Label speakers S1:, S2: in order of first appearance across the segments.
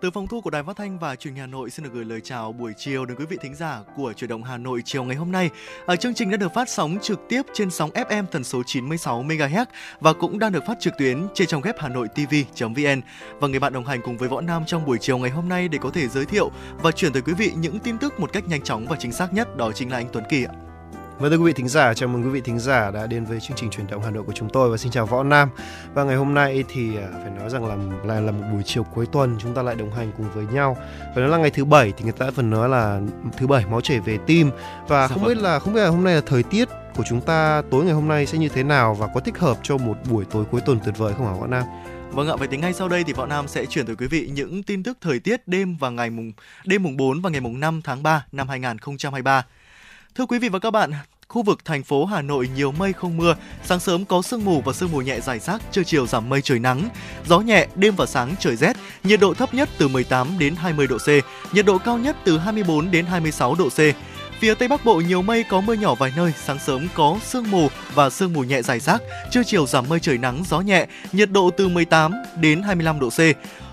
S1: Từ phòng thu của Đài Phát thanh và Truyền hình Hà Nội xin được gửi lời chào buổi chiều đến quý vị thính giả của Chuyển động Hà Nội chiều ngày hôm nay. Ở chương trình đã được phát sóng trực tiếp trên sóng FM tần số 96 MHz và cũng đang được phát trực tuyến trên trang web Hà Nội TV.vn. Và người bạn đồng hành cùng với Võ Nam trong buổi chiều ngày hôm nay để có thể giới thiệu và chuyển tới quý vị những tin tức một cách nhanh chóng và chính xác nhất đó chính là anh Tuấn Kỳ ạ.
S2: Vâng thưa quý vị thính giả, chào mừng quý vị thính giả đã đến với chương trình truyền động Hà Nội của chúng tôi và xin chào Võ Nam. Và ngày hôm nay thì à, phải nói rằng là là là một buổi chiều cuối tuần chúng ta lại đồng hành cùng với nhau. Phải nói là ngày thứ bảy thì người ta phần nói là thứ bảy máu chảy về tim và dạ không vâng. biết là không biết là hôm nay là thời tiết của chúng ta tối ngày hôm nay sẽ như thế nào và có thích hợp cho một buổi tối cuối tuần tuyệt vời không hả Võ Nam?
S1: Vâng ạ, vậy thì ngay sau đây thì Võ Nam sẽ chuyển tới quý vị những tin tức thời tiết đêm và ngày mùng đêm mùng 4 và ngày mùng 5 tháng 3 năm 2023. Thưa quý vị và các bạn, Khu vực thành phố Hà Nội nhiều mây không mưa, sáng sớm có sương mù và sương mù nhẹ rải rác, trưa chiều giảm mây trời nắng. Gió nhẹ, đêm và sáng trời rét, nhiệt độ thấp nhất từ 18 đến 20 độ C, nhiệt độ cao nhất từ 24 đến 26 độ C. Phía Tây Bắc Bộ nhiều mây có mưa nhỏ vài nơi, sáng sớm có sương mù và sương mù nhẹ rải rác, trưa chiều giảm mây trời nắng, gió nhẹ, nhiệt độ từ 18 đến 25 độ C.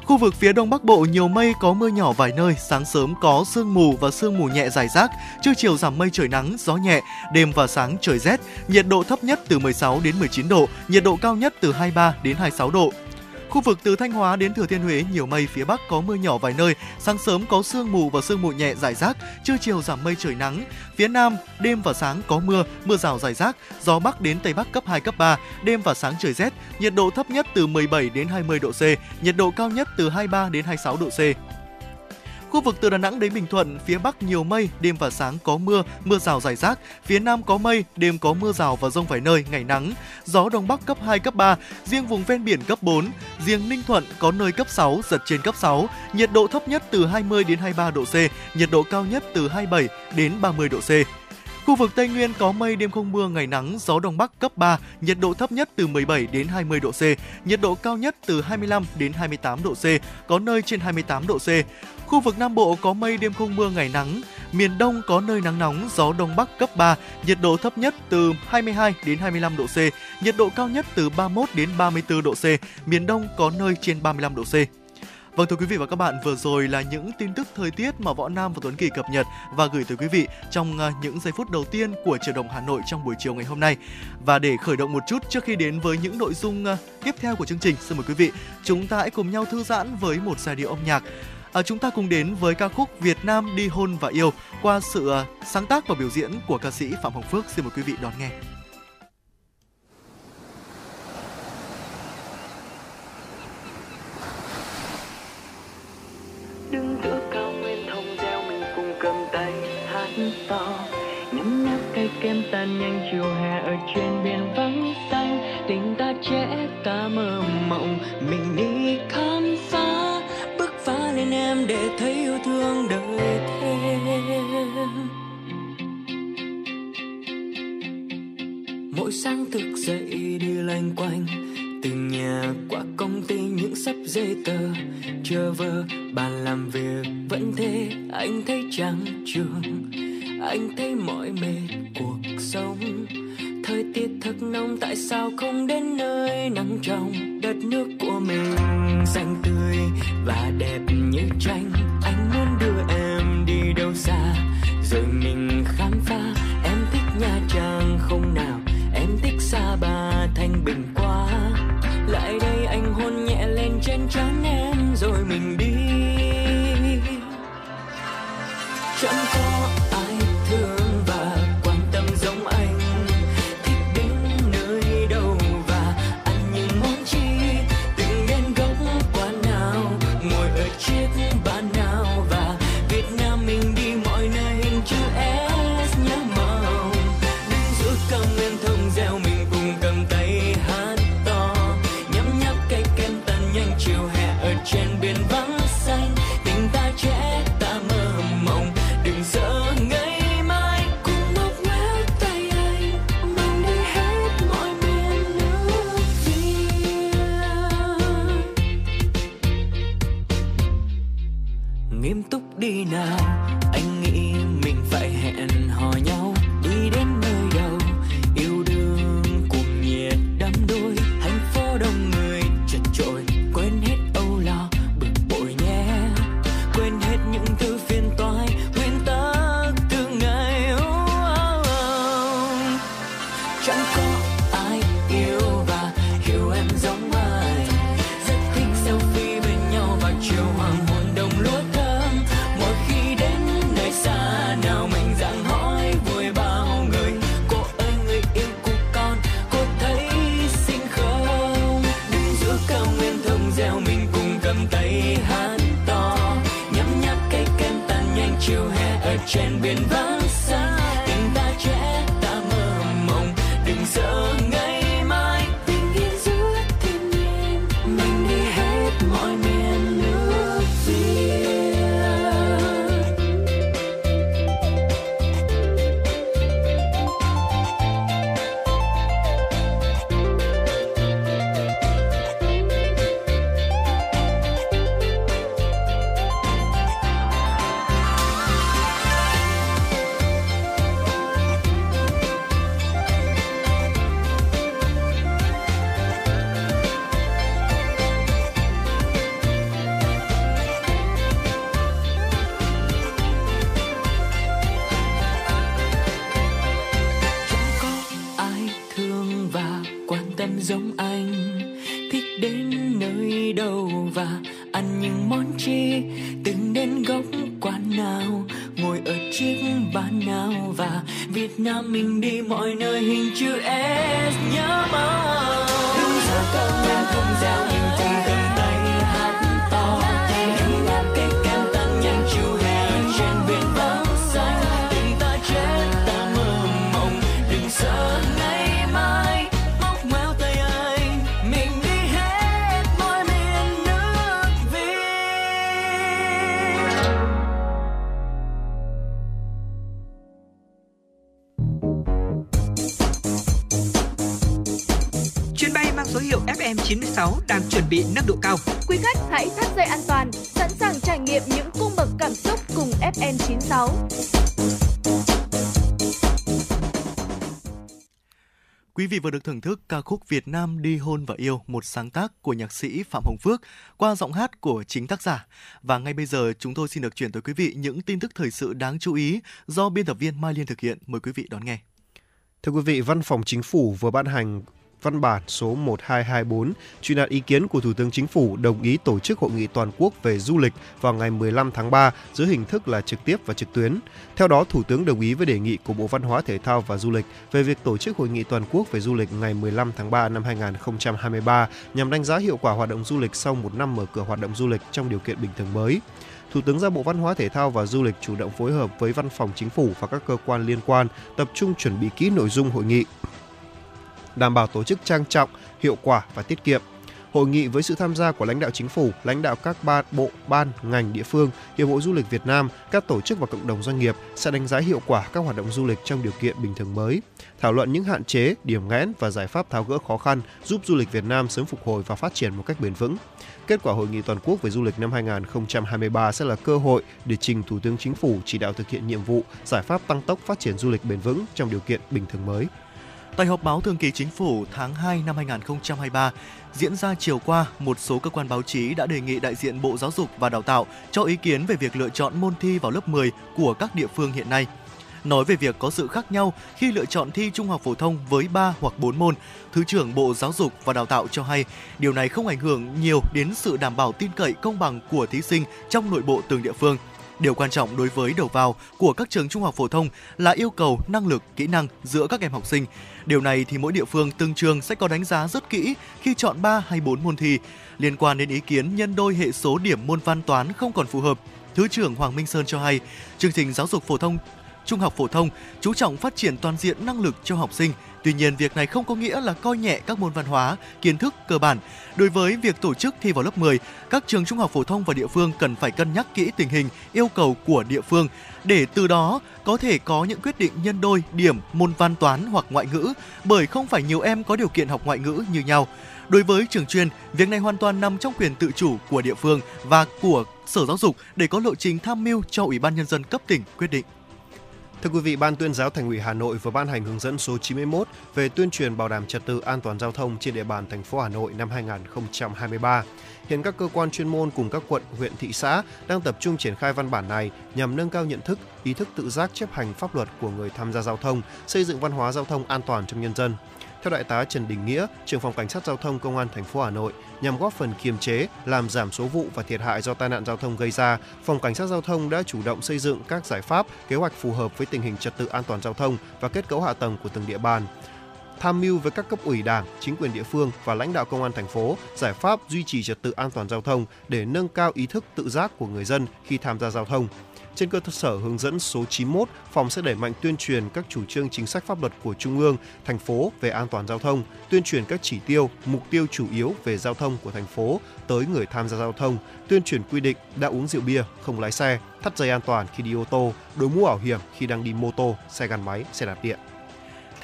S1: Khu vực phía Đông Bắc Bộ nhiều mây có mưa nhỏ vài nơi, sáng sớm có sương mù và sương mù nhẹ dài rác, trưa chiều giảm mây trời nắng, gió nhẹ, đêm và sáng trời rét, nhiệt độ thấp nhất từ 16 đến 19 độ, nhiệt độ cao nhất từ 23 đến 26 độ. Khu vực từ Thanh Hóa đến Thừa Thiên Huế nhiều mây, phía Bắc có mưa nhỏ vài nơi, sáng sớm có sương mù và sương mù nhẹ rải rác, trưa chiều giảm mây trời nắng. Phía Nam, đêm và sáng có mưa, mưa rào rải rác, gió Bắc đến Tây Bắc cấp 2, cấp 3, đêm và sáng trời rét, nhiệt độ thấp nhất từ 17 đến 20 độ C, nhiệt độ cao nhất từ 23 đến 26 độ C. Khu vực từ Đà Nẵng đến Bình Thuận, phía Bắc nhiều mây, đêm và sáng có mưa, mưa rào rải rác. Phía Nam có mây, đêm có mưa rào và rông vài nơi, ngày nắng. Gió Đông Bắc cấp 2, cấp 3, riêng vùng ven biển cấp 4. Riêng Ninh Thuận có nơi cấp 6, giật trên cấp 6. Nhiệt độ thấp nhất từ 20 đến 23 độ C, nhiệt độ cao nhất từ 27 đến 30 độ C. Khu vực Tây Nguyên có mây đêm không mưa, ngày nắng, gió đông bắc cấp 3, nhiệt độ thấp nhất từ 17 đến 20 độ C, nhiệt độ cao nhất từ 25 đến 28 độ C, có nơi trên 28 độ C. Khu vực Nam Bộ có mây đêm không mưa ngày nắng, miền Đông có nơi nắng nóng, gió đông bắc cấp 3, nhiệt độ thấp nhất từ 22 đến 25 độ C, nhiệt độ cao nhất từ 31 đến 34 độ C, miền Đông có nơi trên 35 độ C. Vâng thưa quý vị và các bạn, vừa rồi là những tin tức thời tiết mà Võ Nam và Tuấn Kỳ cập nhật và gửi tới quý vị trong à, những giây phút đầu tiên của Chiều đồng Hà Nội trong buổi chiều ngày hôm nay. Và để khởi động một chút trước khi đến với những nội dung à, tiếp theo của chương trình, xin mời quý vị chúng ta hãy cùng nhau thư giãn với một giai điệu âm nhạc à, chúng ta cùng đến với ca khúc Việt Nam đi hôn và yêu qua sự uh, sáng tác và biểu diễn của ca sĩ Phạm Hồng Phước. Xin mời quý vị đón nghe.
S3: Đứng giữa cao nguyên thông gieo mình cùng cầm tay hát to nhấm nháp cây kem tan nhanh chiều hè ở trên biển vắng xanh tình ta trẻ ta mơ mộng mình đi khám phá em để thấy yêu thương đời thêm. Mỗi sáng thức dậy đi lanh quanh, từ nhà qua công ty những sắp giấy tờ. Chờ vơ bàn làm việc vẫn thế, anh thấy trắng trường anh thấy mỏi mệt cuộc sống. Thời tiết thật nóng, tại sao không đến nơi nắng trong? Đất nước của mình xanh tươi và đẹp
S4: chuẩn bị nâng độ cao.
S5: Quý khách hãy thắt dây an toàn, sẵn sàng trải nghiệm những cung bậc cảm xúc cùng FN96.
S1: Quý vị vừa được thưởng thức ca khúc Việt Nam đi hôn và yêu, một sáng tác của nhạc sĩ Phạm Hồng Phước qua giọng hát của chính tác giả. Và ngay bây giờ chúng tôi xin được chuyển tới quý vị những tin tức thời sự đáng chú ý do biên tập viên Mai Liên thực hiện. Mời quý vị đón nghe.
S2: Thưa quý vị, Văn phòng Chính phủ vừa ban hành văn bản số 1224 truyền đạt ý kiến của Thủ tướng Chính phủ đồng ý tổ chức hội nghị toàn quốc về du lịch vào ngày 15 tháng 3 dưới hình thức là trực tiếp và trực tuyến. Theo đó, Thủ tướng đồng ý với đề nghị của Bộ Văn hóa Thể thao và Du lịch về việc tổ chức hội nghị toàn quốc về du lịch ngày 15 tháng 3 năm 2023 nhằm đánh giá hiệu quả hoạt động du lịch sau một năm mở cửa hoạt động du lịch trong điều kiện bình thường mới. Thủ tướng giao Bộ Văn hóa Thể thao và Du lịch chủ động phối hợp với Văn phòng Chính phủ và các cơ quan liên quan tập trung chuẩn bị kỹ nội dung hội nghị, đảm bảo tổ chức trang trọng, hiệu quả và tiết kiệm. Hội nghị với sự tham gia của lãnh đạo chính phủ, lãnh đạo các ba bộ, ban, ngành địa phương, Hiệp hội Du lịch Việt Nam, các tổ chức và cộng đồng doanh nghiệp sẽ đánh giá hiệu quả các hoạt động du lịch trong điều kiện bình thường mới, thảo luận những hạn chế, điểm nghẽn và giải pháp tháo gỡ khó khăn giúp du lịch Việt Nam sớm phục hồi và phát triển một cách bền vững. Kết quả hội nghị toàn quốc về du lịch năm 2023 sẽ là cơ hội để trình Thủ tướng Chính phủ chỉ đạo thực hiện nhiệm vụ, giải pháp tăng tốc phát triển du lịch bền vững trong điều kiện bình thường mới.
S1: Tại họp báo thường kỳ chính phủ tháng 2 năm 2023 diễn ra chiều qua, một số cơ quan báo chí đã đề nghị đại diện Bộ Giáo dục và Đào tạo cho ý kiến về việc lựa chọn môn thi vào lớp 10 của các địa phương hiện nay. Nói về việc có sự khác nhau khi lựa chọn thi trung học phổ thông với 3 hoặc 4 môn, Thứ trưởng Bộ Giáo dục và Đào tạo cho hay điều này không ảnh hưởng nhiều đến sự đảm bảo tin cậy công bằng của thí sinh trong nội bộ từng địa phương. Điều quan trọng đối với đầu vào của các trường trung học phổ thông là yêu cầu năng lực, kỹ năng giữa các em học sinh. Điều này thì mỗi địa phương từng trường sẽ có đánh giá rất kỹ khi chọn 3 hay 4 môn thi. Liên quan đến ý kiến nhân đôi hệ số điểm môn văn toán không còn phù hợp, Thứ trưởng Hoàng Minh Sơn cho hay, chương trình giáo dục phổ thông trung học phổ thông chú trọng phát triển toàn diện năng lực cho học sinh. Tuy nhiên, việc này không có nghĩa là coi nhẹ các môn văn hóa, kiến thức cơ bản. Đối với việc tổ chức thi vào lớp 10, các trường trung học phổ thông và địa phương cần phải cân nhắc kỹ tình hình, yêu cầu của địa phương để từ đó có thể có những quyết định nhân đôi điểm môn văn toán hoặc ngoại ngữ, bởi không phải nhiều em có điều kiện học ngoại ngữ như nhau. Đối với trường chuyên, việc này hoàn toàn nằm trong quyền tự chủ của địa phương và của Sở Giáo dục để có lộ trình tham mưu cho Ủy ban nhân dân cấp tỉnh quyết định.
S2: Thưa quý vị, Ban tuyên giáo Thành ủy Hà Nội vừa ban hành hướng dẫn số 91 về tuyên truyền bảo đảm trật tự an toàn giao thông trên địa bàn thành phố Hà Nội năm 2023. Hiện các cơ quan chuyên môn cùng các quận, huyện, thị xã đang tập trung triển khai văn bản này nhằm nâng cao nhận thức, ý thức tự giác chấp hành pháp luật của người tham gia giao thông, xây dựng văn hóa giao thông an toàn trong nhân dân. Theo đại tá Trần Đình Nghĩa, trưởng phòng cảnh sát giao thông công an thành phố Hà Nội, nhằm góp phần kiềm chế, làm giảm số vụ và thiệt hại do tai nạn giao thông gây ra, phòng cảnh sát giao thông đã chủ động xây dựng các giải pháp, kế hoạch phù hợp với tình hình trật tự an toàn giao thông và kết cấu hạ tầng của từng địa bàn tham mưu với các cấp ủy Đảng, chính quyền địa phương và lãnh đạo công an thành phố giải pháp duy trì trật tự an toàn giao thông để nâng cao ý thức tự giác của người dân khi tham gia giao thông. Trên cơ sở hướng dẫn số 91, phòng sẽ đẩy mạnh tuyên truyền các chủ trương chính sách pháp luật của Trung ương, thành phố về an toàn giao thông, tuyên truyền các chỉ tiêu, mục tiêu chủ yếu về giao thông của thành phố tới người tham gia giao thông, tuyên truyền quy định đã uống rượu bia, không lái xe, thắt dây an toàn khi đi ô tô, đội mũ bảo hiểm khi đang đi mô tô, xe gắn máy, xe đạp điện.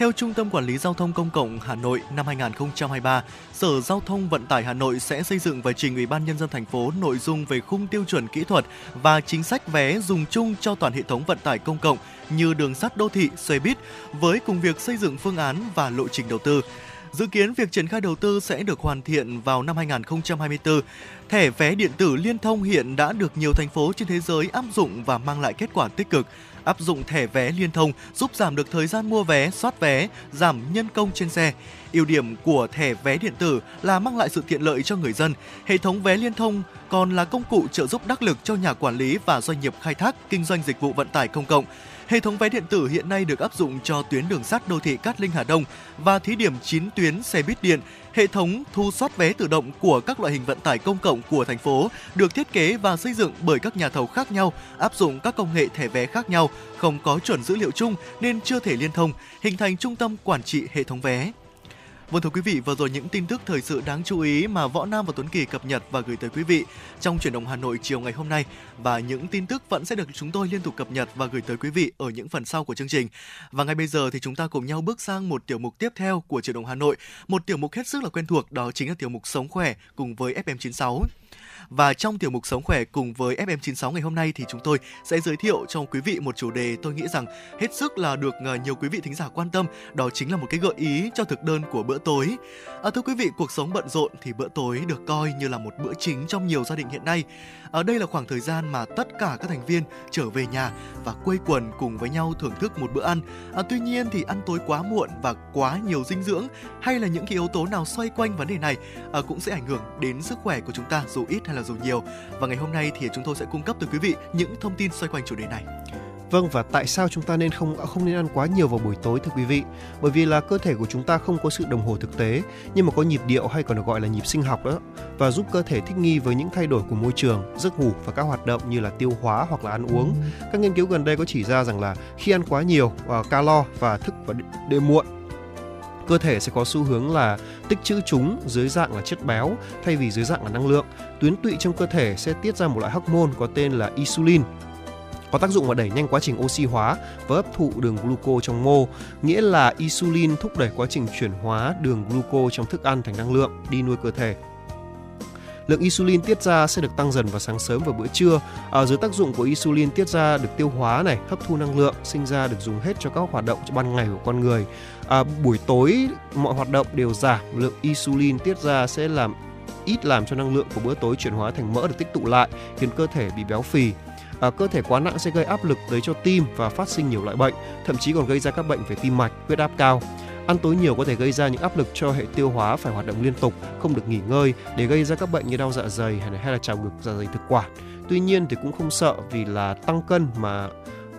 S1: Theo Trung tâm Quản lý Giao thông Công cộng Hà Nội năm 2023, Sở Giao thông Vận tải Hà Nội sẽ xây dựng và trình Ủy ban Nhân dân thành phố nội dung về khung tiêu chuẩn kỹ thuật và chính sách vé dùng chung cho toàn hệ thống vận tải công cộng như đường sắt đô thị, xe buýt với cùng việc xây dựng phương án và lộ trình đầu tư. Dự kiến việc triển khai đầu tư sẽ được hoàn thiện vào năm 2024. Thẻ vé điện tử liên thông hiện đã được nhiều thành phố trên thế giới áp dụng và mang lại kết quả tích cực. Áp dụng thẻ vé liên thông giúp giảm được thời gian mua vé, soát vé, giảm nhân công trên xe. Ưu điểm của thẻ vé điện tử là mang lại sự tiện lợi cho người dân. Hệ thống vé liên thông còn là công cụ trợ giúp đắc lực cho nhà quản lý và doanh nghiệp khai thác kinh doanh dịch vụ vận tải công cộng. Hệ thống vé điện tử hiện nay được áp dụng cho tuyến đường sắt đô thị Cát Linh Hà Đông và thí điểm 9 tuyến xe buýt điện. Hệ thống thu soát vé tự động của các loại hình vận tải công cộng của thành phố được thiết kế và xây dựng bởi các nhà thầu khác nhau, áp dụng các công nghệ thẻ vé khác nhau, không có chuẩn dữ liệu chung nên chưa thể liên thông, hình thành trung tâm quản trị hệ thống vé. Vâng thưa quý vị, vừa rồi những tin tức thời sự đáng chú ý mà Võ Nam và Tuấn Kỳ cập nhật và gửi tới quý vị trong chuyển động Hà Nội chiều ngày hôm nay và những tin tức vẫn sẽ được chúng tôi liên tục cập nhật và gửi tới quý vị ở những phần sau của chương trình. Và ngay bây giờ thì chúng ta cùng nhau bước sang một tiểu mục tiếp theo của chuyển động Hà Nội, một tiểu mục hết sức là quen thuộc đó chính là tiểu mục sống khỏe cùng với FM96. Và trong tiểu mục Sống khỏe cùng với FM96 ngày hôm nay thì chúng tôi sẽ giới thiệu cho quý vị một chủ đề tôi nghĩ rằng hết sức là được à, nhiều quý vị thính giả quan tâm, đó chính là một cái gợi ý cho thực đơn của bữa tối. À, thưa quý vị, cuộc sống bận rộn thì bữa tối được coi như là một bữa chính trong nhiều gia đình hiện nay. Ở đây là khoảng thời gian mà tất cả các thành viên trở về nhà và quây quần cùng với nhau thưởng thức một bữa ăn. À, tuy nhiên thì ăn tối quá muộn và quá nhiều dinh dưỡng hay là những cái yếu tố nào xoay quanh vấn đề này à, cũng sẽ ảnh hưởng đến sức khỏe của chúng ta dù ít hay là dù nhiều. Và ngày hôm nay thì chúng tôi sẽ cung cấp tới quý vị những thông tin xoay quanh chủ đề này.
S2: Vâng và tại sao chúng ta nên không không nên ăn quá nhiều vào buổi tối thưa quý vị? Bởi vì là cơ thể của chúng ta không có sự đồng hồ thực tế nhưng mà có nhịp điệu hay còn được gọi là nhịp sinh học đó và giúp cơ thể thích nghi với những thay đổi của môi trường, giấc ngủ và các hoạt động như là tiêu hóa hoặc là ăn uống. Các nghiên cứu gần đây có chỉ ra rằng là khi ăn quá nhiều uh, calo và thức vào đêm muộn cơ thể sẽ có xu hướng là tích trữ chúng dưới dạng là chất béo thay vì dưới dạng là năng lượng. Tuyến tụy trong cơ thể sẽ tiết ra một loại hormone có tên là insulin có tác dụng là đẩy nhanh quá trình oxy hóa và hấp thụ đường gluco trong mô, nghĩa là insulin thúc đẩy quá trình chuyển hóa đường gluco trong thức ăn thành năng lượng đi nuôi cơ thể. Lượng insulin tiết ra sẽ được tăng dần vào sáng sớm và bữa trưa. À, dưới tác dụng của insulin tiết ra được tiêu hóa này, hấp thu năng lượng, sinh ra được dùng hết cho các hoạt động ban ngày của con người. À, buổi tối mọi hoạt động đều giảm, lượng insulin tiết ra sẽ làm ít làm cho năng lượng của bữa tối chuyển hóa thành mỡ được tích tụ lại, khiến cơ thể bị béo phì à, cơ thể quá nặng sẽ gây áp lực tới cho tim và phát sinh nhiều loại bệnh, thậm chí còn gây ra các bệnh về tim mạch, huyết áp cao. Ăn tối nhiều có thể gây ra những áp lực cho hệ tiêu hóa phải hoạt động liên tục, không được nghỉ ngơi để gây ra các bệnh như đau dạ dày hay là, hay là trào ngược dạ dày thực quản. Tuy nhiên thì cũng không sợ vì là tăng cân mà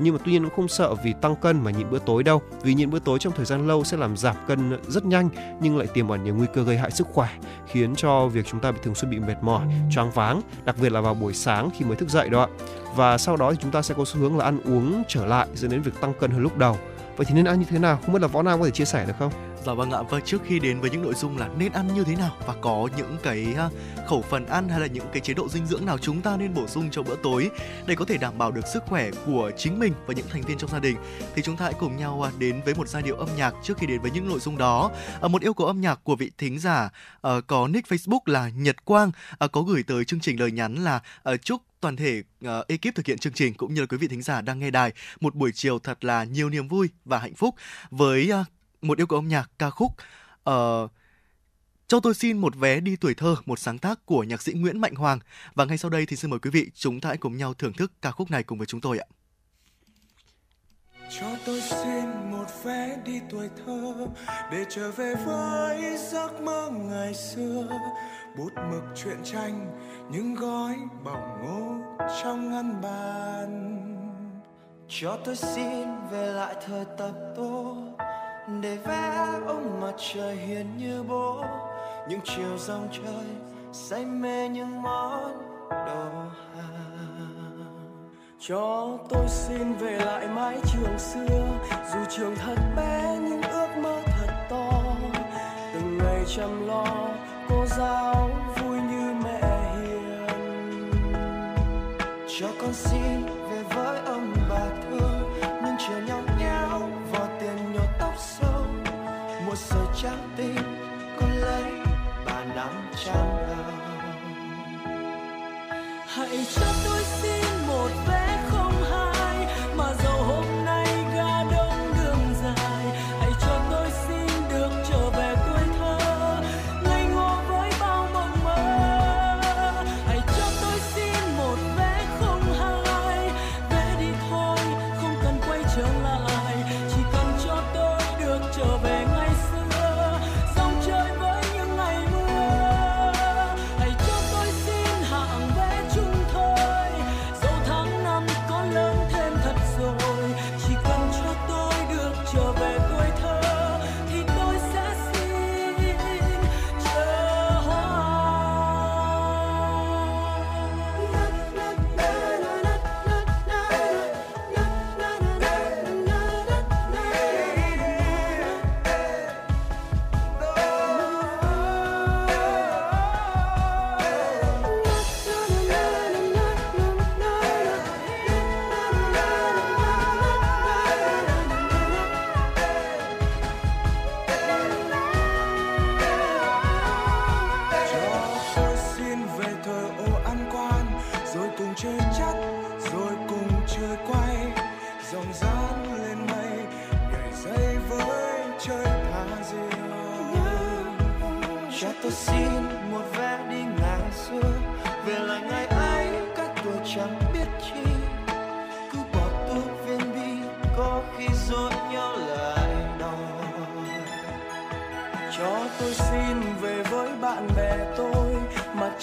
S2: nhưng mà tuy nhiên cũng không sợ vì tăng cân mà nhịn bữa tối đâu. Vì nhịn bữa tối trong thời gian lâu sẽ làm giảm cân rất nhanh nhưng lại tiềm ẩn nhiều nguy cơ gây hại sức khỏe khiến cho việc chúng ta bị thường xuyên bị mệt mỏi choáng váng đặc biệt là vào buổi sáng khi mới thức dậy đó ạ. Và sau đó thì chúng ta sẽ có xu hướng là ăn uống trở lại dẫn đến việc tăng cân hơn lúc đầu. Vậy thì nên ăn như thế nào? Không biết là võ nam có thể chia sẻ được không
S1: Dạ vâng ạ, và trước khi đến với những nội dung là nên ăn như thế nào và có những cái à, khẩu phần ăn hay là những cái chế độ dinh dưỡng nào chúng ta nên bổ sung cho bữa tối để có thể đảm bảo được sức khỏe của chính mình và những thành viên trong gia đình thì chúng ta hãy cùng nhau à, đến với một giai điệu âm nhạc trước khi đến với những nội dung đó. À, một yêu cầu âm nhạc của vị thính giả ờ, có nick Facebook là Nhật Quang. Có gửi tới chương trình lời nhắn là ờ, chúc toàn thể uh, ekip thực hiện chương trình cũng như là quý vị thính giả đang nghe đài một buổi chiều thật là nhiều niềm vui và hạnh phúc. Với uh, một yêu cầu âm nhạc ca khúc uh, cho tôi xin một vé đi tuổi thơ, một sáng tác của nhạc sĩ Nguyễn Mạnh Hoàng. Và ngay sau đây thì xin mời quý vị chúng ta hãy cùng nhau thưởng thức ca khúc này cùng với chúng tôi ạ.
S6: Cho tôi xin một vé đi tuổi thơ để trở về với giấc mơ ngày xưa. Bút mực truyện tranh, những gói bỏng ngô trong ngăn bàn.
S7: Cho tôi xin về lại thời tập tô để vẽ ông mặt trời hiền như bố, những chiều dòng trời say mê những món đồ hàng.
S6: Cho tôi xin về lại mái trường xưa, dù trường thật bé nhưng ước mơ thật to. Từng ngày chăm lo, cô giáo vui như mẹ hiền.
S7: Cho con xin nắm trăng đầu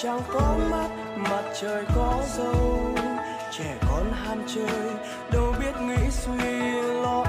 S7: trăng có mắt, mặt trời có dâu trẻ con ham chơi, đâu biết nghĩ suy lo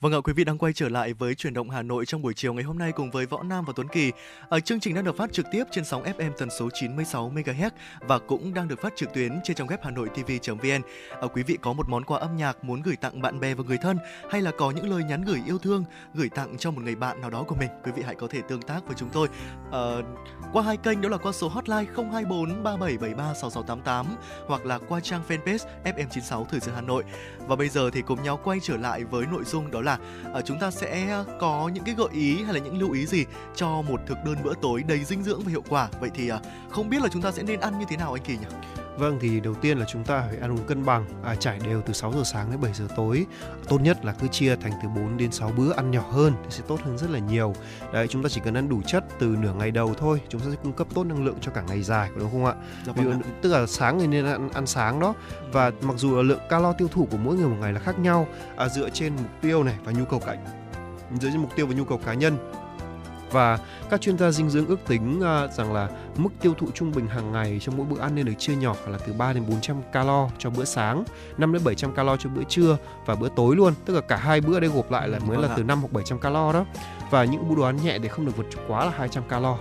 S1: Vâng ạ, quý vị đang quay trở lại với chuyển động Hà Nội trong buổi chiều ngày hôm nay cùng với Võ Nam và Tuấn Kỳ. Ở chương trình đang được phát trực tiếp trên sóng FM tần số 96 MHz và cũng đang được phát trực tuyến trên trang web hanoitv.vn. Ở ờ, quý vị có một món quà âm nhạc muốn gửi tặng bạn bè và người thân hay là có những lời nhắn gửi yêu thương gửi tặng cho một người bạn nào đó của mình, quý vị hãy có thể tương tác với chúng tôi ờ, qua hai kênh đó là qua số hotline 024 3773 6688 hoặc là qua trang fanpage FM96 Thời sự Hà Nội. Và bây giờ thì cùng nhau quay trở lại với nội dung đó là uh, chúng ta sẽ có những cái gợi ý hay là những lưu ý gì cho một thực đơn bữa tối đầy dinh dưỡng và hiệu quả. Vậy thì uh, không biết là chúng ta sẽ nên ăn như thế nào anh Kỳ nhỉ?
S2: Vâng thì đầu tiên là chúng ta phải ăn uống cân bằng, à, trải đều từ 6 giờ sáng đến 7 giờ tối. Tốt nhất là cứ chia thành từ 4 đến 6 bữa ăn nhỏ hơn thì sẽ tốt hơn rất là nhiều. Đấy chúng ta chỉ cần ăn đủ chất từ nửa ngày đầu thôi, chúng ta sẽ cung cấp tốt năng lượng cho cả ngày dài đúng không ạ?
S1: Dạ
S2: Ví dụ,
S1: vâng
S2: tức là sáng thì nên ăn, ăn sáng đó và mặc dù là lượng calo tiêu thụ của mỗi người một ngày là khác nhau à, dựa trên mục tiêu này và nhu cầu cá dựa trên mục tiêu và nhu cầu cá nhân và các chuyên gia dinh dưỡng ước tính à, rằng là mức tiêu thụ trung bình hàng ngày trong mỗi bữa ăn nên được chia nhỏ là từ 3 đến 400 calo cho bữa sáng, 5 đến 700 calo cho bữa trưa và bữa tối luôn, tức là cả hai bữa đây gộp lại là mới
S1: Vâng
S2: là
S1: ạ.
S2: từ 5 hoặc 700 calo đó. Và những bữa đồ ăn nhẹ để không được vượt quá là 200 calo.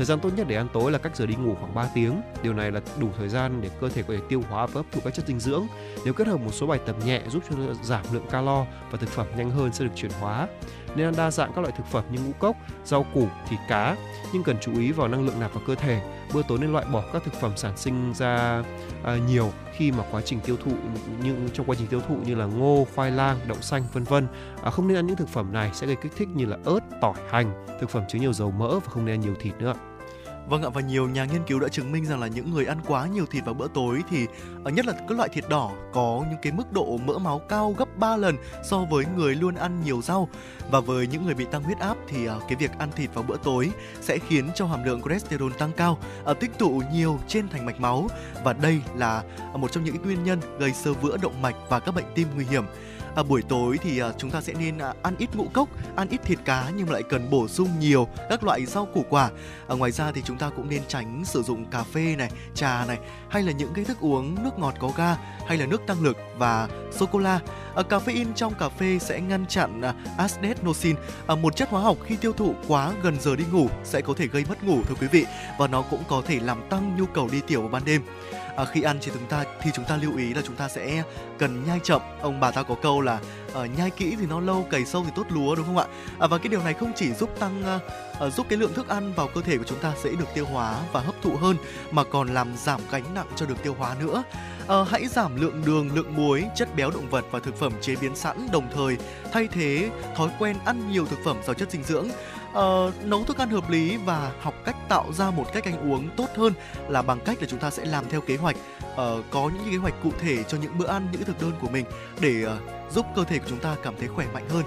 S2: Thời gian tốt nhất để ăn tối là cách giờ đi ngủ khoảng 3 tiếng. Điều này là đủ thời gian để cơ thể có thể tiêu hóa và hấp thụ các chất dinh dưỡng. Nếu kết hợp một số bài tập nhẹ giúp cho giảm lượng calo và thực phẩm nhanh hơn sẽ được chuyển hóa. Nên ăn đa dạng các loại thực phẩm như ngũ cốc, rau củ, thịt cá, nhưng cần chú ý vào năng lượng nạp vào cơ thể. Bữa tối nên loại bỏ các thực phẩm sản sinh ra à, nhiều khi mà quá trình tiêu thụ như trong quá trình tiêu thụ như là ngô, khoai lang, đậu xanh vân vân. À, không nên ăn những thực phẩm này sẽ gây kích thích như là ớt, tỏi, hành, thực phẩm chứa nhiều dầu mỡ và không nên ăn nhiều thịt nữa.
S1: Vâng ạ và nhiều nhà nghiên cứu đã chứng minh rằng là những người ăn quá nhiều thịt vào bữa tối thì ờ, nhất là các loại thịt đỏ có những cái mức độ mỡ máu cao gấp 3 lần so với người luôn ăn nhiều rau. Và với những người bị tăng huyết áp thì ờ, cái việc ăn thịt vào bữa tối sẽ khiến cho hàm lượng cholesterol tăng cao, ờ, tích tụ nhiều trên thành mạch máu và đây là một trong những nguyên nhân gây sơ vữa động mạch và các bệnh tim nguy hiểm à, buổi tối thì à, chúng ta sẽ nên à, ăn ít ngũ cốc ăn ít thịt cá nhưng lại cần bổ sung nhiều các loại rau củ quả. À, ngoài ra thì chúng ta cũng nên tránh sử dụng cà phê này trà này hay là những cái thức uống nước ngọt có ga hay là nước tăng lực và sô cô la à, caffeine trong cà phê sẽ ngăn chặn à, adenosine à, một chất hóa học khi tiêu thụ quá gần giờ đi ngủ sẽ có thể gây mất ngủ thưa quý vị và nó cũng có thể làm tăng nhu cầu đi tiểu vào ban đêm à, khi ăn thì chúng ta thì chúng ta lưu ý là chúng ta sẽ cần nhai chậm. Ông bà ta có câu là à, nhai kỹ thì nó lâu cày sâu thì tốt lúa đúng không ạ? À, và cái điều này không chỉ giúp tăng à, giúp cái lượng thức ăn vào cơ thể của chúng ta sẽ được tiêu hóa và hấp thụ hơn mà còn làm giảm gánh nặng cho được tiêu hóa nữa. À, hãy giảm lượng đường lượng muối chất béo động vật và thực phẩm chế biến sẵn đồng thời. Thay thế thói quen ăn nhiều thực phẩm giàu chất dinh dưỡng uh, nấu thức ăn hợp lý và học cách tạo ra một cách ăn uống tốt hơn là bằng cách là chúng ta sẽ làm theo kế hoạch. Uh, có những kế hoạch cụ thể cho những bữa ăn những thực đơn của mình để uh, giúp cơ thể của chúng ta cảm thấy khỏe mạnh hơn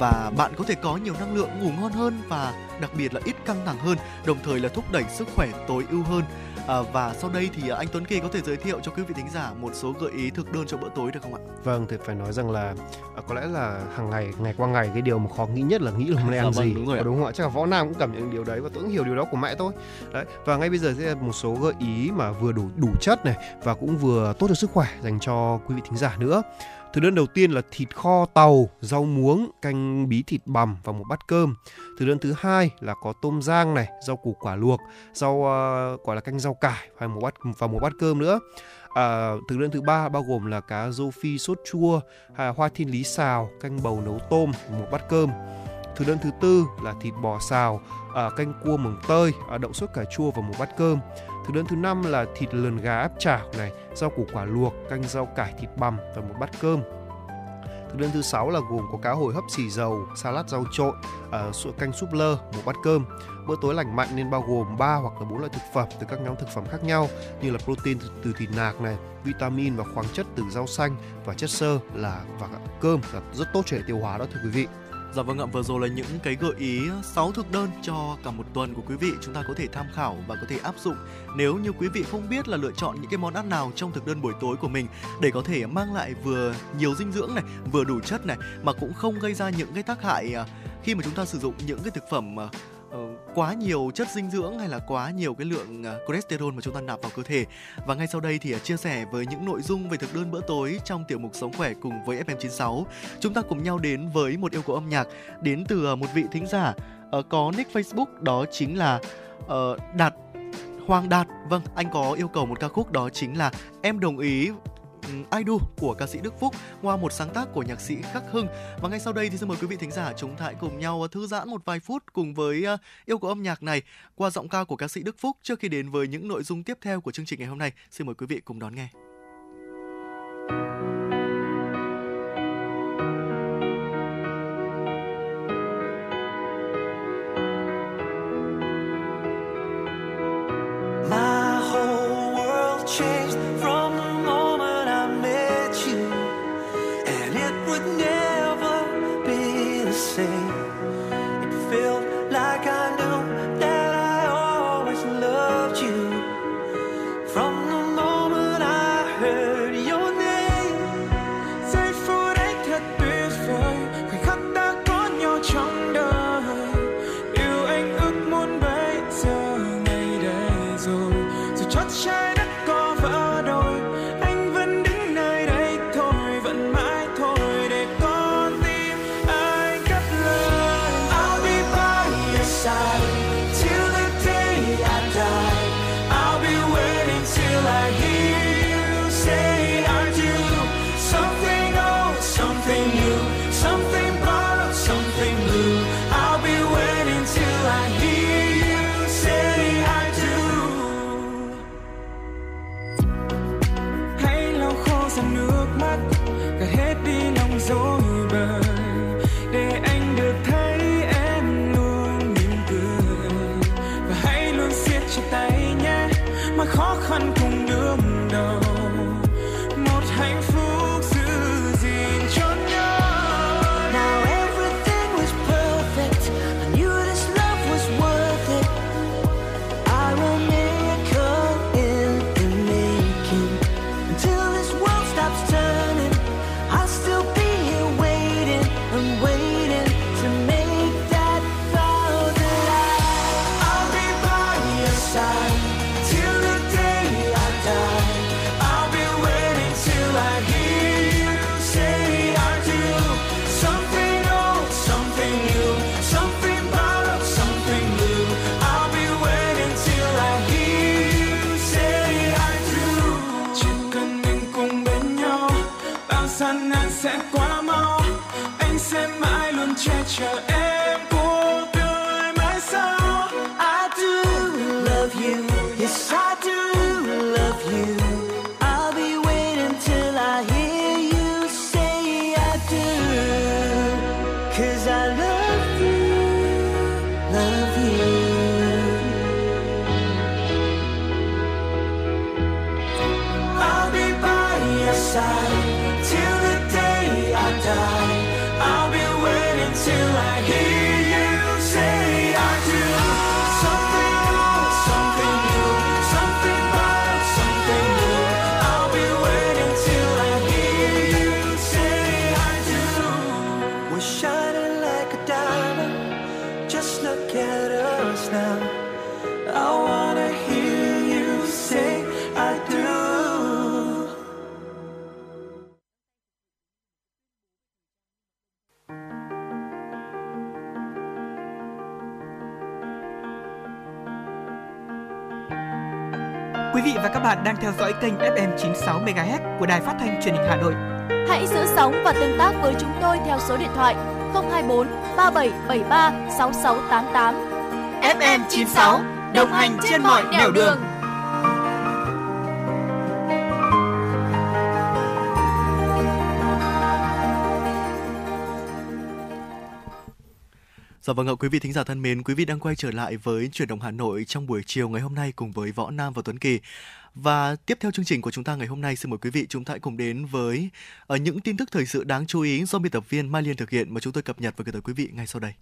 S1: và bạn có thể có nhiều năng lượng ngủ ngon hơn và đặc biệt là ít căng thẳng hơn đồng thời là thúc đẩy sức khỏe tối ưu hơn. À, và sau đây thì anh Tuấn Kỳ có thể giới thiệu cho quý vị thính giả một số gợi ý thực đơn cho bữa tối được không ạ?
S2: Vâng, thì phải nói rằng là à, có lẽ là hàng ngày ngày qua ngày cái điều mà khó nghĩ nhất là nghĩ là hôm nay ăn
S1: vâng,
S2: gì
S1: đúng rồi
S2: đúng không ạ? Chắc là võ nam cũng cảm nhận điều đấy và tôi cũng hiểu điều đó của mẹ tôi. Đấy. Và ngay bây giờ sẽ là một số gợi ý mà vừa đủ đủ chất này và cũng vừa tốt cho sức khỏe dành cho quý vị thính giả nữa. Thực đơn đầu tiên là thịt kho tàu, rau muống, canh bí thịt bằm và một bát cơm. Thực đơn thứ hai là có tôm rang này, rau củ quả luộc, rau ờ, uh, gọi là canh rau cải và một bát và một bát cơm nữa. À, thực đơn thứ ba bao gồm là cá rô phi sốt chua, à, hoa thiên lý xào, canh bầu nấu tôm, một bát cơm. Thực đơn thứ tư là thịt bò xào, à, canh cua mồng tơi, à, đậu sốt cà chua và một bát cơm. Thực đơn thứ năm là thịt lườn gà áp chảo này, rau củ quả luộc, canh rau cải thịt bằm và một bát cơm. Thực đơn thứ sáu là gồm có cá hồi hấp xì dầu, salad rau trộn, uh, canh súp lơ, một bát cơm. Bữa tối lành mạnh nên bao gồm 3 hoặc là 4 loại thực phẩm từ các nhóm thực phẩm khác nhau như là protein từ, từ thịt nạc này, vitamin và khoáng chất từ rau xanh và chất xơ là và cơm là rất tốt cho hệ tiêu hóa đó thưa quý vị.
S1: Dạ vâng ạ, vừa rồi là những cái gợi ý ờ, 6 thực đơn cho cả một tuần của quý vị chúng ta có thể tham khảo và có thể áp dụng. Nếu như quý vị không biết là lựa chọn những cái món ăn nào trong thực đơn buổi tối của mình để có thể mang lại vừa nhiều dinh dưỡng này, vừa đủ chất này mà cũng không gây ra những cái tác hại ờ, khi mà chúng ta sử dụng những cái thực phẩm ờ, Ờ, quá nhiều chất dinh dưỡng hay là quá nhiều cái lượng ờ, cholesterol mà chúng ta nạp vào cơ thể. Và ngay sau đây thì ờ, chia sẻ với những nội dung về thực đơn bữa tối trong tiểu mục Sống khỏe cùng với FM96, chúng ta cùng nhau đến với một yêu cầu âm nhạc đến từ một vị thính giả ờ, có nick Facebook đó chính là Đạt Hoàng Đạt. Vâng, anh có yêu cầu một ca khúc đó chính là Em đồng ý Ừ, idol của ca sĩ Đức Phúc qua một sáng tác của nhạc sĩ Khắc Hưng và ngay sau đây thì xin mời quý vị thính giả chúng ta hãy cùng nhau ờ, thư giãn một vài phút cùng với ờ, yêu cầu âm nhạc này qua giọng ca của ca sĩ Đức Phúc trước khi đến với những nội dung tiếp theo của chương trình ngày hôm nay. Xin mời quý vị cùng đón nghe.
S7: change say.
S4: Bạn đang theo dõi kênh FM 96 MHz của Đài Phát thanh Truyền hình Hà Nội.
S5: Hãy giữ sóng và tương tác với chúng tôi theo số điện thoại 024 3773 6688.
S4: FM 96 đồng hành trên mọi nẻo đường.
S1: Dạ vâng ạ, quý vị thính giả thân mến, quý vị đang quay trở lại với chuyển động Hà Nội trong buổi chiều ngày hôm nay cùng với Võ Nam và Tuấn Kỳ. Và tiếp theo chương trình của chúng ta ngày hôm nay, xin mời quý vị chúng ta hãy cùng đến với uh, những tin tức thời sự đáng chú ý do biên tập viên Mai Liên thực hiện mà chúng tôi cập nhật và gửi tới quý vị ngay sau đây.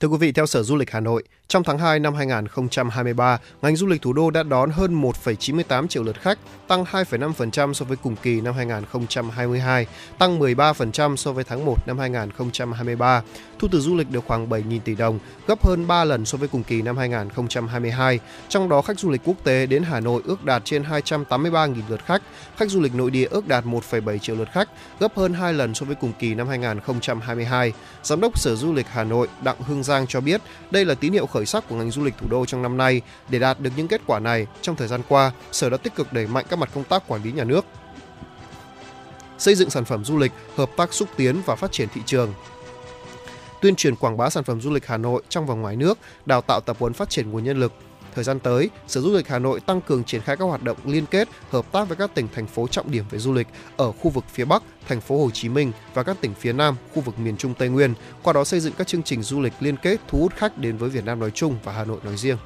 S2: Thưa quý vị, theo Sở Du lịch Hà Nội, trong tháng 2 năm 2023, ngành du lịch thủ đô đã đón hơn 1,98 triệu lượt khách, tăng 2,5% so với cùng kỳ năm 2022, tăng 13% so với tháng 1 năm 2023. Thu từ du lịch được khoảng 7.000 tỷ đồng, gấp hơn 3 lần so với cùng kỳ năm 2022. Trong đó, khách du lịch quốc tế đến Hà Nội ước đạt trên 283.000 lượt khách, khách du lịch nội địa ước đạt 1,7 triệu lượt khách, gấp hơn 2 lần so với cùng kỳ năm 2022. Giám đốc Sở Du lịch Hà Nội Đặng Hương Giang cho biết đây là tín hiệu khởi sắc của ngành du lịch thủ đô trong năm nay. Để đạt được những kết quả này, trong thời gian qua, Sở đã tích cực đẩy mạnh các mặt công tác quản lý nhà nước, xây dựng sản phẩm du lịch, hợp tác xúc tiến và phát triển thị trường, tuyên truyền quảng bá sản phẩm du lịch Hà Nội trong và ngoài nước, đào tạo tập huấn phát triển nguồn nhân lực. Thời gian tới, Sở Du lịch Hà Nội tăng cường triển khai các hoạt động liên kết, hợp tác với các tỉnh thành phố trọng điểm về du lịch ở khu vực phía Bắc, thành phố Hồ Chí Minh và các tỉnh phía Nam, khu vực miền Trung Tây Nguyên, qua đó xây dựng các chương trình du lịch liên kết thu hút khách đến với Việt Nam nói chung và Hà Nội nói riêng.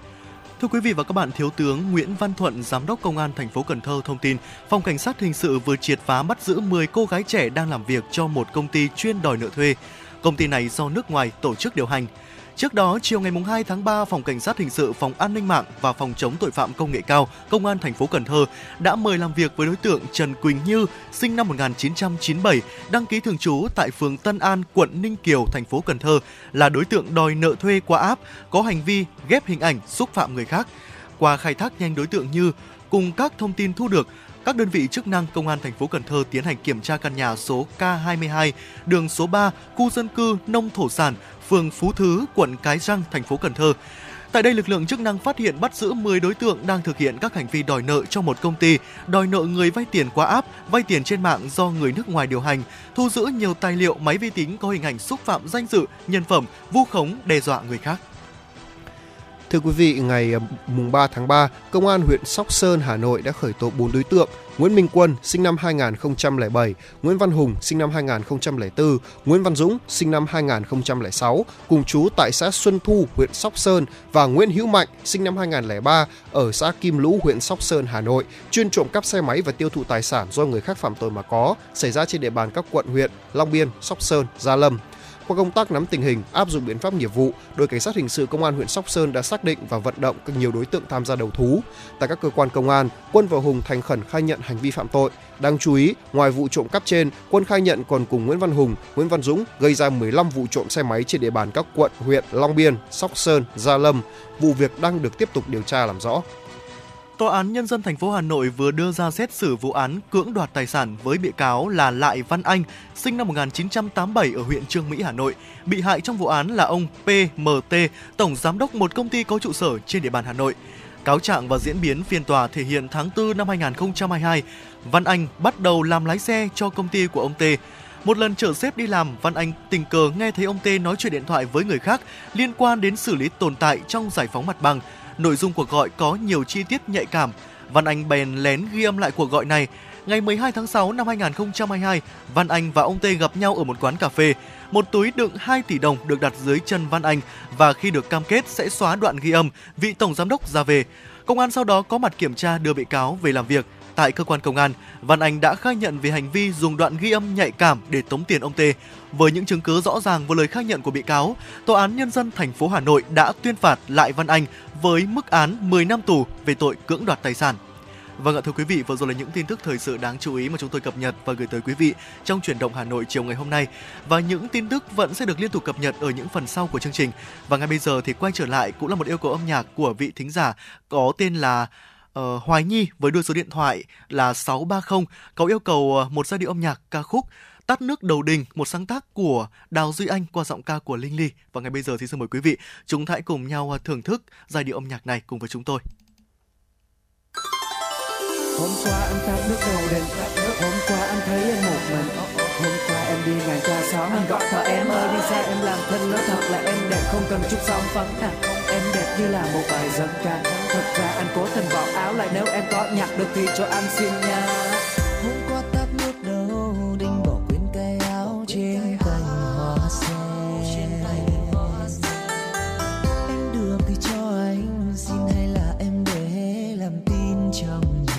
S1: Thưa quý vị và các bạn, Thiếu tướng Nguyễn Văn Thuận, Giám đốc Công an thành phố Cần Thơ thông tin, Phòng Cảnh sát Hình sự vừa triệt phá bắt giữ 10 cô gái trẻ đang làm việc cho một công ty chuyên đòi nợ thuê. Công ty này do nước ngoài tổ chức điều hành. Trước đó, chiều ngày 2 tháng 3, Phòng Cảnh sát Hình sự, Phòng An ninh mạng và Phòng chống tội phạm công nghệ cao, Công an thành phố Cần Thơ đã mời làm việc với đối tượng Trần Quỳnh Như, sinh năm 1997, đăng ký thường trú tại phường Tân An, quận Ninh Kiều, thành phố Cần Thơ, là đối tượng đòi nợ thuê qua app, có hành vi ghép hình ảnh xúc phạm người khác. Qua khai thác nhanh đối tượng Như cùng các thông tin thu được, các đơn vị chức năng công an thành phố Cần Thơ tiến hành kiểm tra căn nhà số K22, đường số 3, khu dân cư nông thổ sản, phường Phú Thứ, quận Cái Răng, thành phố Cần Thơ. Tại đây, lực lượng chức năng phát hiện bắt giữ 10 đối tượng đang thực hiện các hành vi đòi nợ cho một công ty, đòi nợ người vay tiền qua app, vay tiền trên mạng do người nước ngoài điều hành, thu giữ nhiều tài liệu máy vi tính có hình ảnh xúc phạm danh dự, nhân phẩm, vu khống, đe dọa người khác.
S2: Thưa quý vị, ngày à, mùng 3 tháng 3, Công an huyện Sóc Sơn, Hà Nội đã khởi tố 4 đối tượng Nguyễn Minh Quân, sinh năm 2007, Nguyễn Văn Hùng, sinh năm 2004, Nguyễn Văn Dũng, sinh năm 2006, cùng chú tại xã Xuân Thu, huyện Sóc Sơn và Nguyễn Hữu Mạnh, sinh năm 2003, ở xã Kim Lũ, huyện Sóc Sơn, Hà Nội, chuyên trộm cắp xe máy và tiêu thụ tài sản do người khác phạm tội mà có, xảy ra trên địa bàn các quận huyện Long Biên, Sóc Sơn, Gia Lâm. Qua công tác nắm tình hình, áp dụng biện pháp nghiệp vụ, đội cảnh sát hình sự công an huyện Sóc Sơn đã xác định và vận động các nhiều đối tượng tham gia đầu thú. Tại các cơ quan công an, Quân và Hùng thành khẩn khai nhận hành vi phạm tội. Đáng chú ý, ngoài vụ trộm cắp trên, Quân khai nhận còn cùng Nguyễn Văn Hùng, Nguyễn Văn Dũng gây ra 15 vụ trộm xe máy trên địa bàn các quận, huyện Long Biên, Sóc Sơn, Gia Lâm. Vụ việc đang được tiếp tục điều tra làm rõ.
S1: Tòa án Nhân dân thành phố Hà Nội vừa đưa ra xét xử vụ án cưỡng đoạt tài sản với bị cáo là Lại Văn Anh, sinh năm 1987 ở huyện Trương Mỹ, Hà Nội. Bị hại trong vụ án là ông PMT, tổng giám đốc một công ty có trụ sở trên địa bàn Hà Nội. Cáo trạng và diễn biến phiên tòa thể hiện tháng 4 năm 2022, Văn Anh bắt đầu làm lái xe cho công ty của ông T. Một lần chở xếp đi làm, Văn Anh tình cờ nghe thấy ông T nói chuyện điện thoại với người khác liên quan đến xử lý tồn tại trong giải phóng mặt bằng. Nội dung cuộc gọi có nhiều chi tiết nhạy cảm. Văn Anh bèn lén ghi âm lại cuộc gọi này. Ngày 12 tháng 6 năm 2022, Văn Anh và ông tê gặp nhau ở một quán cà phê. Một túi đựng 2 tỷ đồng được đặt dưới chân Văn Anh và khi được cam kết sẽ xóa đoạn ghi âm, vị tổng giám đốc ra về. Công an sau đó có mặt kiểm tra đưa bị cáo về làm việc. Tại cơ quan công an, Văn Anh đã khai nhận về hành vi dùng đoạn ghi âm nhạy cảm để tống tiền ông T. Với những chứng cứ rõ ràng và lời khai nhận của bị cáo, Tòa án Nhân dân thành phố Hà Nội đã tuyên phạt lại Văn Anh với mức án 10 năm tù về tội cưỡng đoạt tài sản. Vâng ạ thưa quý vị, vừa rồi là những tin tức thời sự đáng chú ý mà chúng tôi cập nhật và gửi tới quý vị trong chuyển động Hà Nội chiều ngày hôm nay. Và những tin tức vẫn sẽ được liên tục cập nhật ở những phần sau của chương trình. Và ngay bây giờ thì quay trở lại cũng là một yêu cầu âm nhạc của vị thính giả có tên là uh, Hoài Nhi với đuôi số điện thoại là 630 có yêu cầu ờ, một giai điệu âm nhạc ca khúc Tắt nước đầu đình, một sáng tác của Đào Duy Anh qua giọng ca của Linh Ly. Và ngay bây giờ thì xin mời quý vị chúng ta hãy cùng nhau ờ, thưởng thức giai điệu âm nhạc này cùng với chúng tôi.
S8: Hôm qua anh tắt nước đầu đình Hôm qua anh thấy em một mình Hôm qua em đi ngang qua xóm Anh gọi thợ em ơi đi xe em làm thân Nói thật là em đẹp không cần chút son phấn à Em đẹp như là một bài dân ca Thật ra anh cố tình bỏ áo lại Nếu em có nhặt được thì cho anh xin nha
S9: Hôm qua tắt nước đầu đinh bỏ quên cái áo trên cành hoa sen. Em được thì cho anh xin hay là em để làm tin trong nhà?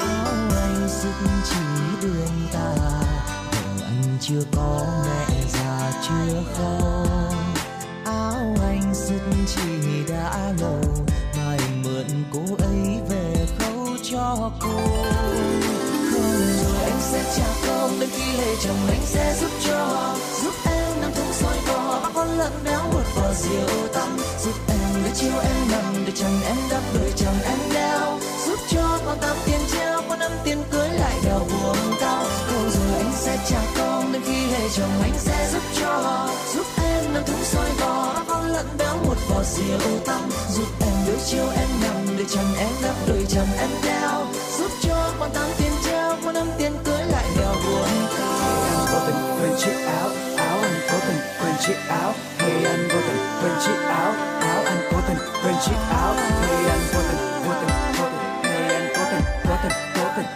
S9: Áo anh sức chỉ đường ta. Vợ anh chưa có mẹ già chưa không đã lâu mai mượn cô ấy về khâu cho cô. Không rồi anh sẽ trả công đến khi lấy chồng anh sẽ giúp cho. Giúp em nằm thùng soi cò bắt con lợn béo một vò rượu tắm giúp em để chiều em nằm để chồng em đắp đôi chồng em đeo giúp cho con tập tiền treo, con năm tiền cưới lại đèo buồn cao. Không rồi anh sẽ trả công, đến khi hệ chồng anh sẽ giúp cho giúp em nằm thúng soi bò con lợn béo một vò rượu tăm. Giúp em đôi chiều em nằm để chồng em đắp đôi chồng em đeo. Giúp cho con tám tiền treo, con năm tiền cưới lại đèo buồn cao.
S8: Có tình quên chiếc áo Áo anh có tình quên chiếc áo. Hey, anh vô tình quên chiếc áo Áo anh vô tình quên chiếc áo. Hey, anh vô tình vô tình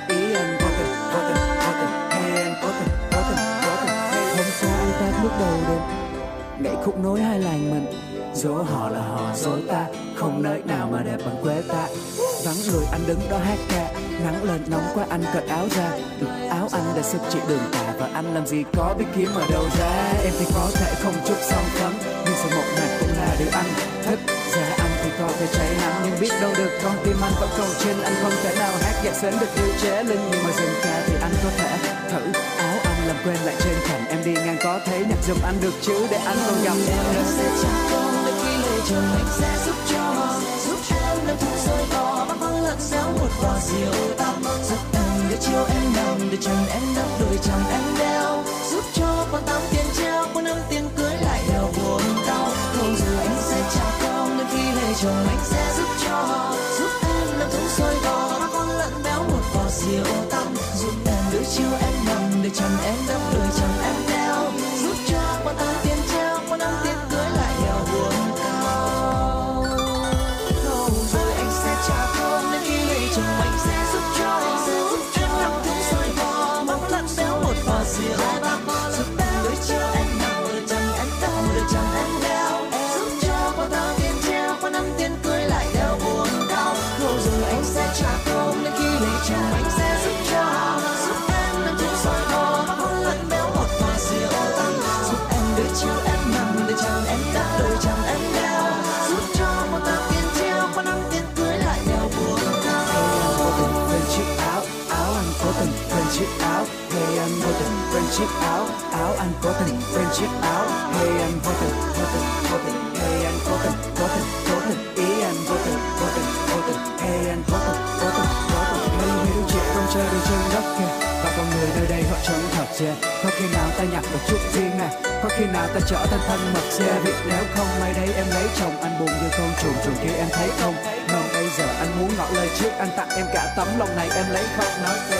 S8: Hey anh cố tình cố tình cố tình Hôm qua anh tát lúc đầu đêm Nhảy khúc nối hai làng mình. Dỗ họ là họ dỗ ta. Không nơi nào mà đẹp bằng quê ta. Vắng người anh đứng đó hát ca. Nắng lên nóng quá anh cởi áo ra. Ừ, Áo anh đã sức chỉ đường tà Và anh làm gì có biết kiếm ở đâu ra. Em thì có thể không chút son phấn Nhưng sự một mặt cũng là điều anh thích Ra cầu thì có thể cháy nắng Nhưng biết đâu được con tim anh vẫn còn trên, Anh không thể nào hát nhạc sến được như chế linh. Nhưng mà dừng ca thì anh có thể thử Áo anh làm quên lại trên thành. Em đi ngang có thấy nhạc giùm anh được chứ, Để anh còn gặp em nữa
S9: sẽ trả con đến khi lời chồng anh sẽ giúp cho. Giúp em nằm thùng rơi bò bắt con lặng xéo một vò rượu tăm giúp em để chiều em nằm, để chồng em đắp đôi chồng em đeo. Giúp cho con tám tiền treo con năm tiền cưới chồng anh sẽ giúp cho giúp em làm thúng sôi bò con lợn béo một vò rượu
S8: chiếc áo áo anh có tình. Quên chiếc áo, hey, anh vô tình vô tình vô tình. Hey, anh có tình có tình có tình. Ý anh vô tình vô tình vô tình. Hey, anh có tình có tình có tình. Hey mấy đứa trẻ không chơi đi trên đất kia và con người nơi đây họ chẳng thật yeah. có khi nào ta nhặt được chút riêng này có khi nào ta trở thành thân mật xe vì nếu không may đây em lấy chồng anh buồn như con chuồn chuồn kia em thấy không? Mà bây giờ anh muốn ngỏ lời trước anh tặng em cả tấm lòng này em lấy không nói
S4: về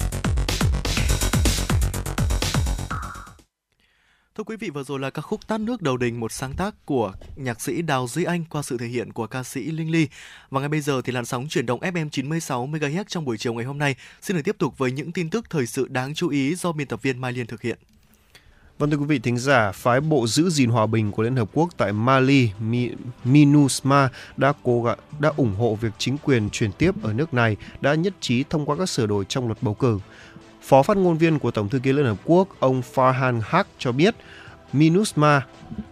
S1: Thưa quý vị, vừa rồi là ca khúc Tát nước đầu đình, một sáng tác của nhạc sĩ Đào Duy Anh qua sự thể hiện của ca sĩ Linh Ly. Và ngay bây giờ thì làn sóng chuyển động FM 96 MHz trong buổi chiều ngày hôm nay xin được tiếp tục với những tin tức thời sự đáng chú ý do biên tập viên Mai Liên thực hiện.
S2: Vâng thưa quý vị thính giả, phái bộ giữ gìn hòa bình của Liên Hợp Quốc tại Mali, MINUSMA đã cố gắng đã ủng hộ việc chính quyền chuyển tiếp ở nước này đã nhất trí thông qua các sửa đổi trong luật bầu cử. Phó phát ngôn viên của Tổng thư ký Liên Hợp Quốc, ông Farhan Haq cho biết, MINUSMA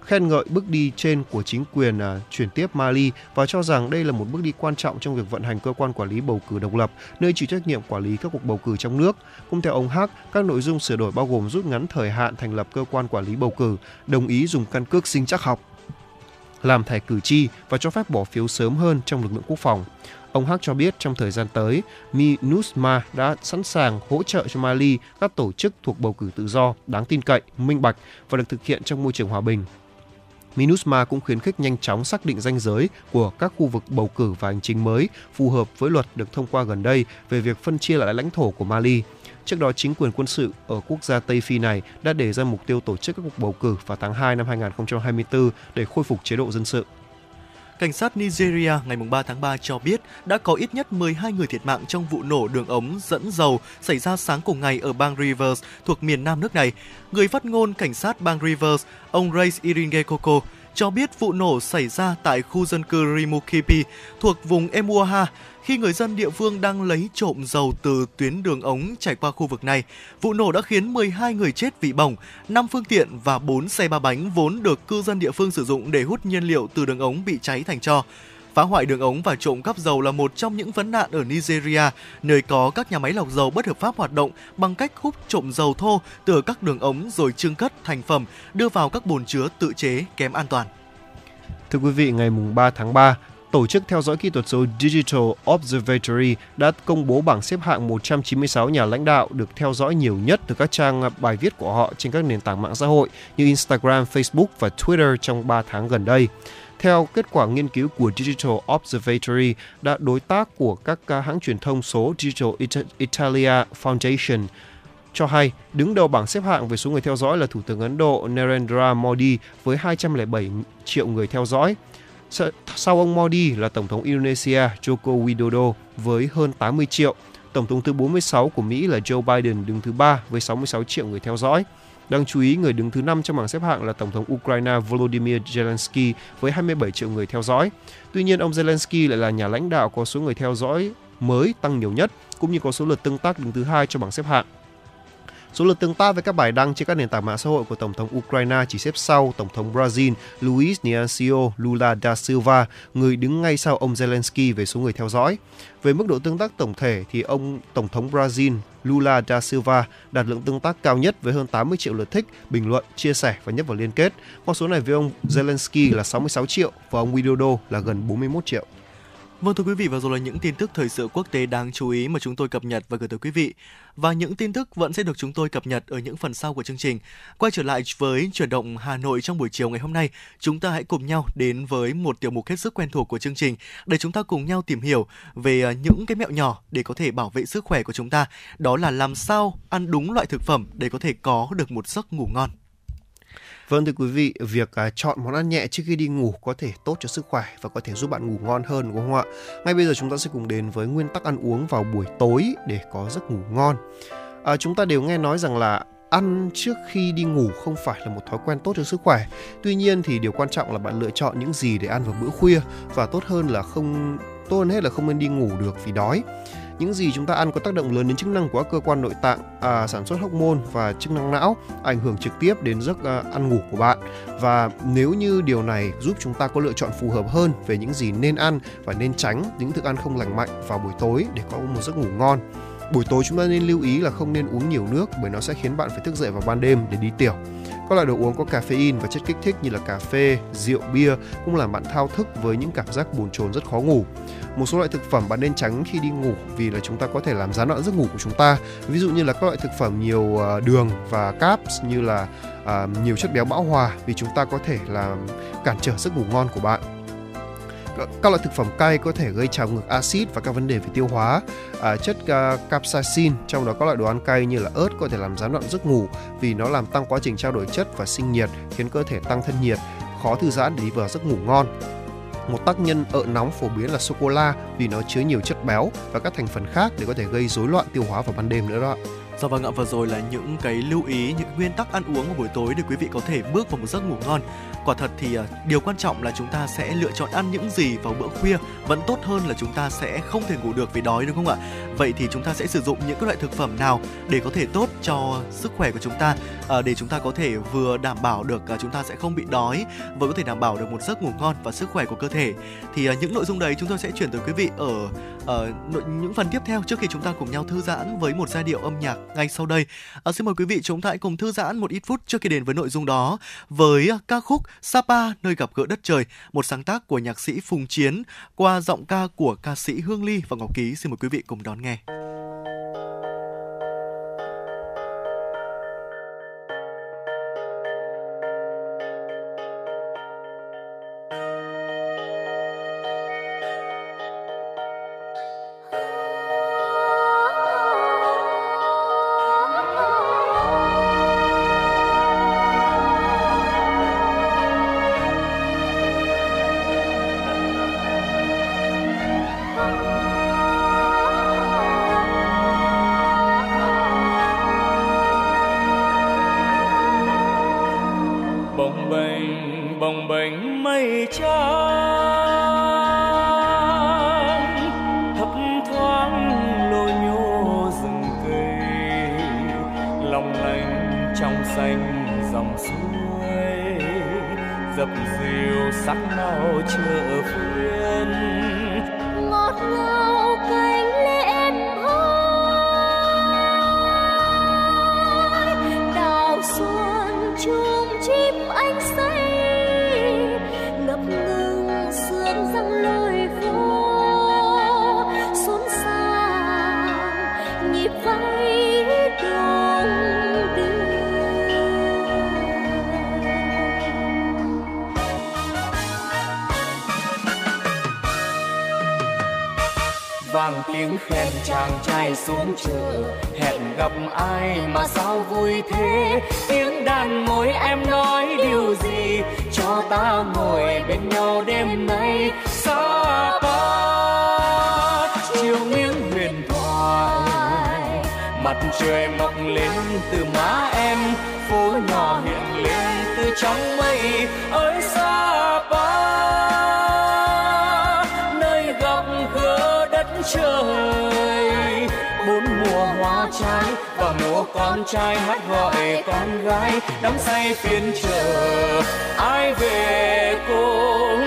S2: khen ngợi bước đi trên của chính quyền uh, chuyển tiếp Mali và cho rằng đây là một bước đi quan trọng trong việc vận hành cơ quan quản lý bầu cử độc lập, nơi chịu trách nhiệm quản lý các cuộc bầu cử trong nước. Cũng theo ông Hắc, các nội dung sửa đổi bao gồm rút ngắn thời hạn thành lập cơ quan quản lý bầu cử, đồng ý dùng căn cước sinh chắc học làm thẻ cử tri và cho phép bỏ phiếu sớm hơn trong lực lượng quốc phòng. Ông Haq cho biết trong thời gian tới, MINUSMA đã sẵn sàng hỗ trợ cho Mali các tổ chức thuộc bầu cử tự do, đáng tin cậy, minh bạch và được thực hiện trong môi trường hòa bình. MINUSMA cũng khuyến khích nhanh chóng xác định ranh giới của các khu vực bầu cử và hành chính mới phù hợp với luật được thông qua gần đây về việc phân chia lại lãnh thổ của Mali. Trước đó, chính quyền quân sự ở quốc gia Tây Phi này đã đề ra mục tiêu tổ chức các cuộc bầu cử vào tháng 2 năm 2024 để khôi phục chế độ dân sự.
S1: Cảnh sát Nigeria ngày 3 tháng 3 cho biết đã có ít nhất 12 người thiệt mạng trong vụ nổ đường ống dẫn dầu xảy ra sáng cùng ngày ở bang Rivers thuộc miền nam nước này. Người phát ngôn cảnh sát bang Rivers, ông Ray Iringekoko, cho biết vụ nổ xảy ra tại khu dân cư Rimukipi thuộc vùng Emuaha khi người dân địa phương đang lấy trộm dầu từ tuyến đường ống chảy qua khu vực này. Vụ nổ đã khiến 12 người chết vì bỏng, 5 phương tiện và 4 xe ba bánh vốn được cư dân địa phương sử dụng để hút nhiên liệu từ đường ống bị cháy thành tro. Phá hoại đường ống và trộm cắp dầu là một trong những vấn nạn ở Nigeria, nơi có các nhà máy lọc dầu bất hợp pháp hoạt động bằng cách hút trộm dầu thô từ các đường ống rồi trưng cất thành phẩm đưa vào các bồn chứa tự chế kém an toàn.
S2: Thưa quý vị, ngày 3 tháng 3, Tổ chức theo dõi kỹ thuật số Digital Observatory đã công bố bảng xếp hạng 196 nhà lãnh đạo được theo dõi nhiều nhất từ các trang bài viết của họ trên các nền tảng mạng xã hội như Instagram, Facebook và Twitter trong 3 tháng gần đây. Theo kết quả nghiên cứu của Digital Observatory, đã đối tác của các hãng truyền thông số Digital Italia Foundation cho hay đứng đầu bảng xếp hạng về số người theo dõi là Thủ tướng Ấn Độ Narendra Modi với 207 triệu người theo dõi. Sau ông Modi là Tổng thống Indonesia Joko Widodo với hơn 80 triệu. Tổng thống thứ 46 của Mỹ là Joe Biden đứng thứ 3 với 66 triệu người theo dõi. Đáng chú ý, người đứng thứ 5 trong bảng xếp hạng là Tổng thống Ukraine Volodymyr Zelensky với 27 triệu người theo dõi. Tuy nhiên, ông Zelensky lại là nhà lãnh đạo có số người theo dõi mới tăng nhiều nhất, cũng như có số lượt tương tác đứng thứ hai trong bảng xếp hạng. Số lượt tương tác với các bài đăng trên các nền tảng mạng xã hội của Tổng thống Ukraine chỉ xếp sau Tổng thống Brazil Luiz Inacio Lula da Silva, người đứng ngay sau ông Zelensky về số người theo dõi. Về mức độ tương tác tổng thể thì ông Tổng thống Brazil Lula da Silva đạt lượng tương tác cao nhất với hơn 80 triệu lượt thích, bình luận, chia sẻ và nhấp vào liên kết. Con số này với ông Zelensky là 66 triệu và ông Widodo là gần 41 triệu.
S1: Vâng thưa quý vị và rồi là những tin tức thời sự quốc tế đáng chú ý mà chúng tôi cập nhật và gửi tới quý vị. Và những tin tức vẫn sẽ được chúng tôi cập nhật ở những phần sau của chương trình. Quay trở lại với chuyển động Hà Nội trong buổi chiều ngày hôm nay, chúng ta hãy cùng nhau đến với một tiểu mục hết sức quen thuộc của chương trình để chúng ta cùng nhau tìm hiểu về à, những cái mẹo nhỏ để có thể bảo vệ sức khỏe của chúng ta. Đó là làm sao ăn đúng loại thực phẩm để có thể có được một giấc ngủ ngon.
S2: Vâng thưa quý vị, việc à, chọn món ăn nhẹ trước khi đi ngủ có thể tốt cho sức khỏe và có thể giúp bạn ngủ ngon hơn đúng không ạ? Ngay bây giờ chúng ta sẽ cùng đến với nguyên tắc ăn uống vào buổi tối để có giấc ngủ ngon. À, chúng ta đều nghe nói rằng là ăn trước khi đi ngủ không phải là một thói quen tốt cho sức khỏe. Tuy nhiên thì điều quan trọng là bạn lựa chọn những gì để ăn vào bữa khuya và tốt hơn là không tốt hơn hết là không nên đi ngủ được vì đói những gì chúng ta ăn có tác động lớn đến chức năng của các cơ quan nội tạng à, sản xuất hormone và chức năng não ảnh hưởng trực tiếp đến giấc à, ăn ngủ của bạn. Và nếu như điều này giúp chúng ta có lựa chọn phù hợp hơn về những gì nên ăn và nên tránh những thức ăn không lành mạnh vào buổi tối để có một giấc ngủ ngon. Buổi tối chúng ta nên lưu ý là không nên uống nhiều nước bởi nó sẽ khiến bạn phải thức dậy vào ban đêm để đi tiểu các loại đồ uống có caffeine và chất kích thích như là cà phê, rượu, bia cũng làm bạn thao thức với những cảm giác bồn chồn rất khó ngủ. Một số loại thực phẩm bạn nên tránh khi đi ngủ vì là chúng ta có thể làm gián đoạn giấc ngủ của chúng ta. Ví dụ như là các loại thực phẩm nhiều ờ, đường và carbs như là à, nhiều chất béo bão hòa vì chúng ta có thể làm cản trở giấc ngủ ngon của bạn các loại thực phẩm cay có thể gây trào ngược axit và các vấn đề về tiêu hóa. À, chất uh, capsaicin trong đó các loại đồ ăn cay như là ớt có thể làm gián đoạn giấc ngủ vì nó làm tăng quá trình trao đổi chất và sinh nhiệt, khiến cơ thể tăng thân nhiệt, khó thư giãn để đi vào giấc ngủ ngon. Một tác nhân ợ nóng phổ biến là sô cô la vì nó chứa nhiều chất béo và các thành phần khác để có thể gây rối loạn tiêu hóa vào ban đêm nữa đó.
S3: Dạ vâng ạ, vừa rồi là những cái lưu ý, những nguyên tắc ăn uống vào buổi tối để quý vị có thể bước vào một giấc ngủ ngon. Quả thật thì ờ, điều quan trọng là chúng ta sẽ lựa chọn ăn những gì vào bữa khuya vẫn tốt hơn là chúng ta sẽ không thể ngủ được vì đói đúng không ạ? Vậy thì chúng ta sẽ sử dụng những loại thực phẩm nào để có thể tốt cho sức khỏe của chúng ta ờ, để chúng ta có thể vừa đảm bảo được ờ, chúng ta sẽ không bị đói, vừa có thể đảm bảo được một giấc ngủ ngon và sức khỏe của cơ thể. Thì những nội dung đấy chúng tôi sẽ chuyển tới quý vị ở ở những phần tiếp theo trước khi chúng ta cùng nhau thư giãn với một giai điệu âm nhạc ngay sau đây. À, xin mời quý vị chúng ta hãy cùng thư giãn một ít phút trước khi đến với nội dung đó với ca khúc Sapa nơi gặp gỡ đất trời, một sáng tác của nhạc sĩ Phùng Chiến qua giọng ca của ca sĩ Hương Ly và Ngọc Ký. Xin mời quý vị cùng đón nghe.
S10: Bắc chàng trai xuống chợ, hẹn gặp ai mà sao vui thế?
S3: Tiếng đàn môi em nói điều gì cho ta ngồi bên nhau đêm nay? Xa ta chiều nghiêng huyền thoại,
S10: mặt trời mọc lên từ má em,
S3: phố nhỏ hiện lên từ trong mây. Ơi, xa pa nơi gặp gỡ đất trời trai và mùa con trai, hát gọi con gái, đắm say phiên chờ ai về cô?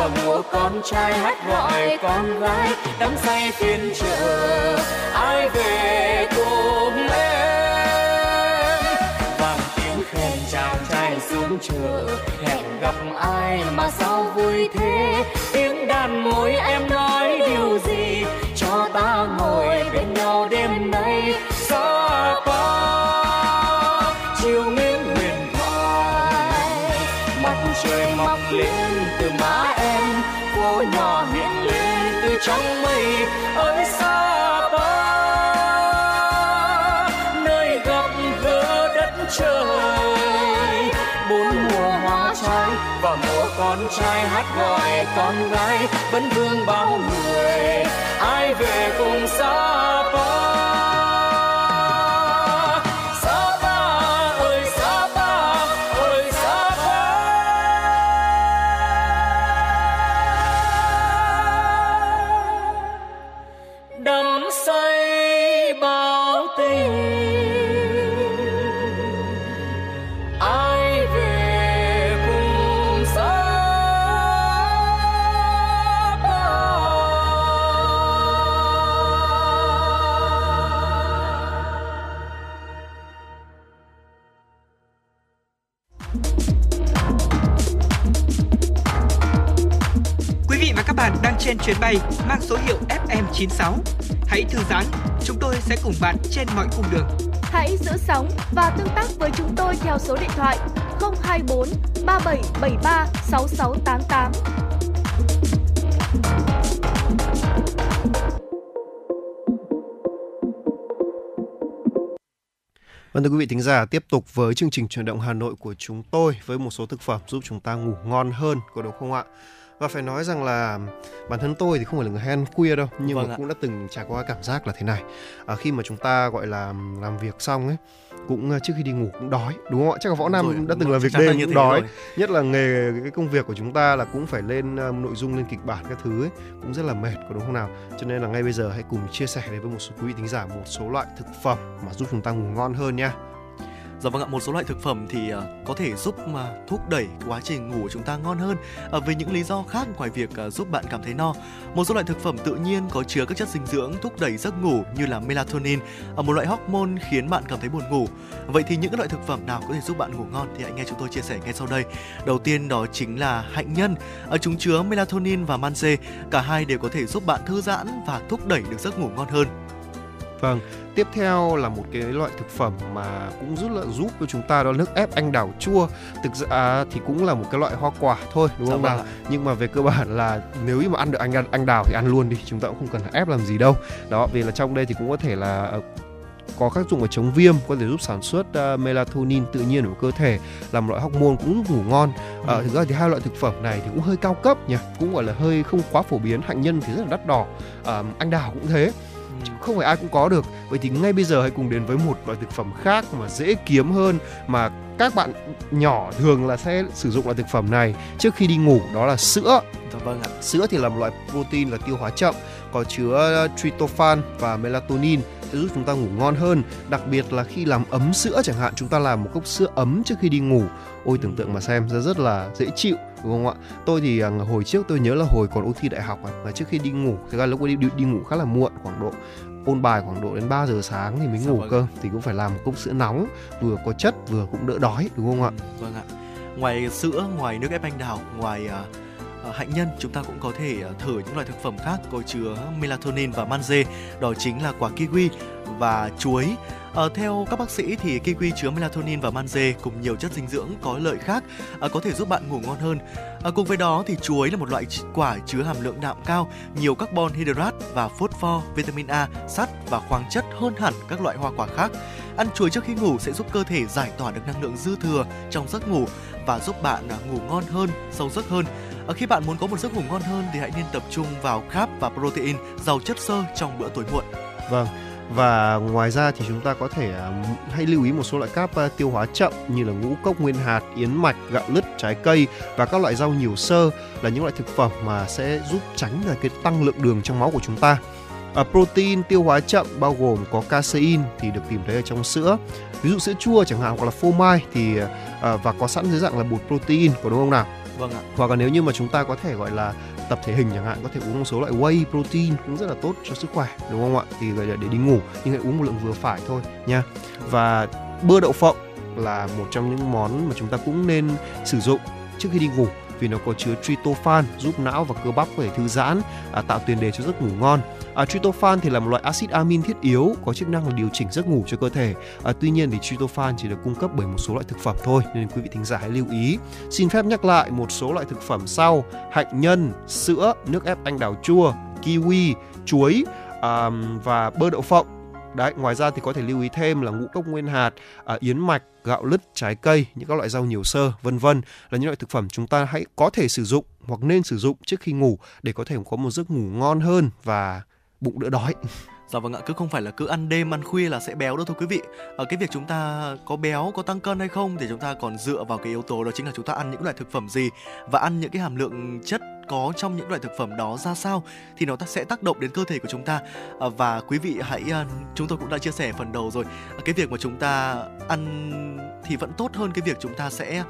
S3: Và mùa con trai hát gọi con gái, đắm say phiên chợ, ai về cùng em vang tiếng khen chàng trai xuống chợ, hẹn gặp ai mà sao vui thế? Tiếng đàn môi em nói điều gì cho ta ngồi bên nhau đêm nay? Trai hát gọi con gái vẫn vương bao người ai về cùng xa quá
S4: trên chuyến bay mang số hiệu FM96. Hãy thư giãn, chúng tôi sẽ cùng bạn trên mọi cung đường.
S5: Hãy giữ sóng và tương tác với chúng tôi theo số điện thoại 024 3773 6688.
S2: Vâng thưa quý vị thính giả, tiếp tục với chương trình chuyển động Hà Nội của chúng tôi với một số thực phẩm giúp chúng ta ngủ ngon hơn, có đúng không ạ? Và phải nói rằng là bản thân tôi thì không phải là người ăn khuya đâu, nhưng
S1: Vâng
S2: mà
S1: ạ.
S2: cũng đã từng trải qua cảm giác là thế này. À, khi mà chúng ta gọi là làm việc xong ấy, cũng uh, trước khi đi ngủ cũng đói, đúng không ạ? Chắc là võ nam
S1: rồi,
S2: đã từng làm việc đêm cũng đói.
S1: rồi.
S2: Nhất là nghề cái công việc của chúng ta là cũng phải lên uh, nội dung lên kịch bản các thứ ấy, cũng rất là mệt, có đúng không nào? Cho nên là ngay bây giờ hãy cùng chia sẻ đến với một số quý vị thính giả một số loại thực phẩm mà giúp chúng ta ngủ ngon hơn nha.
S1: Dạ vâng ạ, một số loại thực phẩm thì uh, có thể giúp mà thúc đẩy quá trình ngủ của chúng ta ngon hơn ờ, uh, vì những lý do khác ngoài việc uh, giúp bạn cảm thấy no. Một số loại thực phẩm tự nhiên có chứa các chất dinh dưỡng thúc đẩy giấc ngủ như là melatonin, uh, một loại hormone khiến bạn cảm thấy buồn ngủ. Vậy thì những loại thực phẩm nào có thể giúp bạn ngủ ngon thì hãy nghe chúng tôi chia sẻ ngay sau đây. Đầu tiên đó chính là hạnh nhân. Uh, Chúng chứa melatonin và magie, cả hai đều có thể giúp bạn thư giãn và thúc đẩy được giấc ngủ ngon hơn.
S2: Vâng, tiếp theo là một cái loại thực phẩm mà cũng rất là giúp cho chúng ta đó là nước ép anh đào chua. Thực ra thì cũng là một cái loại hoa quả thôi, đúng
S1: Dạ
S2: không
S1: vâng
S2: nào? Nhưng mà về cơ bản là nếu như mà ăn được anh anh đào thì ăn luôn đi, chúng ta cũng không cần phải ép làm gì đâu. Đó, vì là trong đây thì cũng có thể là ờ, có các dụng ở chống viêm có thể giúp sản xuất ờ, melatonin tự nhiên của cơ thể làm loại hormone cũng giúp ngủ ngon Ờ, thực ra thì hai loại thực phẩm này thì cũng hơi cao cấp nhỉ cũng gọi là hơi không quá phổ biến hạnh nhân thì rất là đắt đỏ Ờ, anh đào cũng thế chứ không phải ai cũng có được. Vậy thì ngay bây giờ hãy cùng đến với một loại thực phẩm khác mà dễ kiếm hơn mà các bạn nhỏ thường là sẽ sử dụng loại thực phẩm này trước khi đi ngủ đó là sữa.
S1: Dạ vâng ạ.
S2: Sữa thì là một loại protein là tiêu hóa chậm, có chứa tryptophan và melatonin giúp chúng ta ngủ ngon hơn. Đặc biệt là khi làm ấm sữa chẳng hạn, chúng ta làm một cốc sữa ấm trước khi đi ngủ. Ôi tưởng tượng mà xem ra rất là dễ chịu đúng không ạ? Tôi thì à, hồi trước tôi nhớ là hồi còn ôn thi đại học là trước khi đi ngủ, thực ra lúc đi, đi, đi ngủ khá là muộn, khoảng độ ôn bài khoảng độ đến 3 giờ sáng thì mới ngủ cơ thì cũng phải làm một cốc sữa nóng vừa có chất vừa cũng đỡ đói đúng không ạ?
S1: Vâng ạ. Ngoài sữa, ngoài nước ép anh đào, ngoài ờ, Ờ, hạnh nhân chúng ta cũng có thể ờ, thử những loại thực phẩm khác có chứa melatonin và magie đó chính là quả kiwi và chuối À, theo các bác sĩ thì kiwi chứa melatonin và magie cùng nhiều chất dinh dưỡng có lợi khác à, có thể giúp bạn ngủ ngon hơn. À, cùng với đó thì chuối là một loại quả chứa hàm lượng đạm cao, nhiều carbon hydrate và phosphor, vitamin A, sắt và khoáng chất hơn hẳn các loại hoa quả khác. Ăn chuối trước khi ngủ sẽ giúp cơ thể giải tỏa được năng lượng dư thừa trong giấc ngủ và giúp bạn ngủ ngon hơn, sâu giấc hơn. Ở khi bạn muốn có một giấc ngủ ngon hơn thì hãy nên tập trung vào carb và protein giàu chất xơ trong bữa tối muộn.
S2: Vâng. Và ngoài ra thì chúng ta có thể à, hãy lưu ý một số loại cáp à, tiêu hóa chậm như là ngũ cốc nguyên hạt, yến mạch, gạo lứt, trái cây và các loại rau nhiều xơ là những loại thực phẩm mà sẽ giúp tránh là cái tăng lượng đường trong máu của chúng ta. À, protein tiêu hóa chậm bao gồm có casein thì được tìm thấy ở trong sữa. Ví dụ sữa chua chẳng hạn hoặc là phô mai thì à, và có sẵn dưới dạng là bột protein có đúng không nào?
S1: Vâng ạ.
S2: Hoặc là nếu như mà chúng ta có thể gọi là tập thể hình chẳng hạn có thể uống một số loại whey protein cũng rất là tốt cho sức khỏe đúng không ạ? Thì gọi là để đi ngủ nhưng hãy uống một lượng vừa phải thôi nha. Và bơ đậu phộng là một trong những món mà chúng ta cũng nên sử dụng trước khi đi ngủ vì nó có chứa tryptophan giúp não và cơ bắp có thể thư giãn à, tạo tiền đề cho giấc ngủ ngon à, tryptophan thì là một loại axit amin thiết yếu có chức năng là điều chỉnh giấc ngủ cho cơ thể. À, tuy nhiên thì tryptophan chỉ được cung cấp bởi một số loại thực phẩm thôi nên quý vị thính giả hãy lưu ý. Xin phép nhắc lại một số loại thực phẩm sau. Hạnh nhân sữa nước ép anh đào chua kiwi chuối à, và bơ đậu phộng. Đấy, ngoài ra thì có thể lưu ý thêm là ngũ cốc nguyên hạt, à, yến mạch, gạo lứt, trái cây, những các loại rau nhiều xơ, vân vân là những loại thực phẩm chúng ta hãy có thể sử dụng hoặc nên sử dụng trước khi ngủ để có thể có một giấc ngủ ngon hơn và bụng đỡ đói.
S1: Dạ vâng ạ, cứ không phải là cứ ăn đêm ăn khuya là sẽ béo đâu thưa quý vị. Ở cái việc chúng ta có béo, có tăng cân hay không thì chúng ta còn dựa vào cái yếu tố đó chính là chúng ta ăn những loại thực phẩm gì và ăn những cái hàm lượng chất có trong những loại thực phẩm đó ra sao thì nó sẽ tác động đến cơ thể của chúng ta À, và quý vị hãy ờ, chúng tôi cũng đã chia sẻ phần đầu rồi cái việc mà chúng ta ăn thì vẫn tốt hơn cái việc chúng ta sẽ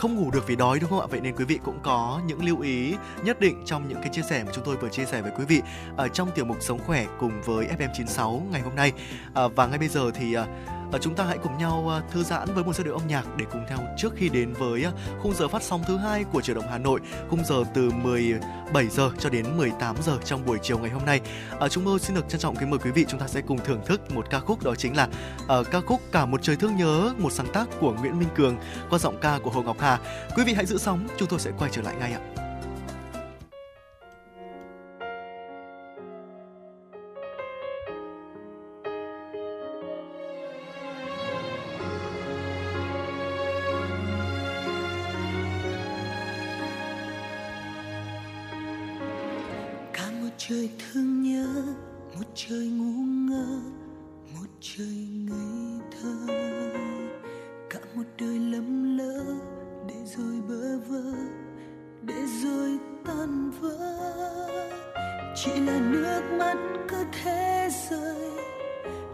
S1: không ngủ được vì đói đúng không ạ? Vậy nên quý vị cũng có những lưu ý nhất định trong những cái chia sẻ mà chúng tôi vừa chia sẻ với quý vị ở trong tiểu mục sống khỏe cùng với FM96 ngày hôm nay. À, và ngay bây giờ thì à, và chúng ta hãy cùng nhau ờ, thư giãn với một giai điệu âm nhạc để cùng theo trước khi đến với ờ, khung giờ phát sóng thứ hai của Chuyển động Hà Nội, khung giờ từ 17 giờ cho đến 18 giờ trong buổi chiều ngày hôm nay. À, chúng tôi xin được trân trọng kính mời quý vị chúng ta sẽ cùng thưởng thức một ca khúc đó chính là uh, ca khúc Cả một trời thương nhớ, một sáng tác của Nguyễn Minh Cường qua giọng ca của Hồ Ngọc Hà. Quý vị hãy giữ sóng, chúng tôi sẽ quay trở lại ngay ạ.
S11: Trời ngu ngơ, một trời ngây thơ. Cả một đời lầm lỡ để rồi bơ vơ, để rồi tan vỡ. Chỉ là nước mắt cứ thế rơi,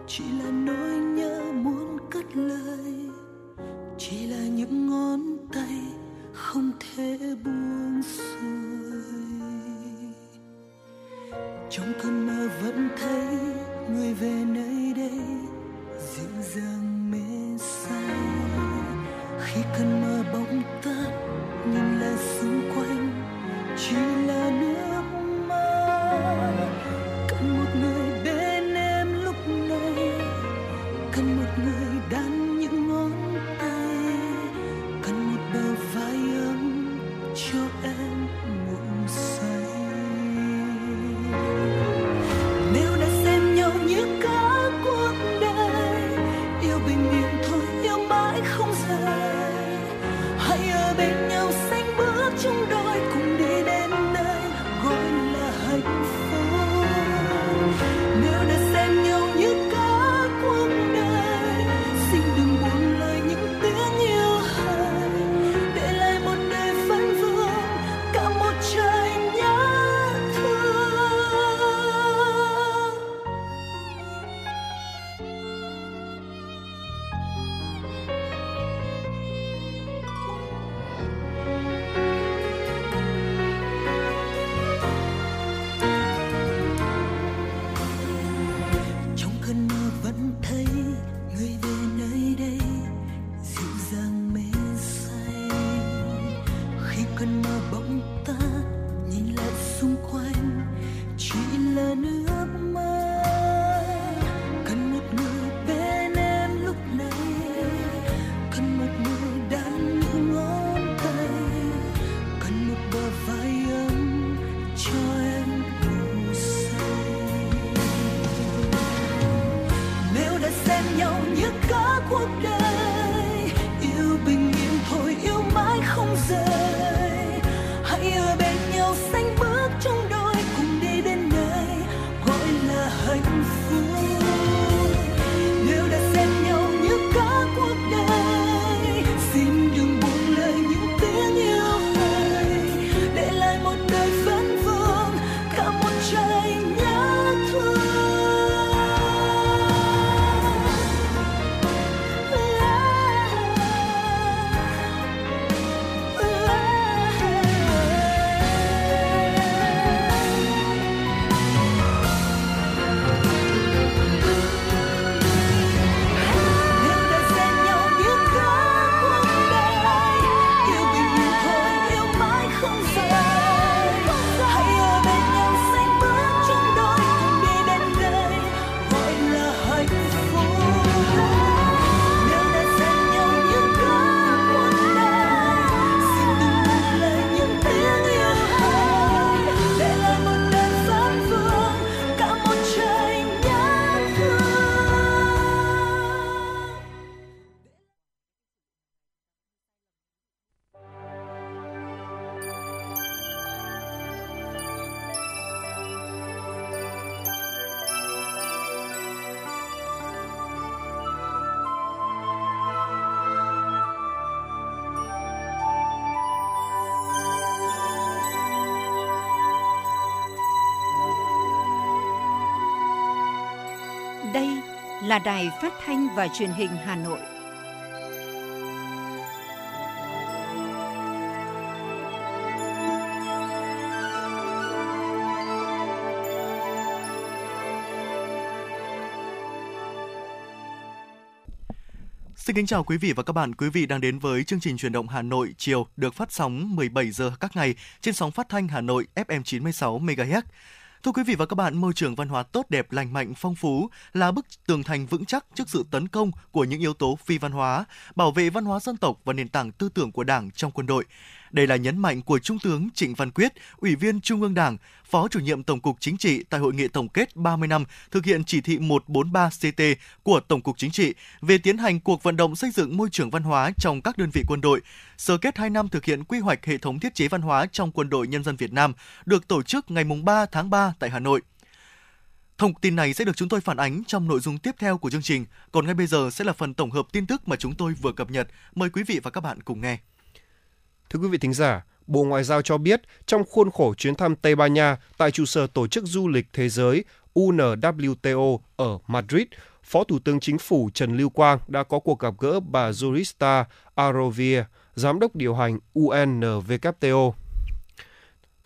S11: chỉ là nỗi nhớ muốn cất lời. Chỉ là những ngón
S12: là đài phát thanh và truyền hình Hà Nội.
S1: Xin kính chào quý vị và các bạn. Quý vị đang đến với chương trình truyền động Hà Nội chiều được phát sóng 17 giờ các ngày trên sóng phát thanh Hà Nội FM 96 MHz. Thưa quý vị và các bạn, môi trường văn hóa tốt đẹp, lành mạnh, phong phú là bức tường thành vững chắc trước sự tấn công của những yếu tố phi văn hóa, bảo vệ văn hóa dân tộc và nền tảng tư tưởng của Đảng trong quân đội. Đây là nhấn mạnh của Trung tướng Trịnh Văn Quyết, Ủy viên Trung ương Đảng, Phó chủ nhiệm Tổng cục Chính trị tại hội nghị tổng kết 30 năm thực hiện chỉ thị 143 CT của Tổng cục Chính trị về tiến hành cuộc vận động xây dựng môi trường văn hóa trong các đơn vị quân đội. Sơ kết 2 năm thực hiện quy hoạch hệ thống thiết chế văn hóa trong quân đội nhân dân Việt Nam được tổ chức ngày 3 tháng 3 tại Hà Nội. Thông tin này sẽ được chúng tôi phản ánh trong nội dung tiếp theo của chương trình. Còn ngay bây giờ sẽ là phần tổng hợp tin tức mà chúng tôi vừa cập nhật. Mời quý vị và các bạn cùng nghe.
S2: Thưa quý vị thính giả, Bộ Ngoại giao cho biết trong khuôn khổ chuyến thăm Tây Ban Nha tại trụ sở Tổ chức Du lịch Thế giới UNWTO ở Madrid, Phó Thủ tướng Chính phủ Trần Lưu Quang đã có cuộc gặp gỡ bà Jurista Arovia, Giám đốc điều hành UNWTO.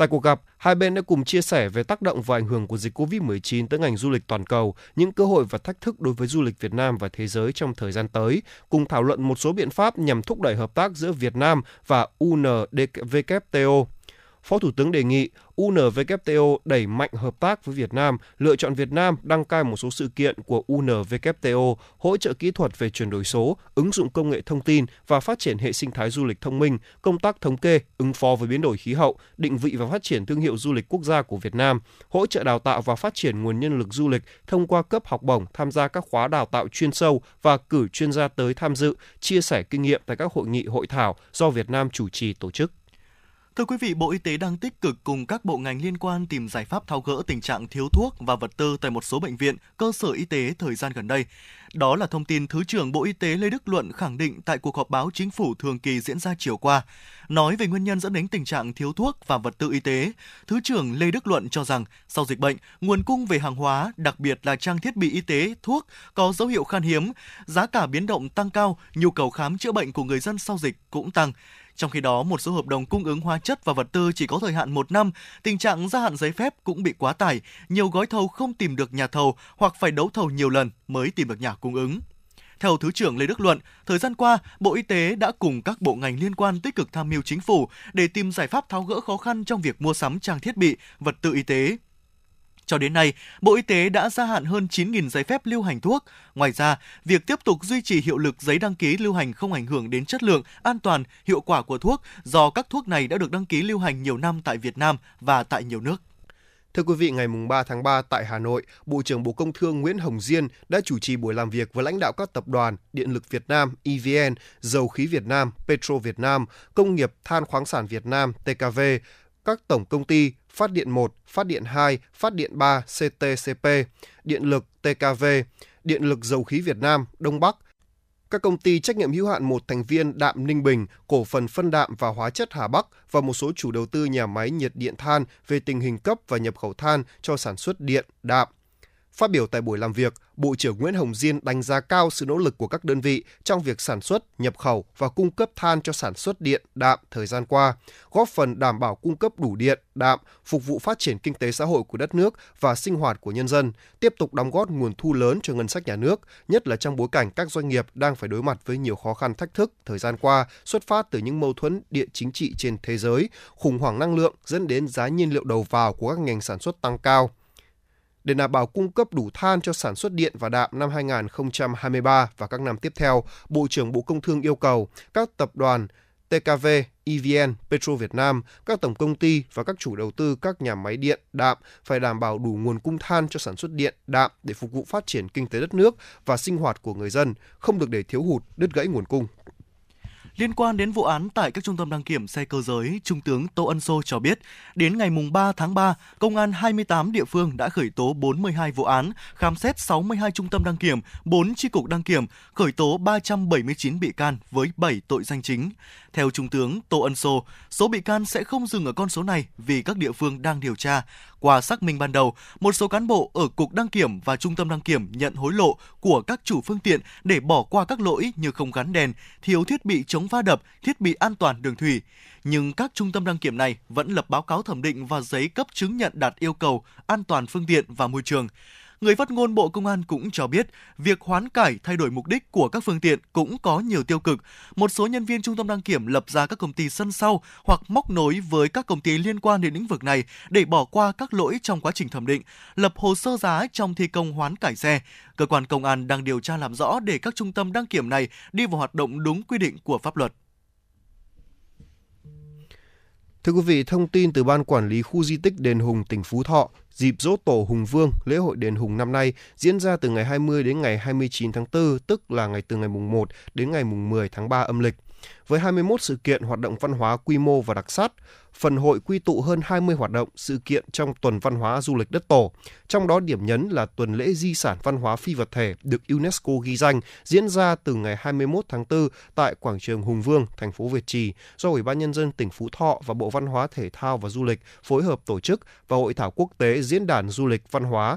S2: Tại cuộc gặp, hai bên đã cùng chia sẻ về tác động và ảnh hưởng của dịch COVID-19 tới ngành du lịch toàn cầu, những cơ hội và thách thức đối với du lịch Việt Nam và thế giới trong thời gian tới, cùng thảo luận một số biện pháp nhằm thúc đẩy hợp tác giữa Việt Nam và UNWTO. Phó Thủ tướng đề nghị UNWTO đẩy mạnh hợp tác với Việt Nam, lựa chọn Việt Nam đăng cai một số sự kiện của UNWTO, hỗ trợ kỹ thuật về chuyển đổi số, ứng dụng công nghệ thông tin và phát triển hệ sinh thái du lịch thông minh, công tác thống kê, ứng phó với biến đổi khí hậu, định vị và phát triển thương hiệu du lịch quốc gia của Việt Nam, hỗ trợ đào tạo và phát triển nguồn nhân lực du lịch thông qua cấp học bổng tham gia các khóa đào tạo chuyên sâu và cử chuyên gia tới tham dự, chia sẻ kinh nghiệm tại các hội nghị hội thảo do Việt Nam chủ trì tổ chức.
S1: Thưa quý vị, Bộ Y tế đang tích cực cùng các bộ ngành liên quan tìm giải pháp tháo gỡ tình trạng thiếu thuốc và vật tư tại một số bệnh viện, cơ sở y tế thời gian gần đây. Đó là thông tin Thứ trưởng Bộ Y tế Lê Đức Luận khẳng định tại cuộc họp báo chính phủ thường kỳ diễn ra chiều qua. Nói về nguyên nhân dẫn đến tình trạng thiếu thuốc và vật tư y tế, Thứ trưởng Lê Đức Luận cho rằng sau dịch bệnh, nguồn cung về hàng hóa, đặc biệt là trang thiết bị y tế, thuốc có dấu hiệu khan hiếm, giá cả biến động tăng cao, nhu cầu khám chữa bệnh của người dân sau dịch cũng tăng. Trong khi đó, một số hợp đồng cung ứng hóa chất và vật tư chỉ có thời hạn một năm, tình trạng gia hạn giấy phép cũng bị quá tải, nhiều gói thầu không tìm được nhà thầu hoặc phải đấu thầu nhiều lần mới tìm được nhà cung ứng. Theo Thứ trưởng Lê Đức Luận, thời gian qua, Bộ Y tế đã cùng các bộ ngành liên quan tích cực tham mưu chính phủ để tìm giải pháp tháo gỡ khó khăn trong việc mua sắm trang thiết bị, vật tư y tế. Cho đến nay, Bộ Y tế đã gia hạn hơn 9.000 giấy phép lưu hành thuốc. Ngoài ra, việc tiếp tục duy trì hiệu lực giấy đăng ký lưu hành không ảnh hưởng đến chất lượng, an toàn, hiệu quả của thuốc do các thuốc này đã được đăng ký lưu hành nhiều năm tại Việt Nam và tại nhiều nước.
S2: Thưa quý vị, ngày 3 tháng 3 tại Hà Nội, Bộ trưởng Bộ Công Thương Nguyễn Hồng Diên đã chủ trì buổi làm việc với lãnh đạo các tập đoàn Điện lực Việt Nam EVN, Dầu khí Việt Nam Petro Việt Nam, Công nghiệp Than khoáng sản Việt Nam TKV, các tổng công ty Phát điện 1, Phát điện 2, Phát điện 3 CTCP, Điện lực TKV, Điện lực Dầu khí Việt Nam Đông Bắc, các công ty trách nhiệm hữu hạn một thành viên Đạm Ninh Bình, cổ phần phân đạm và hóa chất Hà Bắc và một số chủ đầu tư nhà máy nhiệt điện than về tình hình cấp và nhập khẩu than cho sản xuất điện, đạm. Phát biểu tại buổi làm việc, Bộ trưởng Nguyễn Hồng Diên đánh giá cao sự nỗ lực của các đơn vị trong việc sản xuất, nhập khẩu và cung cấp than cho sản xuất điện, đạm thời gian qua, góp phần đảm bảo cung cấp đủ điện, đạm, phục vụ phát triển kinh tế xã hội của đất nước và sinh hoạt của nhân dân, tiếp tục đóng góp nguồn thu lớn cho ngân sách nhà nước, nhất là trong bối cảnh các doanh nghiệp đang phải đối mặt với nhiều khó khăn thách thức thời gian qua xuất phát từ những mâu thuẫn địa chính trị trên thế giới, khủng hoảng năng lượng dẫn đến giá nhiên liệu đầu vào của các ngành sản xuất tăng cao để đảm bảo cung cấp đủ than cho sản xuất điện và đạm năm 2023 và các năm tiếp theo, Bộ trưởng Bộ Công Thương yêu cầu các tập đoàn TKV, EVN, Petro Việt Nam, các tổng công ty và các chủ đầu tư các nhà máy điện, đạm phải đảm bảo đủ nguồn cung than cho sản xuất điện, đạm để phục vụ phát triển kinh tế đất nước và sinh hoạt của người dân, không được để thiếu hụt, đứt gãy nguồn cung.
S1: Liên quan đến vụ án tại các trung tâm đăng kiểm xe cơ giới, Trung tướng Tô Ân Sô cho biết, đến ngày 3 tháng 3, Công an 28 địa phương đã khởi tố 42 vụ án, khám xét 62 trung tâm đăng kiểm, 4 chi cục đăng kiểm, khởi tố 379 bị can với 7 tội danh chính. Theo Trung tướng Tô Ân Sô, số bị can sẽ không dừng ở con số này vì các địa phương đang điều tra. Qua xác minh ban đầu, một số cán bộ ở cục đăng kiểm và trung tâm đăng kiểm nhận hối lộ của các chủ phương tiện để bỏ qua các lỗi như không gắn đèn, thiếu thiết bị chống va đập, thiết bị an toàn đường thủy. Nhưng các trung tâm đăng kiểm này vẫn lập báo cáo thẩm định và giấy cấp chứng nhận đạt yêu cầu an toàn phương tiện và môi trường. Người phát ngôn Bộ Công an cũng cho biết, việc hoán cải thay đổi mục đích của các phương tiện cũng có nhiều tiêu cực. Một số nhân viên trung tâm đăng kiểm lập ra các công ty sân sau hoặc móc nối với các công ty liên quan đến lĩnh vực này để bỏ qua các lỗi trong quá trình thẩm định, lập hồ sơ giá trong thi công hoán cải xe. Cơ quan công an đang điều tra làm rõ để các trung tâm đăng kiểm này đi vào hoạt động đúng quy định của pháp luật.
S2: Thưa quý vị, thông tin từ Ban Quản lý Khu Di tích Đền Hùng, tỉnh Phú Thọ, dịp dỗ tổ Hùng Vương, lễ hội Đền Hùng năm nay diễn ra từ ngày 20 đến ngày 29 tháng 4, tức là ngày từ ngày mùng 1 đến ngày mùng 10 tháng 3 âm lịch. Với 21 sự kiện hoạt động văn hóa quy mô và đặc sắc, phần hội quy tụ hơn 20 hoạt động, sự kiện trong tuần văn hóa du lịch đất tổ. Trong đó điểm nhấn là tuần lễ di sản văn hóa phi vật thể được UNESCO ghi danh diễn ra từ ngày 21 tháng 4 tại quảng trường Hùng Vương, thành phố Việt Trì do Ủy ban Nhân dân tỉnh Phú Thọ và Bộ Văn hóa Thể thao và Du lịch phối hợp tổ chức và Hội thảo quốc tế Diễn đàn Du lịch Văn hóa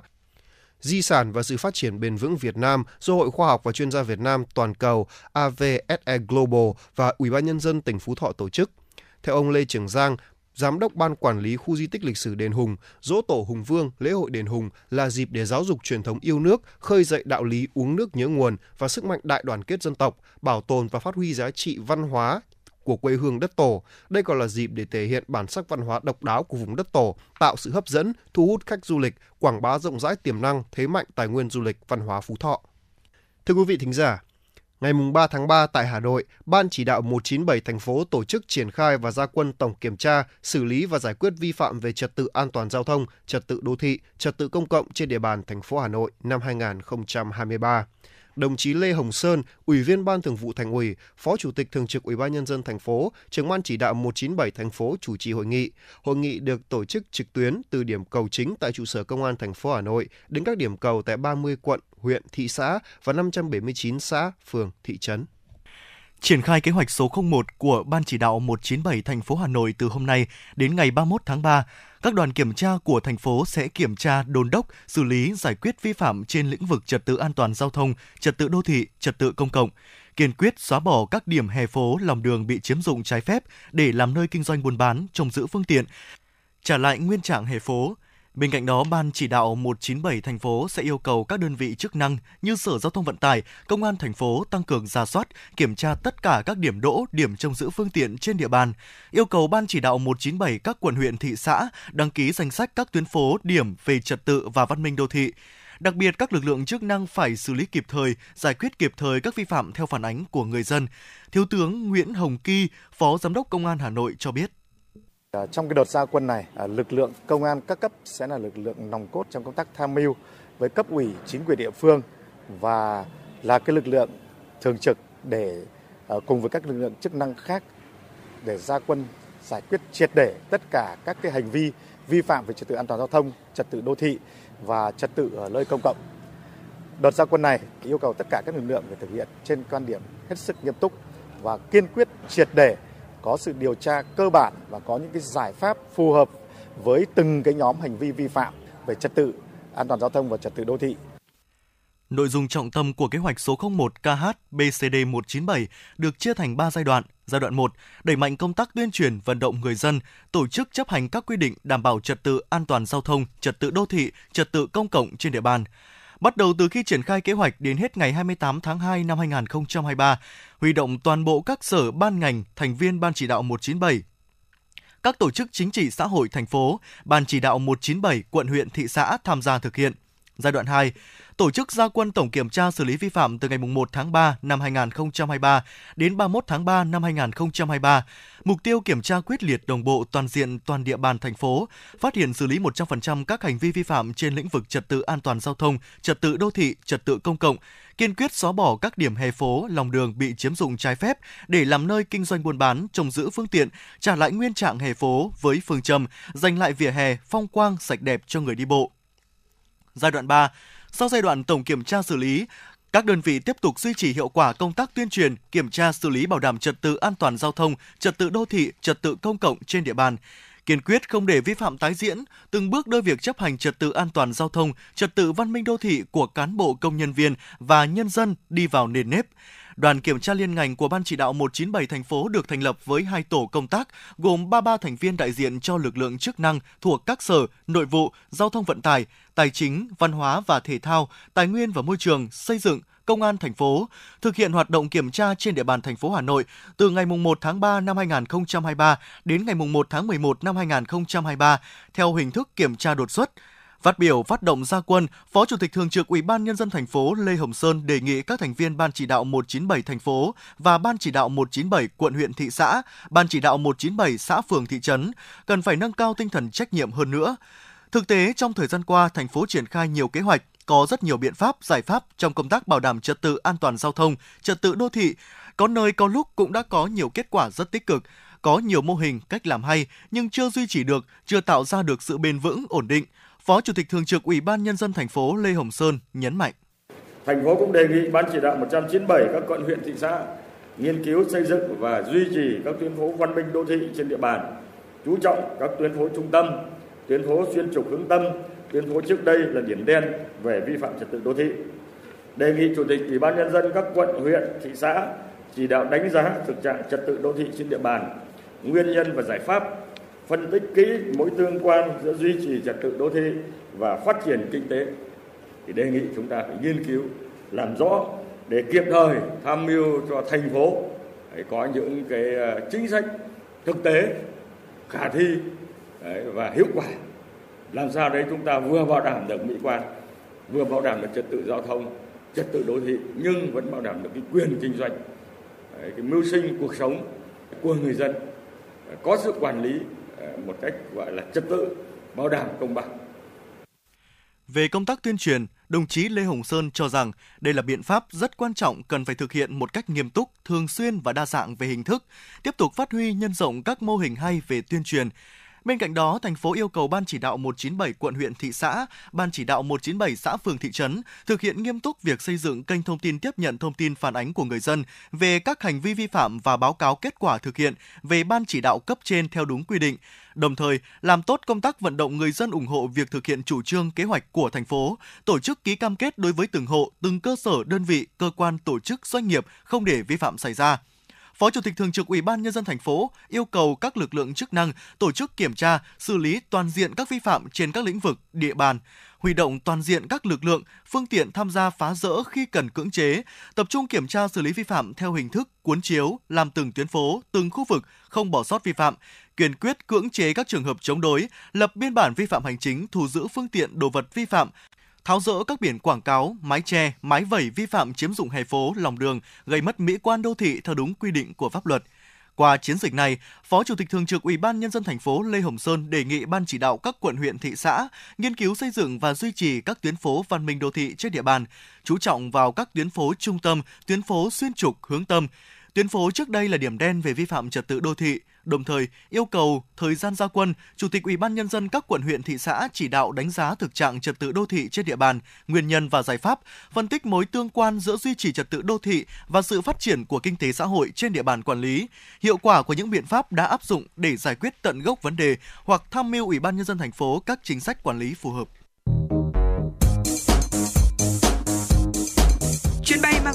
S2: Di sản và sự phát triển bền vững Việt Nam do Hội Khoa học và Chuyên gia Việt Nam toàn cầu AVSE Global và Ủy ban Nhân dân tỉnh Phú Thọ tổ chức. Theo ông Lê Trường Giang, Giám đốc Ban Quản lý Khu Di tích Lịch sử Đền Hùng, dỗ tổ Hùng Vương, lễ hội Đền Hùng là dịp để giáo dục truyền thống yêu nước, khơi dậy đạo lý uống nước nhớ nguồn và sức mạnh đại đoàn kết dân tộc, bảo tồn và phát huy giá trị văn hóa, của quê hương đất tổ. Đây còn là dịp để thể hiện bản sắc văn hóa độc đáo của vùng đất tổ, tạo sự hấp dẫn, thu hút khách du lịch, quảng bá rộng rãi tiềm năng, thế mạnh tài nguyên du lịch văn hóa Phú Thọ. Thưa quý vị thính giả, Ngày 3 tháng 3 tại Hà Nội, Ban chỉ đạo 197 thành phố tổ chức triển khai và gia quân tổng kiểm tra, xử lý và giải quyết vi phạm về trật tự an toàn giao thông, trật tự đô thị, trật tự công cộng trên địa bàn thành phố Hà Nội năm 2023 đồng chí Lê Hồng Sơn, Ủy viên Ban Thường vụ Thành ủy, Phó Chủ tịch Thường trực Ủy ban nhân dân thành phố, trưởng ban chỉ đạo 197 thành phố chủ trì hội nghị. Hội nghị được tổ chức trực tuyến từ điểm cầu chính tại trụ sở Công an thành phố Hà Nội đến các điểm cầu tại 30 quận, huyện, thị xã và 579 xã, phường, thị trấn.
S1: Triển khai kế hoạch số 01 của Ban chỉ đạo 197 thành phố Hà Nội từ hôm nay đến ngày 31 tháng 3, các đoàn kiểm tra của thành phố sẽ kiểm tra, đôn đốc, xử lý, giải quyết vi phạm trên lĩnh vực trật tự an toàn giao thông, trật tự đô thị, trật tự công cộng, kiên quyết xóa bỏ các điểm hè phố, lòng đường bị chiếm dụng trái phép để làm nơi kinh doanh buôn bán, trông giữ phương tiện, trả lại nguyên trạng hè phố, Bên cạnh đó, Ban chỉ đạo 197 thành phố sẽ yêu cầu các đơn vị chức năng như Sở Giao thông Vận tải, Công an thành phố tăng cường ra soát, kiểm tra tất cả các điểm đỗ, điểm trông giữ phương tiện trên địa bàn. Yêu cầu Ban chỉ đạo 197 các quận huyện thị xã đăng ký danh sách các tuyến phố, điểm về trật tự và văn minh đô thị. Đặc biệt, các lực lượng chức năng phải xử lý kịp thời, giải quyết kịp thời các vi phạm theo phản ánh của người dân. Thiếu tướng Nguyễn Hồng Kỳ, Phó Giám đốc Công an Hà Nội cho biết.
S13: À, trong cái đợt gia quân này, à, lực lượng công an các cấp sẽ là lực lượng nòng cốt trong công tác tham mưu với cấp ủy chính quyền địa phương và là cái lực lượng thường trực để à, cùng với các lực lượng chức năng khác để gia quân giải quyết triệt để tất cả các cái hành vi vi phạm về trật tự an toàn giao thông, trật tự đô thị và trật tự ở nơi công cộng. Đợt gia quân này yêu cầu tất cả các lực lượng phải thực hiện trên quan điểm hết sức nghiêm túc và kiên quyết triệt để có sự điều tra cơ bản và có những cái giải pháp phù hợp với từng cái nhóm hành vi vi phạm về trật tự an toàn giao thông và trật tự đô thị.
S1: Nội dung trọng tâm của kế hoạch số 01 KH BCD 197 được chia thành 3 giai đoạn. Giai đoạn 1, đẩy mạnh công tác tuyên truyền vận động người dân, tổ chức chấp hành các quy định đảm bảo trật tự an toàn giao thông, trật tự đô thị, trật tự công cộng trên địa bàn. Bắt đầu từ khi triển khai kế hoạch đến hết ngày 28 tháng 2 năm 2023, huy động toàn bộ các sở ban ngành, thành viên Ban chỉ đạo 197, các tổ chức chính trị xã hội thành phố, Ban chỉ đạo 197 quận huyện thị xã tham gia thực hiện. Giai đoạn 2, tổ chức gia quân tổng kiểm tra xử lý vi phạm từ ngày 1 tháng 3 năm 2023 đến 31 tháng 3 năm 2023. Mục tiêu kiểm tra quyết liệt đồng bộ toàn diện toàn địa bàn thành phố, phát hiện xử lý 100% các hành vi vi phạm trên lĩnh vực trật tự an toàn giao thông, trật tự đô thị, trật tự công cộng, kiên quyết xóa bỏ các điểm hè phố, lòng đường bị chiếm dụng trái phép để làm nơi kinh doanh buôn bán, trồng giữ phương tiện, trả lại nguyên trạng hè phố với phương châm dành lại vỉa hè phong quang sạch đẹp cho người đi bộ. Giai đoạn 3, sau giai đoạn tổng kiểm tra xử lý, các đơn vị tiếp tục duy trì hiệu quả công tác tuyên truyền, kiểm tra xử lý bảo đảm trật tự an toàn giao thông, trật tự đô thị, trật tự công cộng trên địa bàn. Kiên quyết không để vi phạm tái diễn, từng bước đưa việc chấp hành trật tự an toàn giao thông, trật tự văn minh đô thị của cán bộ công nhân viên và nhân dân đi vào nền nếp. Đoàn kiểm tra liên ngành của Ban chỉ đạo 197 thành phố được thành lập với hai tổ công tác, gồm 33 thành viên đại diện cho lực lượng chức năng thuộc các sở, nội vụ, giao thông vận tải, tài chính, văn hóa và thể thao, tài nguyên và môi trường, xây dựng, công an thành phố thực hiện hoạt động kiểm tra trên địa bàn thành phố Hà Nội từ ngày 1 tháng 3 năm 2023 đến ngày 1 tháng 11 năm 2023 theo hình thức kiểm tra đột xuất. Phát biểu phát động gia quân, Phó Chủ tịch Thường trực Ủy ban nhân dân thành phố Lê Hồng Sơn đề nghị các thành viên Ban chỉ đạo 197 thành phố và Ban chỉ đạo 197 quận huyện thị xã, Ban chỉ đạo 197 xã phường thị trấn cần phải nâng cao tinh thần trách nhiệm hơn nữa. Thực tế trong thời gian qua, thành phố triển khai nhiều kế hoạch, có rất nhiều biện pháp, giải pháp trong công tác bảo đảm trật tự an toàn giao thông, trật tự đô thị. Có nơi có lúc cũng đã có nhiều kết quả rất tích cực, có nhiều mô hình, cách làm hay nhưng chưa duy trì được, chưa tạo ra được sự bền vững, ổn định. Phó Chủ tịch Thường trực Ủy ban Nhân dân thành phố Lê Hồng Sơn nhấn mạnh.
S14: Thành phố cũng đề nghị Ban chỉ đạo 197 các quận huyện thị xã nghiên cứu xây dựng và duy trì các tuyến phố văn minh đô thị trên địa bàn, chú trọng các tuyến phố trung tâm, tuyến phố xuyên trục hướng tâm, tuyến phố trước đây là điểm đen về vi phạm trật tự đô thị. Đề nghị Chủ tịch Ủy ban nhân dân các quận, huyện, thị xã chỉ đạo đánh giá thực trạng trật tự đô thị trên địa bàn, nguyên nhân và giải pháp, phân tích kỹ mối tương quan giữa duy trì trật tự đô thị và phát triển kinh tế. Thì đề nghị chúng ta phải nghiên cứu, làm rõ để kịp thời tham mưu cho thành phố để có những cái ờ, chính sách thực tế khả thi đấy, và hiệu quả làm sao đấy chúng ta vừa bảo đảm được mỹ quan vừa bảo đảm được trật tự giao thông trật tự đô thị nhưng vẫn bảo đảm được cái quyền kinh doanh đấy, cái mưu sinh cuộc sống của người dân có sự quản lý Ờ, một cách gọi là trật tự bảo đảm công bằng
S1: Về công tác tuyên truyền, đồng chí Lê Hồng Sơn cho rằng đây là biện pháp rất quan trọng cần phải thực hiện một cách nghiêm túc, thường xuyên và đa dạng về hình thức, tiếp tục phát huy nhân rộng các mô hình hay về tuyên truyền. Bên cạnh đó, thành phố yêu cầu Ban chỉ đạo 197 quận huyện thị xã, Ban chỉ đạo 197 xã phường thị trấn thực hiện nghiêm túc việc xây dựng kênh thông tin tiếp nhận thông tin phản ánh của người dân về các hành vi vi phạm và báo cáo kết quả thực hiện về Ban chỉ đạo cấp trên theo đúng quy định. Đồng thời, làm tốt công tác vận động người dân ủng hộ việc thực hiện chủ trương kế hoạch của thành phố, tổ chức ký cam kết đối với từng hộ, từng cơ sở, đơn vị, cơ quan, tổ chức, doanh nghiệp không để vi phạm xảy ra Phó Chủ tịch Thường trực Ủy ban nhân dân thành phố yêu cầu các lực lượng chức năng tổ chức kiểm tra, xử lý toàn diện các vi phạm trên các lĩnh vực, địa bàn, huy động toàn diện các lực lượng, phương tiện tham gia phá rỡ khi cần cưỡng chế, tập trung kiểm tra xử lý vi phạm theo hình thức cuốn chiếu, làm từng tuyến phố, từng khu vực, không bỏ sót vi phạm, kiên quyết cưỡng chế các trường hợp chống đối, lập biên bản vi phạm hành chính, thu giữ phương tiện đồ vật vi phạm, tháo rỡ các biển quảng cáo, mái che, mái vẩy vi phạm chiếm dụng hè phố, lòng đường, gây mất mỹ quan đô thị theo đúng quy định của pháp luật. Qua chiến dịch này, Phó Chủ tịch Thường trực Ủy ban nhân dân thành phố Lê Hồng Sơn đề nghị ban chỉ đạo các quận huyện thị xã nghiên cứu xây dựng và duy trì các tuyến phố văn minh đô thị trên địa bàn, chú trọng vào các tuyến phố trung tâm, tuyến phố xuyên trục hướng tâm. Tuyến phố trước đây là điểm đen về vi phạm trật tự đô thị, đồng thời yêu cầu thời gian gia quân, Chủ tịch Ủy ban nhân dân các quận huyện thị xã chỉ đạo đánh giá thực trạng trật tự đô thị trên địa bàn, nguyên nhân và giải pháp, phân tích mối tương quan giữa duy trì trật tự đô thị và sự phát triển của kinh tế xã hội trên địa bàn quản lý, hiệu quả của những biện pháp đã áp dụng để giải quyết tận gốc vấn đề hoặc tham mưu Ủy ban nhân dân thành phố các chính sách quản lý phù hợp.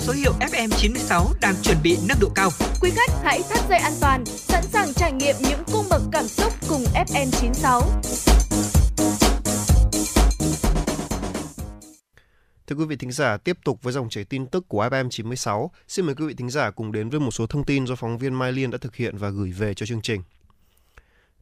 S4: Số hiệu FM96 đang chuẩn bị nâng độ cao.
S5: Quý khách hãy thắt dây an toàn, sẵn sàng trải nghiệm những cung bậc cảm xúc cùng FN96.
S2: Thưa quý vị thính giả, tiếp tục với dòng chảy tin tức của FM 96. Xin mời quý vị thính giả cùng đến với một số thông tin do phóng viên Mai Liên đã thực hiện và gửi về cho chương trình.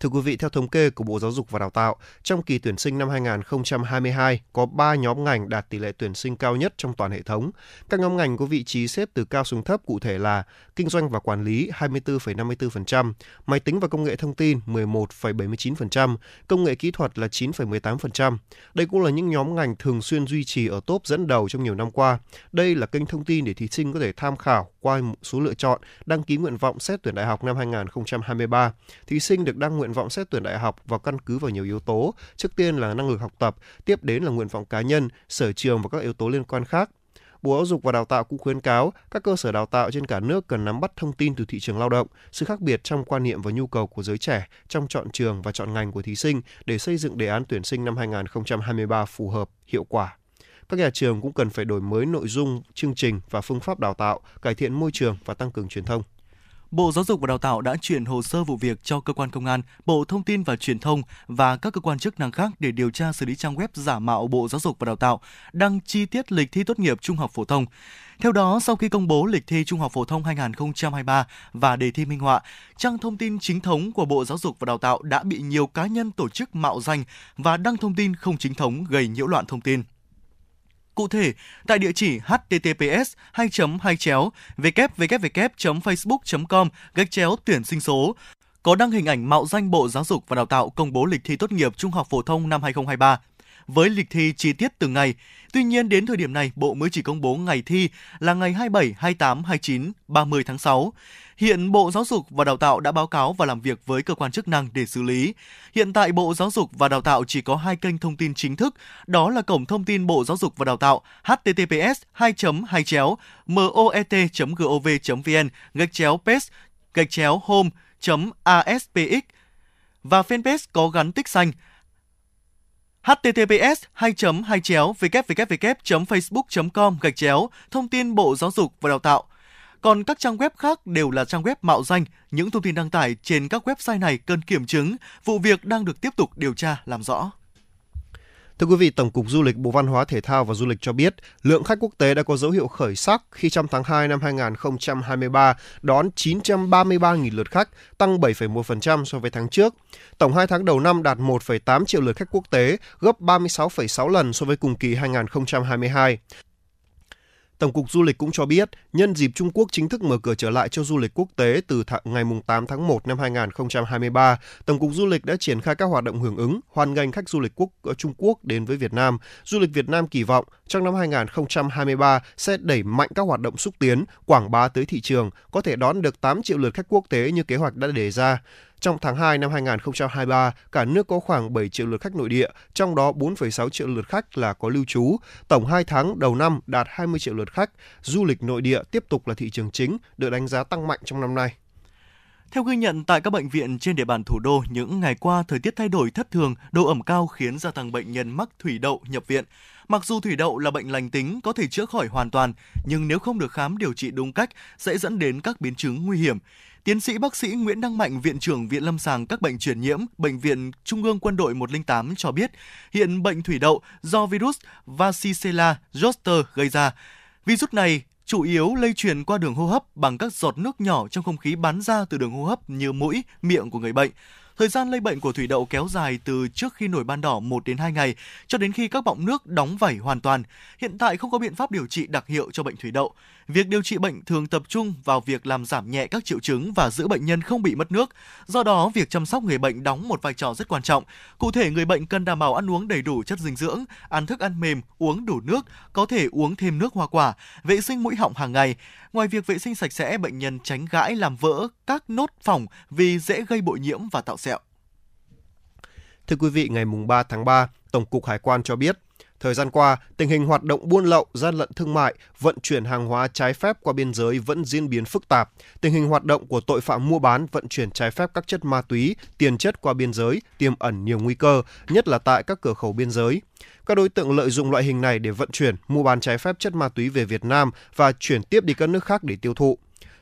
S2: Thưa quý vị, theo thống kê của Bộ Giáo dục và Đào tạo, trong kỳ tuyển sinh năm 2022 có 3 nhóm ngành đạt tỷ lệ tuyển sinh cao nhất trong toàn hệ thống. Các nhóm ngành có vị trí xếp từ cao xuống thấp cụ thể là Kinh doanh và quản lý 24,54%, Máy tính và công nghệ thông tin 11,79%, Công nghệ kỹ thuật là 9,18%. Đây cũng là những nhóm ngành thường xuyên duy trì ở top dẫn đầu trong nhiều năm qua. Đây là kênh thông tin để thí sinh có thể tham khảo qua số lựa chọn đăng ký nguyện vọng xét tuyển đại học năm 2023. Thí sinh được đăng nguyện vọng xét tuyển đại học vào căn cứ vào nhiều yếu tố. Trước tiên là năng lực học tập, tiếp đến là nguyện vọng cá nhân, sở trường và các yếu tố liên quan khác. Bộ Giáo dục và Đào tạo cũng khuyến cáo các cơ sở đào tạo trên cả nước cần nắm bắt thông tin từ thị trường lao động, sự khác biệt trong quan niệm và nhu cầu của giới trẻ trong chọn trường và chọn ngành của thí sinh để xây dựng đề án tuyển sinh năm 2023 phù hợp, hiệu quả. Các nhà trường cũng cần phải đổi mới nội dung, chương trình và phương pháp đào tạo, cải thiện môi trường và tăng cường truyền thông.
S1: Bộ Giáo dục và Đào tạo đã chuyển hồ sơ vụ việc cho cơ quan công an, Bộ Thông tin và Truyền thông và các cơ quan chức năng khác để điều tra xử lý trang web giả mạo Bộ Giáo dục và Đào tạo đăng chi tiết lịch thi tốt nghiệp trung học phổ thông. Theo đó, sau khi công bố lịch thi Trung học phổ thông 2023 và đề thi minh họa, trang thông tin chính thống của Bộ Giáo dục và Đào tạo đã bị nhiều cá nhân tổ chức mạo danh và đăng thông tin không chính thống gây nhiễu loạn thông tin. Cụ thể, tại địa chỉ https 2 2 chéo www.facebook.com gạch chéo tuyển sinh số có đăng hình ảnh mạo danh Bộ Giáo dục và Đào tạo công bố lịch thi tốt nghiệp trung học phổ thông năm 2023 với lịch thi chi tiết từng ngày. Tuy nhiên đến thời điểm này, Bộ mới chỉ công bố ngày thi là ngày 27, 28, 29, 30 tháng 6. Hiện Bộ Giáo dục và Đào tạo đã báo cáo và làm việc với cơ quan chức năng để xử lý. Hiện tại Bộ Giáo dục và Đào tạo chỉ có hai kênh thông tin chính thức, đó là cổng thông tin Bộ Giáo dục và Đào tạo https 2 2 chéo moet.gov.vn gạch chéo pes gạch chéo home.aspx và fanpage có gắn tích xanh https 2 2 chéo www.facebook.com gạch chéo thông tin Bộ Giáo dục và Đào tạo. Còn các trang web khác đều là trang web mạo danh. Những thông tin đăng tải trên các website này cần kiểm chứng. Vụ việc đang được tiếp tục điều tra làm rõ.
S2: Thưa quý vị, Tổng cục Du lịch Bộ Văn hóa Thể thao và Du lịch cho biết, lượng khách quốc tế đã có dấu hiệu khởi sắc khi trong tháng 2 năm 2023 đón 933.000 lượt khách, tăng 7,1% so với tháng trước. Tổng 2 tháng đầu năm đạt 1,8 triệu lượt khách quốc tế, gấp 36,6 lần so với cùng kỳ 2022. Tổng cục Du lịch cũng cho biết, nhân dịp Trung Quốc chính thức mở cửa trở lại cho du lịch quốc tế từ th- ngày 8 tháng 1 năm 2023, Tổng cục Du lịch đã triển khai các hoạt động hưởng ứng, hoan nghênh khách du lịch quốc ở Trung Quốc đến với Việt Nam. Du lịch Việt Nam kỳ vọng trong năm 2023 sẽ đẩy mạnh các hoạt động xúc tiến, quảng bá tới thị trường, có thể đón được 8 triệu lượt khách quốc tế như kế hoạch đã đề ra. Trong tháng 2 năm 2023, cả nước có khoảng 7 triệu lượt khách nội địa, trong đó 4,6 triệu lượt khách là có lưu trú. Tổng 2 tháng đầu năm đạt 20 triệu lượt khách. Du lịch nội địa tiếp tục là thị trường chính, được đánh giá tăng mạnh trong năm nay.
S1: Theo ghi nhận tại các bệnh viện trên địa bàn thủ đô, những ngày qua thời tiết thay đổi thất thường, độ ẩm cao khiến gia tăng bệnh nhân mắc thủy đậu nhập viện. Mặc dù thủy đậu là bệnh lành tính có thể chữa khỏi hoàn toàn, nhưng nếu không được khám điều trị đúng cách sẽ dẫn đến các biến chứng nguy hiểm. Tiến sĩ bác sĩ Nguyễn Đăng Mạnh, Viện trưởng Viện Lâm sàng các bệnh truyền nhiễm, Bệnh viện Trung ương Quân đội 108 cho biết, hiện bệnh thủy đậu do virus Varicella zoster gây ra. Virus này chủ yếu lây truyền qua đường hô hấp bằng các giọt nước nhỏ trong không khí bắn ra từ đường hô hấp như mũi, miệng của người bệnh. Thời gian lây bệnh của thủy đậu kéo dài từ trước khi nổi ban đỏ 1 đến 2 ngày cho đến khi các bọng nước đóng vảy hoàn toàn. Hiện tại không có biện pháp điều trị đặc hiệu cho bệnh thủy đậu. Việc điều trị bệnh thường tập trung vào việc làm giảm nhẹ các triệu chứng và giữ bệnh nhân không bị mất nước. Do đó, việc chăm sóc người bệnh đóng một vai trò rất quan trọng. Cụ thể, người bệnh cần đảm bảo ăn uống đầy đủ chất dinh dưỡng, ăn thức ăn mềm, uống đủ nước, có thể uống thêm nước hoa quả, vệ sinh mũi họng hàng ngày. Ngoài việc vệ sinh sạch sẽ, bệnh nhân tránh gãi làm vỡ các nốt phỏng vì dễ gây bội nhiễm và tạo sẹo.
S2: Thưa quý vị, ngày 3 tháng 3, Tổng cục Hải quan cho biết, thời gian qua, tình hình hoạt động buôn lậu, gian lận thương mại, vận chuyển hàng hóa trái phép qua biên giới vẫn diễn biến phức tạp. Tình hình hoạt động của tội phạm mua bán, vận chuyển trái phép các chất ma túy, tiền chất qua biên giới tiềm ẩn nhiều nguy cơ, nhất là tại các cửa khẩu biên giới. Các đối tượng lợi dụng loại hình này để vận chuyển, mua bán trái phép chất ma túy về Việt Nam và chuyển tiếp đi các nước khác để tiêu thụ.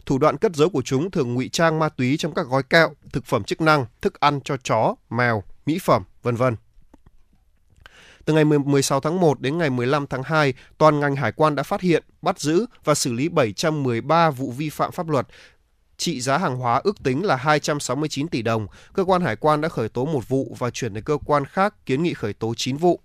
S2: Thủ đoạn cất giấu của chúng thường ngụy trang ma túy trong các gói kẹo, thực phẩm chức năng, thức ăn cho chó, mèo, mỹ phẩm, vân vân. Từ ngày 16 tháng 1 đến ngày 15 tháng 2, toàn ngành hải quan đã phát hiện, bắt giữ và xử lý 713 vụ vi phạm pháp luật. Trị giá hàng hóa ước tính là 269 tỷ đồng. Cơ quan hải quan đã khởi tố một vụ và chuyển đến cơ quan khác kiến nghị khởi tố 9 vụ.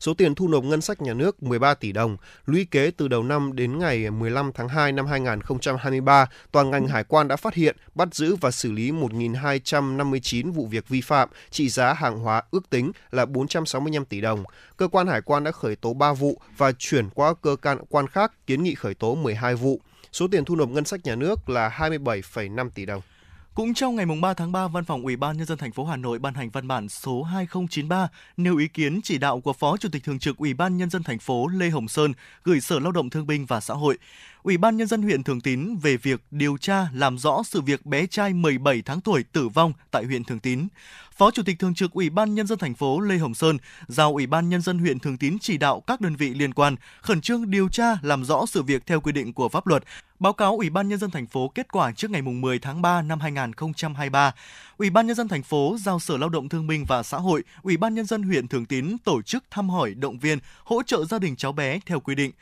S2: Số tiền thu nộp ngân sách nhà nước 13 tỷ đồng, lũy kế từ đầu năm đến ngày 15 tháng 2 năm 2023, toàn ngành hải quan đã phát hiện, bắt giữ và xử lý 1.259 vụ việc vi phạm, trị giá hàng hóa ước tính là 465 tỷ đồng. Cơ quan hải quan đã khởi tố 3 vụ và chuyển qua cơ quan khác kiến nghị khởi tố 12 vụ. Số tiền thu nộp ngân sách nhà nước là 27,5 tỷ đồng.
S1: Cũng trong ngày 3 tháng 3, Văn phòng Ủy ban Nhân dân thành phố Hà Nội ban hành văn bản số 2093 nêu ý kiến chỉ đạo của Phó Chủ tịch Thường trực Ủy ban Nhân dân thành phố Lê Hồng Sơn gửi Sở Lao động Thương binh và Xã hội. Ủy ban Nhân dân huyện Thường Tín về việc điều tra làm rõ sự việc bé trai 17 tháng tuổi tử vong tại huyện Thường Tín. Phó Chủ tịch Thường trực Ủy ban Nhân dân thành phố Lê Hồng Sơn giao Ủy ban Nhân dân huyện Thường Tín chỉ đạo các đơn vị liên quan khẩn trương điều tra làm rõ sự việc theo quy định của pháp luật, báo cáo Ủy ban Nhân dân thành phố kết quả trước ngày 10 tháng 3 năm 2023. Ủy ban Nhân dân thành phố giao Sở Lao động Thương binh và Xã hội, Ủy ban Nhân dân huyện Thường Tín tổ chức thăm hỏi, động viên, hỗ trợ gia đình cháu bé theo quy định.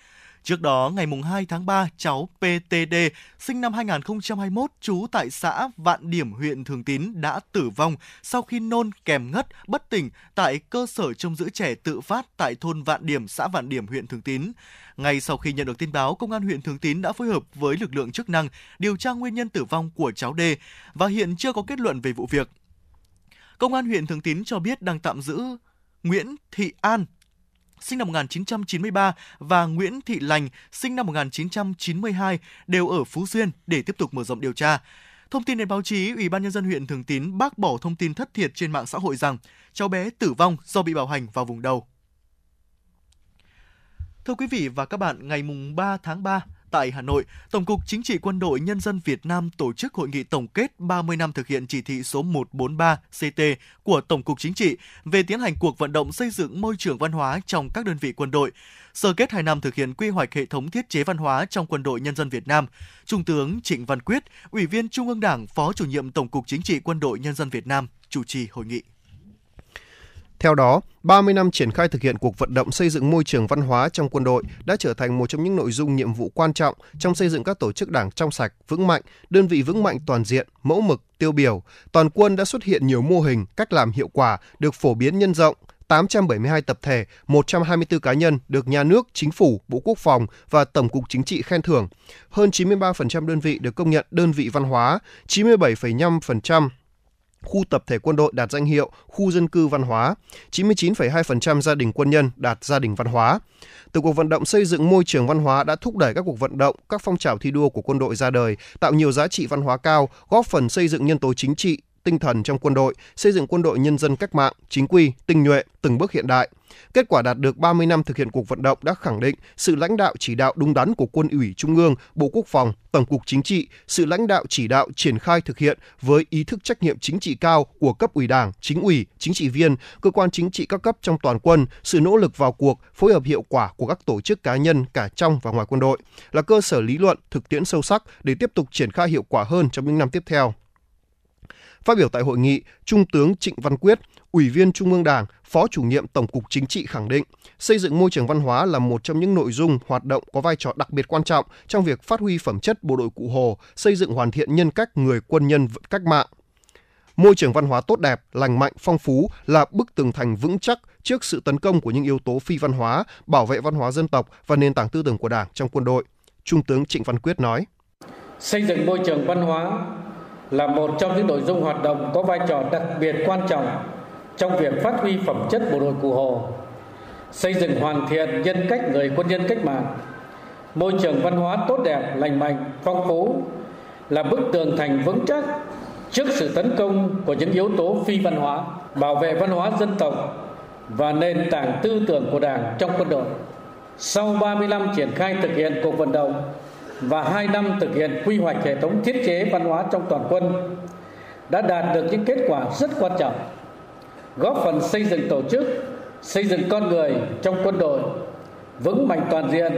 S1: Trước đó, ngày 2 tháng 3, cháu PTD, sinh năm 2021, trú tại xã Vạn Điểm, huyện Thường Tín đã tử vong sau khi nôn kèm ngất, bất tỉnh tại cơ sở trông giữ trẻ tự phát tại thôn Vạn Điểm, xã Vạn Điểm, huyện Thường Tín. Ngay sau khi nhận được tin báo, Công an huyện Thường Tín đã phối hợp với lực lượng chức năng điều tra nguyên nhân tử vong của cháu D và hiện chưa có kết luận về vụ việc. Công an huyện Thường Tín cho biết đang tạm giữ Nguyễn Thị An, sinh năm 1993 và Nguyễn Thị Lành, sinh năm 1992 đều ở Phú Xuyên để tiếp tục mở rộng điều tra. Thông tin đến báo chí, Ủy ban nhân dân huyện Thường Tín bác bỏ thông tin thất thiệt trên mạng xã hội rằng cháu bé tử vong do bị bạo hành vào vùng đầu. Thưa quý vị và các bạn, ngày mùng 3 tháng 3, tại Hà Nội, Tổng cục Chính trị Quân đội Nhân dân Việt Nam tổ chức hội nghị tổng kết 30 năm thực hiện chỉ thị số 143 CT của Tổng cục Chính trị về tiến hành cuộc vận động xây dựng môi trường văn hóa trong các đơn vị quân đội. Sơ kết 2 năm thực hiện quy hoạch hệ thống thiết chế văn hóa trong Quân đội Nhân dân Việt Nam, Trung tướng Trịnh Văn Quyết, Ủy viên Trung ương Đảng, Phó chủ nhiệm Tổng cục Chính trị Quân đội Nhân dân Việt Nam, chủ trì hội nghị.
S2: Theo đó, 30 năm triển khai thực hiện cuộc vận động xây dựng môi trường văn hóa trong quân đội đã trở thành một trong những nội dung nhiệm vụ quan trọng trong xây dựng các tổ chức đảng trong sạch, vững mạnh, đơn vị vững mạnh toàn diện, mẫu mực, tiêu biểu. Toàn quân đã xuất hiện nhiều mô hình, cách làm hiệu quả được phổ biến nhân rộng, 872 tập thể, 124 cá nhân được nhà nước, chính phủ, Bộ Quốc phòng và Tổng cục Chính trị khen thưởng. Hơn 93% đơn vị được công nhận đơn vị văn hóa, 97,5% khu tập thể quân đội đạt danh hiệu khu dân cư văn hóa, 99,2% gia đình quân nhân đạt gia đình văn hóa. Từ cuộc vận động xây dựng môi trường văn hóa đã thúc đẩy các cuộc vận động, các phong trào thi đua của quân đội ra đời, tạo nhiều giá trị văn hóa cao, góp phần xây dựng nhân tố chính trị, tinh thần trong quân đội, xây dựng quân đội nhân dân cách mạng, chính quy, tinh nhuệ, từng bước hiện đại. Kết quả đạt được 30 năm thực hiện cuộc vận động đã khẳng định sự lãnh đạo chỉ đạo đúng đắn của Quân ủy Trung ương, Bộ Quốc phòng, Tổng cục Chính trị, sự lãnh đạo chỉ đạo triển khai thực hiện với ý thức trách nhiệm chính trị cao của cấp ủy Đảng, chính ủy, chính trị viên, cơ quan chính trị các cấp trong toàn quân, sự nỗ lực vào cuộc, phối hợp hiệu quả của các tổ chức cá nhân cả trong và ngoài quân đội là cơ sở lý luận, thực tiễn sâu sắc để tiếp tục triển khai hiệu quả hơn trong những năm tiếp theo. Phát biểu tại hội nghị, Trung tướng Trịnh Văn Quyết, Ủy viên Trung ương Đảng, Phó chủ nhiệm Tổng cục Chính trị khẳng định, xây dựng môi trường văn hóa là một trong những nội dung hoạt động có vai trò đặc biệt quan trọng trong việc phát huy phẩm chất bộ đội cụ Hồ, xây dựng hoàn thiện nhân cách người quân nhân cách mạng. Môi trường văn hóa tốt đẹp, lành mạnh, phong phú là bức tường thành vững chắc trước sự tấn công của những yếu tố phi văn hóa, bảo vệ văn hóa dân tộc và nền tảng tư tưởng của Đảng trong quân đội. Trung tướng Trịnh Văn Quyết nói:
S15: Xây dựng môi trường văn hóa là một trong những nội dung hoạt động có vai trò đặc biệt quan trọng trong việc phát huy phẩm chất bộ đội cụ Hồ, xây dựng hoàn thiện nhân cách người quân nhân cách mạng. Môi trường văn hóa tốt đẹp, lành mạnh, phong phú là bức tường thành vững chắc trước sự tấn công của những yếu tố phi văn hóa, bảo vệ văn hóa dân tộc và nền tảng tư tưởng của Đảng trong quân đội. Sau 30 năm triển khai thực hiện cuộc vận động và 2 năm thực hiện quy hoạch hệ thống thiết chế văn hóa trong toàn quân đã đạt được những kết quả rất quan trọng, góp phần xây dựng tổ chức, xây dựng con người trong quân đội, vững mạnh toàn diện,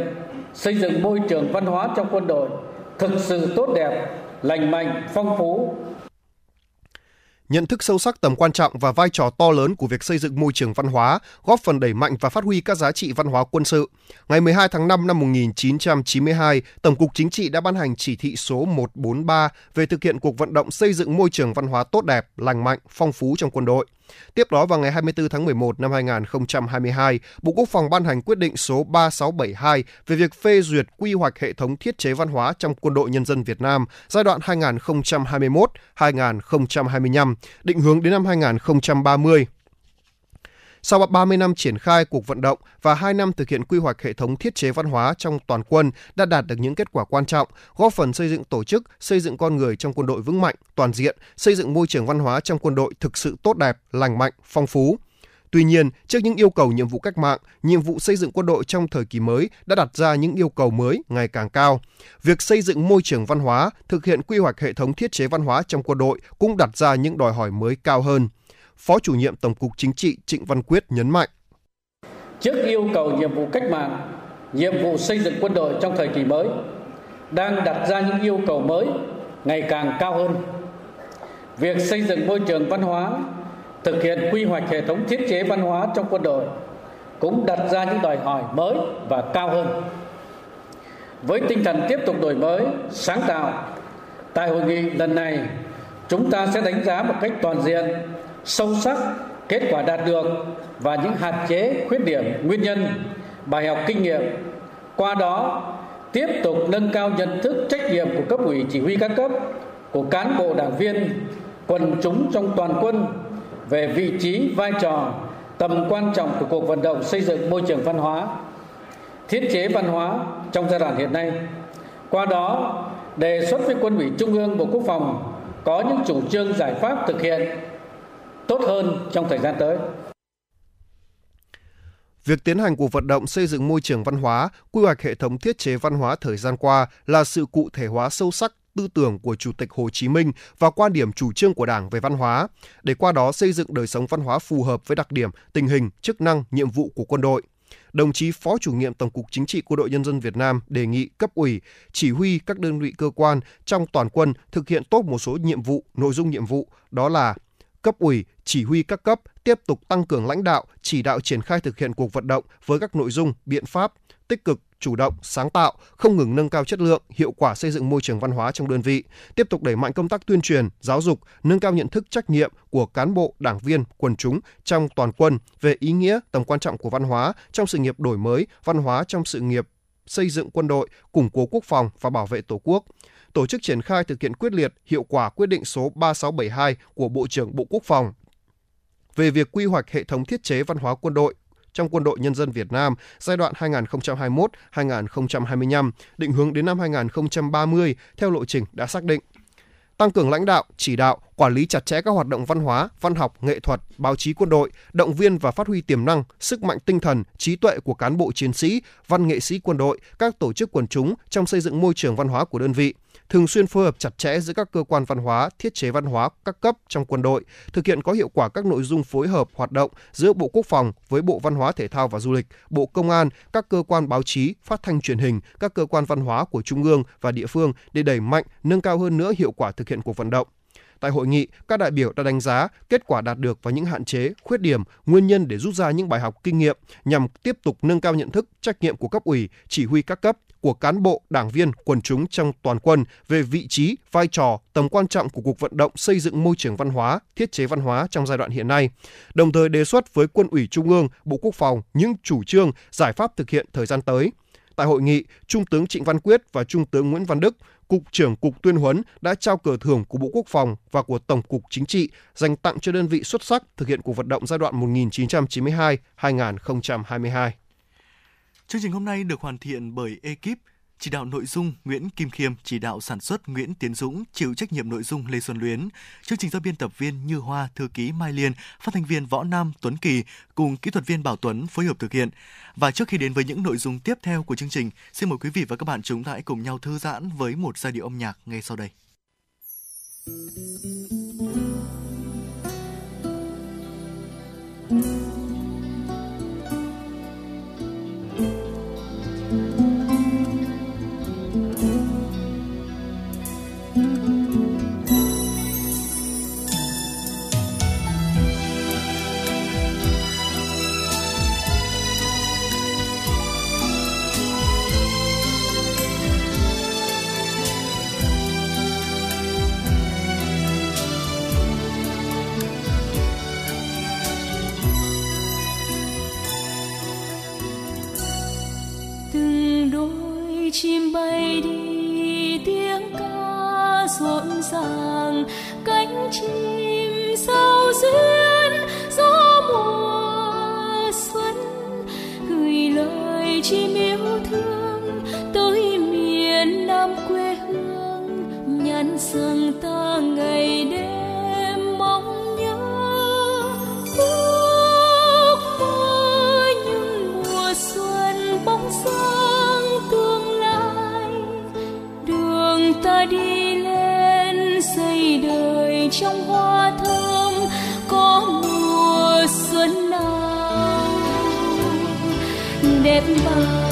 S15: xây dựng môi trường văn hóa trong quân đội thực sự tốt đẹp, lành mạnh, phong phú
S2: nhận thức sâu sắc tầm quan trọng và vai trò to lớn của việc xây dựng môi trường văn hóa, góp phần đẩy mạnh và phát huy các giá trị văn hóa quân sự. Ngày 12 tháng 5 năm 1992, Tổng cục Chính trị đã ban hành chỉ thị số 143 về thực hiện cuộc vận động xây dựng môi trường văn hóa tốt đẹp, lành mạnh, phong phú trong quân đội. Tiếp đó vào ngày 24 tháng 11 năm 2022, Bộ Quốc phòng ban hành quyết định số 3672 về việc phê duyệt quy hoạch hệ thống thiết chế văn hóa trong Quân đội Nhân dân Việt Nam giai đoạn 2021-2025, định hướng đến năm 2030. Sau 30 năm triển khai cuộc vận động và 2 năm thực hiện quy hoạch hệ thống thiết chế văn hóa trong toàn quân đã đạt được những kết quả quan trọng, góp phần xây dựng tổ chức, xây dựng con người trong quân đội vững mạnh, toàn diện, xây dựng môi trường văn hóa trong quân đội thực sự tốt đẹp, lành mạnh, phong phú. Tuy nhiên, trước những yêu cầu nhiệm vụ cách mạng, nhiệm vụ xây dựng quân đội trong thời kỳ mới đã đặt ra những yêu cầu mới ngày càng cao. Việc xây dựng môi trường văn hóa, thực hiện quy hoạch hệ thống thiết chế văn hóa trong quân đội cũng đặt ra những đòi hỏi mới cao hơn. Phó chủ nhiệm Tổng cục Chính trị Trịnh Văn Quyết nhấn mạnh.
S15: Trước yêu cầu nhiệm vụ cách mạng, nhiệm vụ xây dựng quân đội trong thời kỳ mới đang đặt ra những yêu cầu mới ngày càng cao hơn. Việc xây dựng môi trường văn hóa, thực hiện quy hoạch hệ thống thiết chế văn hóa trong quân đội cũng đặt ra những đòi hỏi mới và cao hơn. Với tinh thần tiếp tục đổi mới, sáng tạo, tại hội nghị lần này, chúng ta sẽ đánh giá một cách toàn diện sâu sắc, kết quả đạt được và những hạn chế, khuyết điểm, nguyên nhân, bài học kinh nghiệm. Qua đó, tiếp tục nâng cao nhận thức, trách nhiệm của cấp ủy chỉ huy các cấp, của cán bộ đảng viên, quần chúng trong toàn quân về vị trí, vai trò, tầm quan trọng của cuộc vận động xây dựng môi trường văn hóa, thiết chế văn hóa trong giai đoạn hiện nay. Qua đó, đề xuất với quân ủy trung ương, bộ quốc phòng có những chủ trương giải pháp thực hiện tốt hơn trong thời gian tới.
S2: Việc tiến hành cuộc vận động xây dựng môi trường văn hóa, quy hoạch hệ thống thiết chế văn hóa thời gian qua là sự cụ thể hóa sâu sắc tư tưởng của Chủ tịch Hồ Chí Minh và quan điểm chủ trương của Đảng về văn hóa, để qua đó xây dựng đời sống văn hóa phù hợp với đặc điểm, tình hình, chức năng, nhiệm vụ của quân đội. Đồng chí Phó chủ nhiệm Tổng cục Chính trị Quân đội Nhân dân Việt Nam đề nghị cấp ủy, chỉ huy các đơn vị cơ quan trong toàn quân thực hiện tốt một số nhiệm vụ, nội dung nhiệm vụ, đó là cấp ủy, chỉ huy các cấp tiếp tục tăng cường lãnh đạo, chỉ đạo triển khai thực hiện cuộc vận động với các nội dung, biện pháp tích cực, chủ động, sáng tạo, không ngừng nâng cao chất lượng, hiệu quả xây dựng môi trường văn hóa trong đơn vị, tiếp tục đẩy mạnh công tác tuyên truyền, giáo dục, nâng cao nhận thức trách nhiệm của cán bộ, đảng viên, quần chúng trong toàn quân về ý nghĩa, tầm quan trọng của văn hóa trong sự nghiệp đổi mới, văn hóa trong sự nghiệp xây dựng quân đội, củng cố quốc phòng và bảo vệ Tổ quốc tổ chức triển khai thực hiện quyết liệt, hiệu quả quyết định số 3672 của Bộ trưởng Bộ Quốc phòng về việc quy hoạch hệ thống thiết chế văn hóa quân đội trong Quân đội Nhân dân Việt Nam giai đoạn 2021-2025, định hướng đến năm 2030 theo lộ trình đã xác định. Tăng cường lãnh đạo, chỉ đạo, quản lý chặt chẽ các hoạt động văn hóa, văn học, nghệ thuật, báo chí quân đội, động viên và phát huy tiềm năng, sức mạnh tinh thần, trí tuệ của cán bộ chiến sĩ, văn nghệ sĩ quân đội, các tổ chức quần chúng trong xây dựng môi trường văn hóa của đơn vị thường xuyên phối hợp chặt chẽ giữa các cơ quan văn hóa, thiết chế văn hóa các cấp trong quân đội, thực hiện có hiệu quả các nội dung phối hợp hoạt động giữa Bộ Quốc phòng với Bộ Văn hóa Thể thao và Du lịch, Bộ Công an, các cơ quan báo chí, phát thanh truyền hình, các cơ quan văn hóa của trung ương và địa phương để đẩy mạnh, nâng cao hơn nữa hiệu quả thực hiện cuộc vận động. Tại hội nghị, các đại biểu đã đánh giá kết quả đạt được và những hạn chế, khuyết điểm, nguyên nhân để rút ra những bài học kinh nghiệm nhằm tiếp tục nâng cao nhận thức, trách nhiệm của cấp ủy, chỉ huy các cấp, của cán bộ, đảng viên, quần chúng trong toàn quân về vị trí, vai trò, tầm quan trọng của cuộc vận động xây dựng môi trường văn hóa, thiết chế văn hóa trong giai đoạn hiện nay, đồng thời đề xuất với Quân ủy Trung ương, Bộ Quốc phòng những chủ trương, giải pháp thực hiện thời gian tới. Tại hội nghị, Trung tướng Trịnh Văn Quyết và Trung tướng Nguyễn Văn Đức, Cục trưởng Cục Tuyên huấn đã trao cờ thưởng của Bộ Quốc phòng và của Tổng cục Chính trị dành tặng cho đơn vị xuất sắc thực hiện cuộc vận động giai đoạn 1992-2022.
S1: Chương trình hôm nay được hoàn thiện bởi ekip chỉ đạo nội dung Nguyễn Kim Khiêm, chỉ đạo sản xuất Nguyễn Tiến Dũng, chịu trách nhiệm nội dung Lê Xuân Luyến. Chương trình do biên tập viên Như Hoa, thư ký Mai Liên, phát thanh viên Võ Nam, Tuấn Kỳ cùng kỹ thuật viên Bảo Tuấn phối hợp thực hiện. Và trước khi đến với những nội dung tiếp theo của chương trình, xin mời quý vị và các bạn chúng ta hãy cùng nhau thư giãn với một giai điệu âm nhạc ngay sau đây.
S6: từng chim bay đi, tiếng ca rộn ràng, cánh chim sao duyên gió mùa xuân. Gửi lời chim yêu thương tới miền nam quê hương, nhắn rằng ta ngày đêm trong hoa thơm có mùa xuân nào đẹp bằng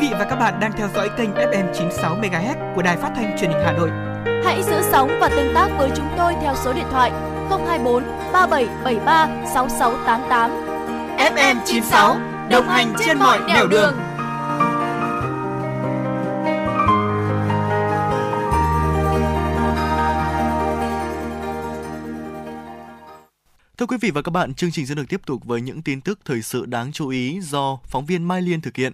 S4: Quý vị và các bạn đang theo dõi kênh FM 96 MHz của đài phát thanh truyền hình Hà Nội.
S5: Hãy giữ sóng và tương tác với chúng tôi theo số điện thoại 024 3773 6688.
S4: FM 96 đồng hành trên mọi nẻo đường.
S1: Thưa quý vị và các bạn, chương trình sẽ được tiếp tục với những tin tức thời sự đáng chú ý do phóng viên Mai Liên thực hiện.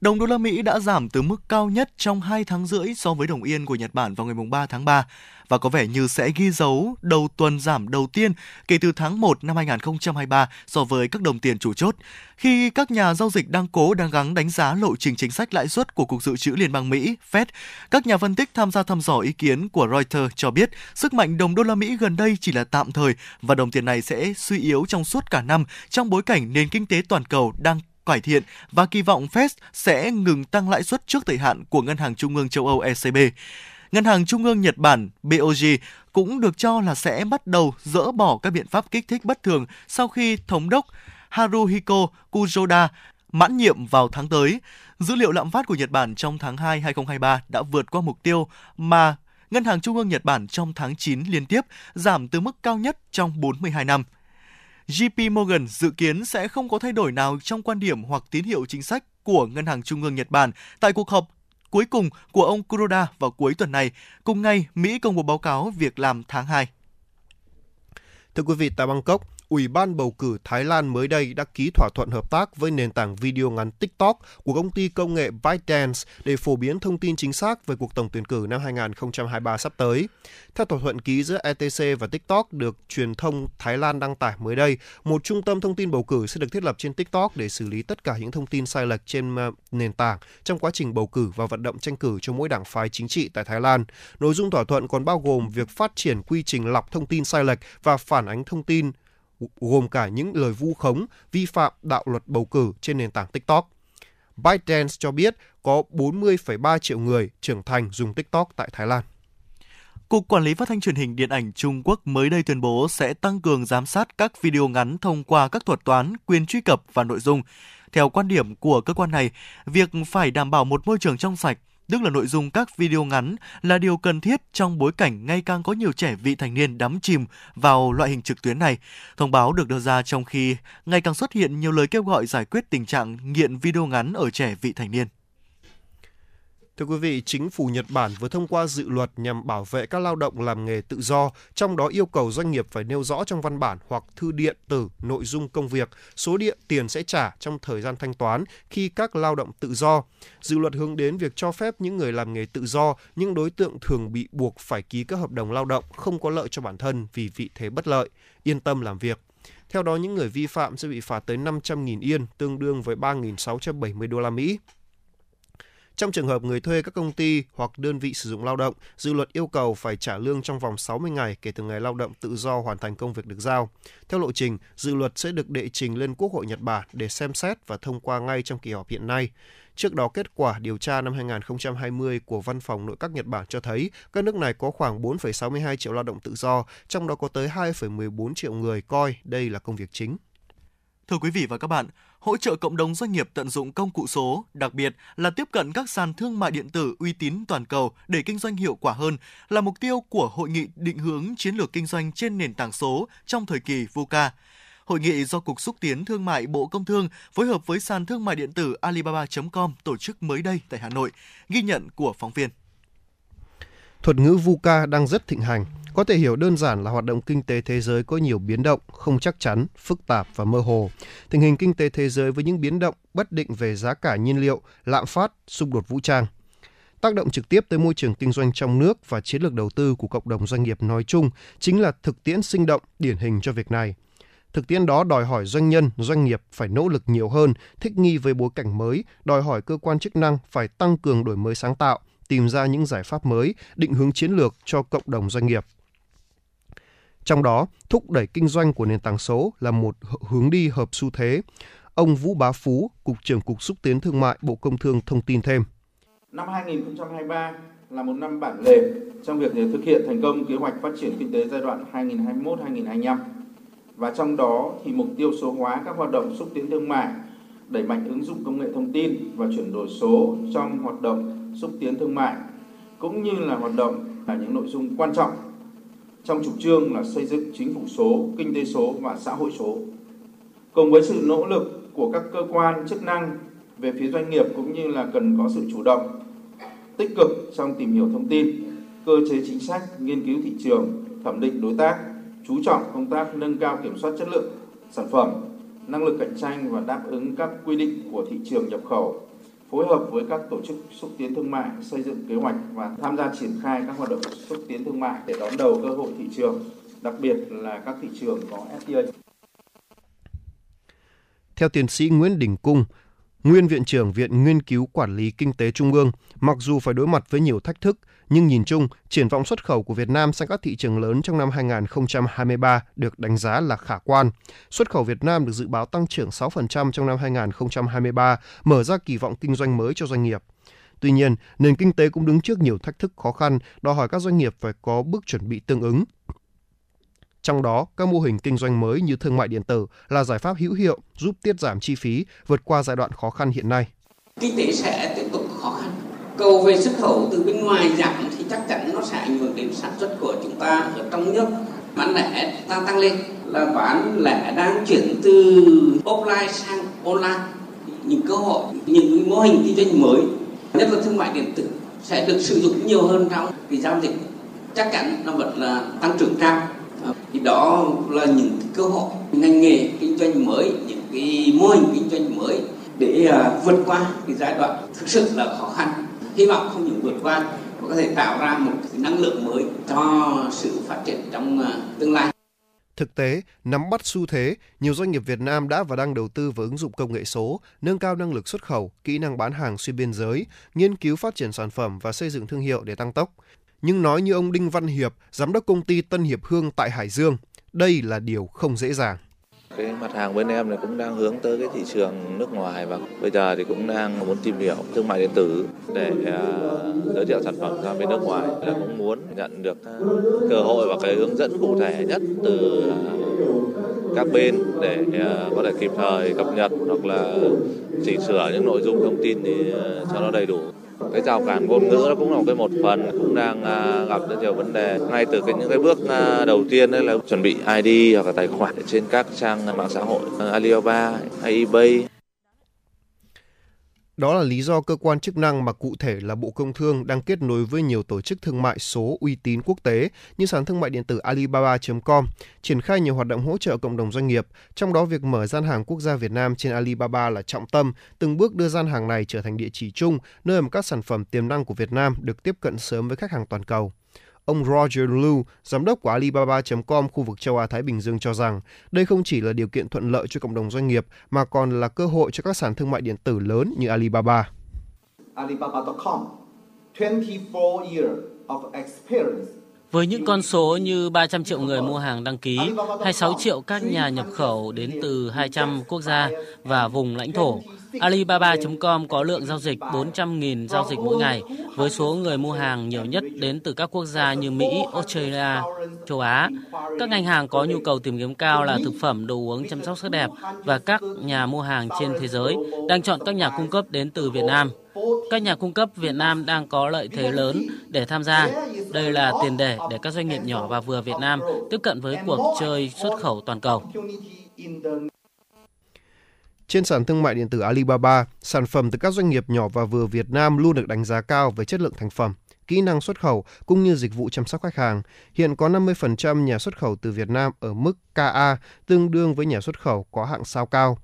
S1: Đồng đô la Mỹ đã giảm từ mức cao nhất trong 2 tháng rưỡi so với đồng yên của Nhật Bản vào ngày 3 tháng 3 và có vẻ như sẽ ghi dấu đầu tuần giảm đầu tiên kể từ tháng 1 năm 2023 so với các đồng tiền chủ chốt. Khi các nhà giao dịch đang cố đang gắng đánh giá lộ trình chính sách lãi suất của Cục Dự trữ Liên bang Mỹ, Fed, các nhà phân tích tham gia thăm dò ý kiến của Reuters cho biết sức mạnh đồng đô la Mỹ gần đây chỉ là tạm thời và đồng tiền này sẽ suy yếu trong suốt cả năm trong bối cảnh nền kinh tế toàn cầu đang cải thiện và kỳ vọng Fed sẽ ngừng tăng lãi suất trước thời hạn của Ngân hàng Trung ương châu Âu ECB. Ngân hàng Trung ương Nhật Bản BOJ cũng được cho là sẽ bắt đầu dỡ bỏ các biện pháp kích thích bất thường sau khi thống đốc Haruhiko Kuroda mãn nhiệm vào tháng tới. Dữ liệu lạm phát của Nhật Bản trong tháng 2 2023 đã vượt qua mục tiêu mà Ngân hàng Trung ương Nhật Bản trong tháng 9 liên tiếp giảm từ mức cao nhất trong 42 năm. JP Morgan dự kiến sẽ không có thay đổi nào trong quan điểm hoặc tín hiệu chính sách của Ngân hàng Trung ương Nhật Bản tại cuộc họp cuối cùng của ông Kuroda vào cuối tuần này. Cùng ngày, Mỹ công bố báo cáo việc làm tháng 2.
S2: Thưa quý vị, tại Bangkok, Ủy ban bầu cử Thái Lan mới đây đã ký thỏa thuận hợp tác với nền tảng video ngắn TikTok của công ty công nghệ ByteDance để phổ biến thông tin chính xác về cuộc tổng tuyển cử năm 2023 sắp tới. Theo thỏa thuận ký giữa ETC và TikTok được truyền thông Thái Lan đăng tải mới đây, một trung tâm thông tin bầu cử sẽ được thiết lập trên TikTok để xử lý tất cả những thông tin sai lệch trên ờ, nền tảng trong quá trình bầu cử và vận động tranh cử cho mỗi đảng phái chính trị tại Thái Lan. Nội dung thỏa thuận còn bao gồm việc phát triển quy trình lọc thông tin sai lệch và phản ánh thông tin gồm cả những lời vu khống, vi phạm đạo luật bầu cử trên nền tảng TikTok. ByteDance cho biết có 40,3 triệu người trưởng thành dùng TikTok tại Thái Lan.
S1: Cục Quản lý Phát thanh Truyền hình Điện ảnh Trung Quốc mới đây tuyên bố sẽ tăng cường giám sát các video ngắn thông qua các thuật toán, quyền truy cập và nội dung. Theo quan điểm của cơ quan này, việc phải đảm bảo một môi trường trong sạch, tức là nội dung các video ngắn là điều cần thiết trong bối cảnh ngày càng có nhiều trẻ vị thành niên đắm chìm vào loại hình trực tuyến này. Thông báo được đưa ra trong khi ngày càng xuất hiện nhiều lời kêu gọi giải quyết tình trạng nghiện video ngắn ở trẻ vị thành niên.
S2: Thưa quý vị, chính phủ Nhật Bản vừa thông qua dự luật nhằm bảo vệ các lao động làm nghề tự do, trong đó yêu cầu doanh nghiệp phải nêu rõ trong văn bản hoặc thư điện tử nội dung công việc, số điện tiền sẽ trả trong thời gian thanh toán khi các lao động tự do. Dự luật hướng đến việc cho phép những người làm nghề tự do, những đối tượng thường bị buộc phải ký các hợp đồng lao động không có lợi cho bản thân vì vị thế bất lợi, yên tâm làm việc. Theo đó, những người vi phạm sẽ bị phạt tới 500.000 yên, tương đương với 3.670 đô la Mỹ. Trong trường hợp người thuê các công ty hoặc đơn vị sử dụng lao động, dự luật yêu cầu phải trả lương trong vòng 60 ngày kể từ ngày lao động tự do hoàn thành công việc được giao. Theo lộ trình, dự luật sẽ được đệ trình lên Quốc hội Nhật Bản để xem xét và thông qua ngay trong kỳ họp hiện nay. Trước đó, kết quả điều tra năm 2020 của Văn phòng Nội các Nhật Bản cho thấy các nước này có khoảng 4,62 triệu lao động tự do, trong đó có tới 2,14 triệu người coi đây là công việc chính.
S1: Thưa quý vị và các bạn, hỗ trợ cộng đồng doanh nghiệp tận dụng công cụ số, đặc biệt là tiếp cận các sàn thương mại điện tử uy tín toàn cầu để kinh doanh hiệu quả hơn là mục tiêu của hội nghị định hướng chiến lược kinh doanh trên nền tảng số trong thời kỳ VUCA. Hội nghị do Cục Xúc tiến Thương mại Bộ Công Thương phối hợp với sàn thương mại điện tử Alibaba.com tổ chức mới đây tại Hà Nội, ghi nhận của phóng viên.
S2: Thuật ngữ VUCA đang rất thịnh hành, có thể hiểu đơn giản là hoạt động kinh tế thế giới có nhiều biến động, không chắc chắn, phức tạp và mơ hồ. Tình hình kinh tế thế giới với những biến động bất định về giá cả nhiên liệu, lạm phát, xung đột vũ trang. Tác động trực tiếp tới môi trường kinh doanh trong nước và chiến lược đầu tư của cộng đồng doanh nghiệp nói chung chính là thực tiễn sinh động điển hình cho việc này. Thực tiễn đó đòi hỏi doanh nhân, doanh nghiệp phải nỗ lực nhiều hơn, thích nghi với bối cảnh mới, đòi hỏi cơ quan chức năng phải tăng cường đổi mới sáng tạo, tìm ra những giải pháp mới, định hướng chiến lược cho cộng đồng doanh nghiệp. Trong đó, thúc đẩy kinh doanh của nền tảng số là một hướng đi hợp xu thế. Ông Vũ Bá Phú, Cục trưởng Cục Xúc tiến Thương mại Bộ Công Thương thông tin thêm.
S16: Năm 2023 là một năm bản lề trong việc thực hiện thành công kế hoạch phát triển kinh tế giai đoạn 2021-2025. Và trong đó thì mục tiêu số hóa các hoạt động xúc tiến thương mại, đẩy mạnh ứng dụng công nghệ thông tin và chuyển đổi số trong hoạt động xúc tiến thương mại cũng như là hoạt động là những nội dung quan trọng trong chủ trương là xây dựng chính phủ số, kinh tế số và xã hội số. Cùng với sự nỗ lực của các cơ quan chức năng về phía doanh nghiệp cũng như là cần có sự chủ động, tích cực trong tìm hiểu thông tin, cơ chế chính sách, nghiên cứu thị trường, thẩm định đối tác, chú trọng công tác nâng cao kiểm soát chất lượng sản phẩm, năng lực cạnh tranh và đáp ứng các quy định của thị trường nhập khẩu, phối hợp với các tổ chức xúc tiến thương mại xây dựng kế hoạch và tham gia triển khai các hoạt động xúc tiến thương mại để đón đầu cơ hội thị trường, đặc biệt là các thị trường có FTA.
S2: Theo tiến sĩ Nguyễn Đình Cung, nguyên viện trưởng Viện Nghiên cứu Quản lý Kinh tế Trung ương, mặc dù phải đối mặt với nhiều thách thức, nhưng nhìn chung, triển vọng xuất khẩu của Việt Nam sang các thị trường lớn trong năm 2023 được đánh giá là khả quan. Xuất khẩu Việt Nam được dự báo tăng trưởng 6% trong năm 2023, mở ra kỳ vọng kinh doanh mới cho doanh nghiệp. Tuy nhiên, nền kinh tế cũng đứng trước nhiều thách thức khó khăn, đòi hỏi các doanh nghiệp phải có bước chuẩn bị tương ứng. Trong đó, các mô hình kinh doanh mới như thương mại điện tử là giải pháp hữu hiệu giúp tiết giảm chi phí, vượt qua giai đoạn khó khăn hiện nay.
S17: Kinh tế sẽ tiếp tục khó khăn. Cầu về xuất khẩu từ bên ngoài giảm thì chắc chắn nó sẽ ảnh hưởng đến sản xuất của chúng ta ở trong nước. Bán lẻ ta tăng lên là bán lẻ đang chuyển từ offline sang online. Những cơ hội, những mô hình kinh doanh mới, nhất là thương mại điện tử sẽ được sử dụng nhiều hơn trong cái giao dịch chắc chắn nó vẫn là tăng trưởng cao thì đó là những cơ hội ngành nghề kinh doanh mới những cái mô hình kinh doanh mới để à, vượt qua cái giai đoạn thực sự là khó khăn hy vọng không những vượt qua mà có thể tạo ra một năng lượng mới cho sự phát triển trong à, tương lai
S2: Thực tế, nắm bắt xu thế, nhiều doanh nghiệp Việt Nam đã và đang đầu tư vào ứng dụng công nghệ số, nâng cao năng lực xuất khẩu, kỹ năng bán hàng xuyên biên giới, nghiên cứu phát triển sản phẩm và xây dựng thương hiệu để tăng tốc nhưng nói như ông Đinh Văn Hiệp, giám đốc công ty Tân Hiệp Hương tại Hải Dương, đây là điều không dễ dàng.
S18: Cái mặt hàng bên em này cũng đang hướng tới cái thị trường nước ngoài và bây giờ thì cũng đang muốn tìm hiểu thương mại điện tử để à, giới thiệu sản phẩm ra bên nước ngoài. Là cũng muốn nhận được cơ hội và cái hướng dẫn cụ thể nhất từ à, các bên để à, có thể kịp thời cập nhật hoặc là chỉnh sửa những nội dung thông tin thì cho nó đầy đủ cái rào cản ngôn ngữ nó cũng là một cái một phần cũng đang à, gặp rất nhiều vấn đề. Ngay từ cái những cái bước à, đầu tiên đấy là chuẩn bị ID hoặc là tài khoản trên các trang mạng xã hội à, Alibaba hay eBay
S2: đó là lý do cơ quan chức năng mà cụ thể là Bộ Công Thương đang kết nối với nhiều tổ chức thương mại số uy tín quốc tế như sàn thương mại điện tử Alibaba.com, triển khai nhiều hoạt động hỗ trợ cộng đồng doanh nghiệp, trong đó việc mở gian hàng quốc gia Việt Nam trên Alibaba là trọng tâm, từng bước đưa gian hàng này trở thành địa chỉ chung, nơi mà các sản phẩm tiềm năng của Việt Nam được tiếp cận sớm với khách hàng toàn cầu. Ông Roger Liu, giám đốc của Alibaba.com khu vực châu Á-Thái Bình Dương cho rằng đây không chỉ là điều kiện thuận lợi cho cộng đồng doanh nghiệp mà còn là cơ hội cho các sàn thương mại điện tử lớn như Alibaba.
S19: Alibaba.com, 24 years of experience
S20: Với những con số như 300 triệu người mua hàng đăng ký, 26 triệu các nhà nhập khẩu đến từ 200 quốc gia và vùng lãnh thổ, Alibaba.com có lượng giao dịch 400.000 giao dịch mỗi ngày, với số người mua hàng nhiều nhất đến từ các quốc gia như Mỹ, Australia, châu Á. Các ngành hàng có nhu cầu tìm kiếm cao là thực phẩm, đồ uống, chăm sóc sắc đẹp và các nhà mua hàng trên thế giới đang chọn các nhà cung cấp đến từ Việt Nam. Các nhà cung cấp Việt Nam đang có lợi thế lớn để tham gia. Đây là tiền đề để các doanh nghiệp nhỏ và vừa Việt Nam tiếp cận với cuộc chơi xuất khẩu toàn cầu.
S2: Trên sàn thương mại điện tử Alibaba, sản phẩm từ các doanh nghiệp nhỏ và vừa Việt Nam luôn được đánh giá cao về chất lượng thành phẩm, kỹ năng xuất khẩu cũng như dịch vụ chăm sóc khách hàng. Hiện có 50% nhà xuất khẩu từ Việt Nam ở mức KA, tương đương với nhà xuất khẩu có hạng sao cao.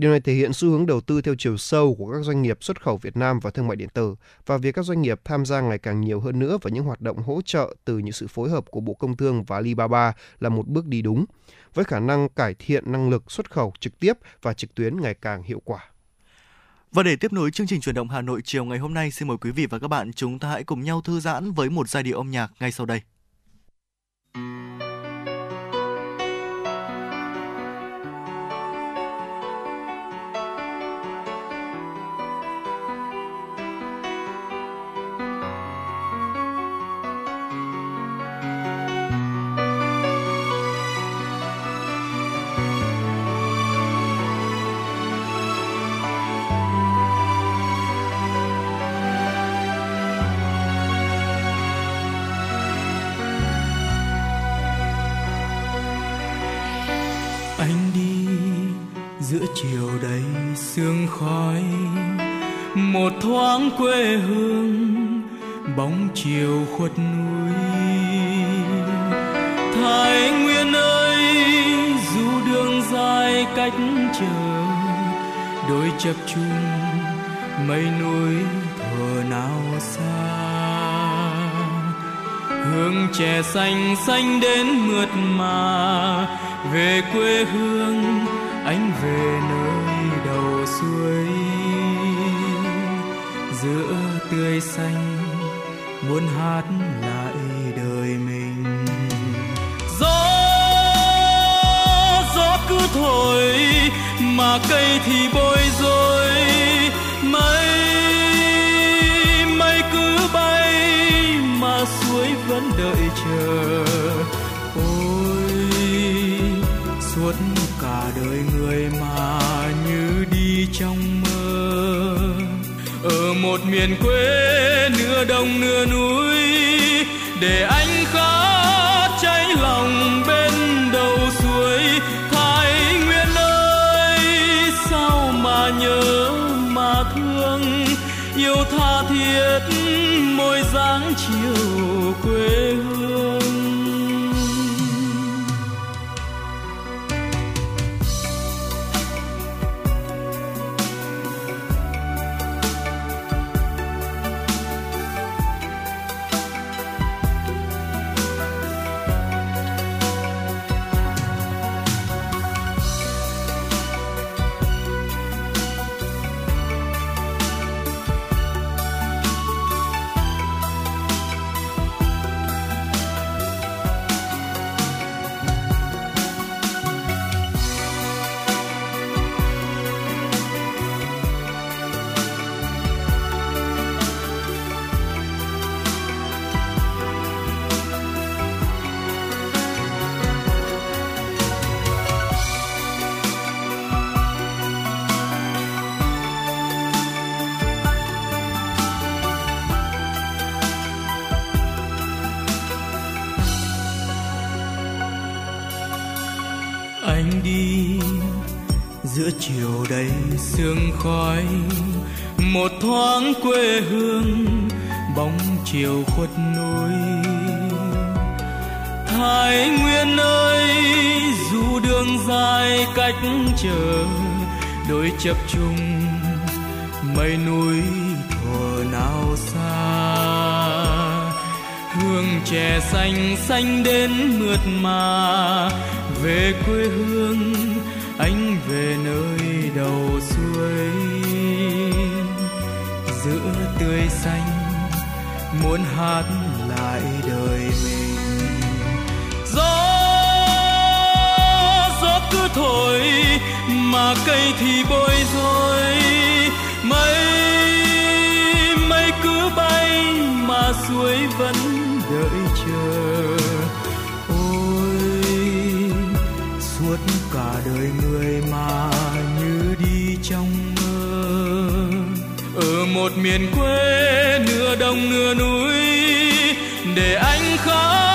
S2: Điều này thể hiện xu hướng đầu tư theo chiều sâu của các doanh nghiệp xuất khẩu Việt Nam vào thương mại điện tử và việc các doanh nghiệp tham gia ngày càng nhiều hơn nữa vào những hoạt động hỗ trợ từ những sự phối hợp của Bộ Công Thương và Alibaba là một bước đi đúng, với khả năng cải thiện năng lực xuất khẩu trực tiếp và trực tuyến ngày càng hiệu quả.
S1: Và để tiếp nối chương trình chuyển động Hà Nội chiều ngày hôm nay, xin mời quý vị và các bạn chúng ta hãy cùng nhau thư giãn với một giai điệu âm nhạc ngay sau đây.
S3: anh chiều đầy sương khói, một thoáng quê hương bóng chiều khuất núi. Thái nguyên ơi, dù đường dài cách chờ, đôi chập chung mây núi thờ nào xa. Hương trẻ xanh xanh đến mượt mà, về quê hương anh về nơi đầu suối. Giữa tươi xanh, muốn hát lại đời mình. Gió gió cứ thổi, mà cây thì bối rối. Mây mây cứ bay, mà suối vẫn đợi chờ. Trong mơ. Ở một miền quê nửa đồng nửa núi để anh khóc. Thoáng quê hương, bóng chiều khuất núi. Thái nguyên ơi, dù đường dài cách chờ, đôi chập chung mây núi thuở nào xa. Hương chè xanh xanh đến mượt mà, về quê hương, anh về nơi đầu muốn hát lại đời mình. Gió gió cứ thổi, mà cây thì bối rối. Mây mây cứ bay, mà suối vẫn đợi chờ. Ôi, suốt cả đời người mà một miền quê nửa đồng nửa núi để anh khóc.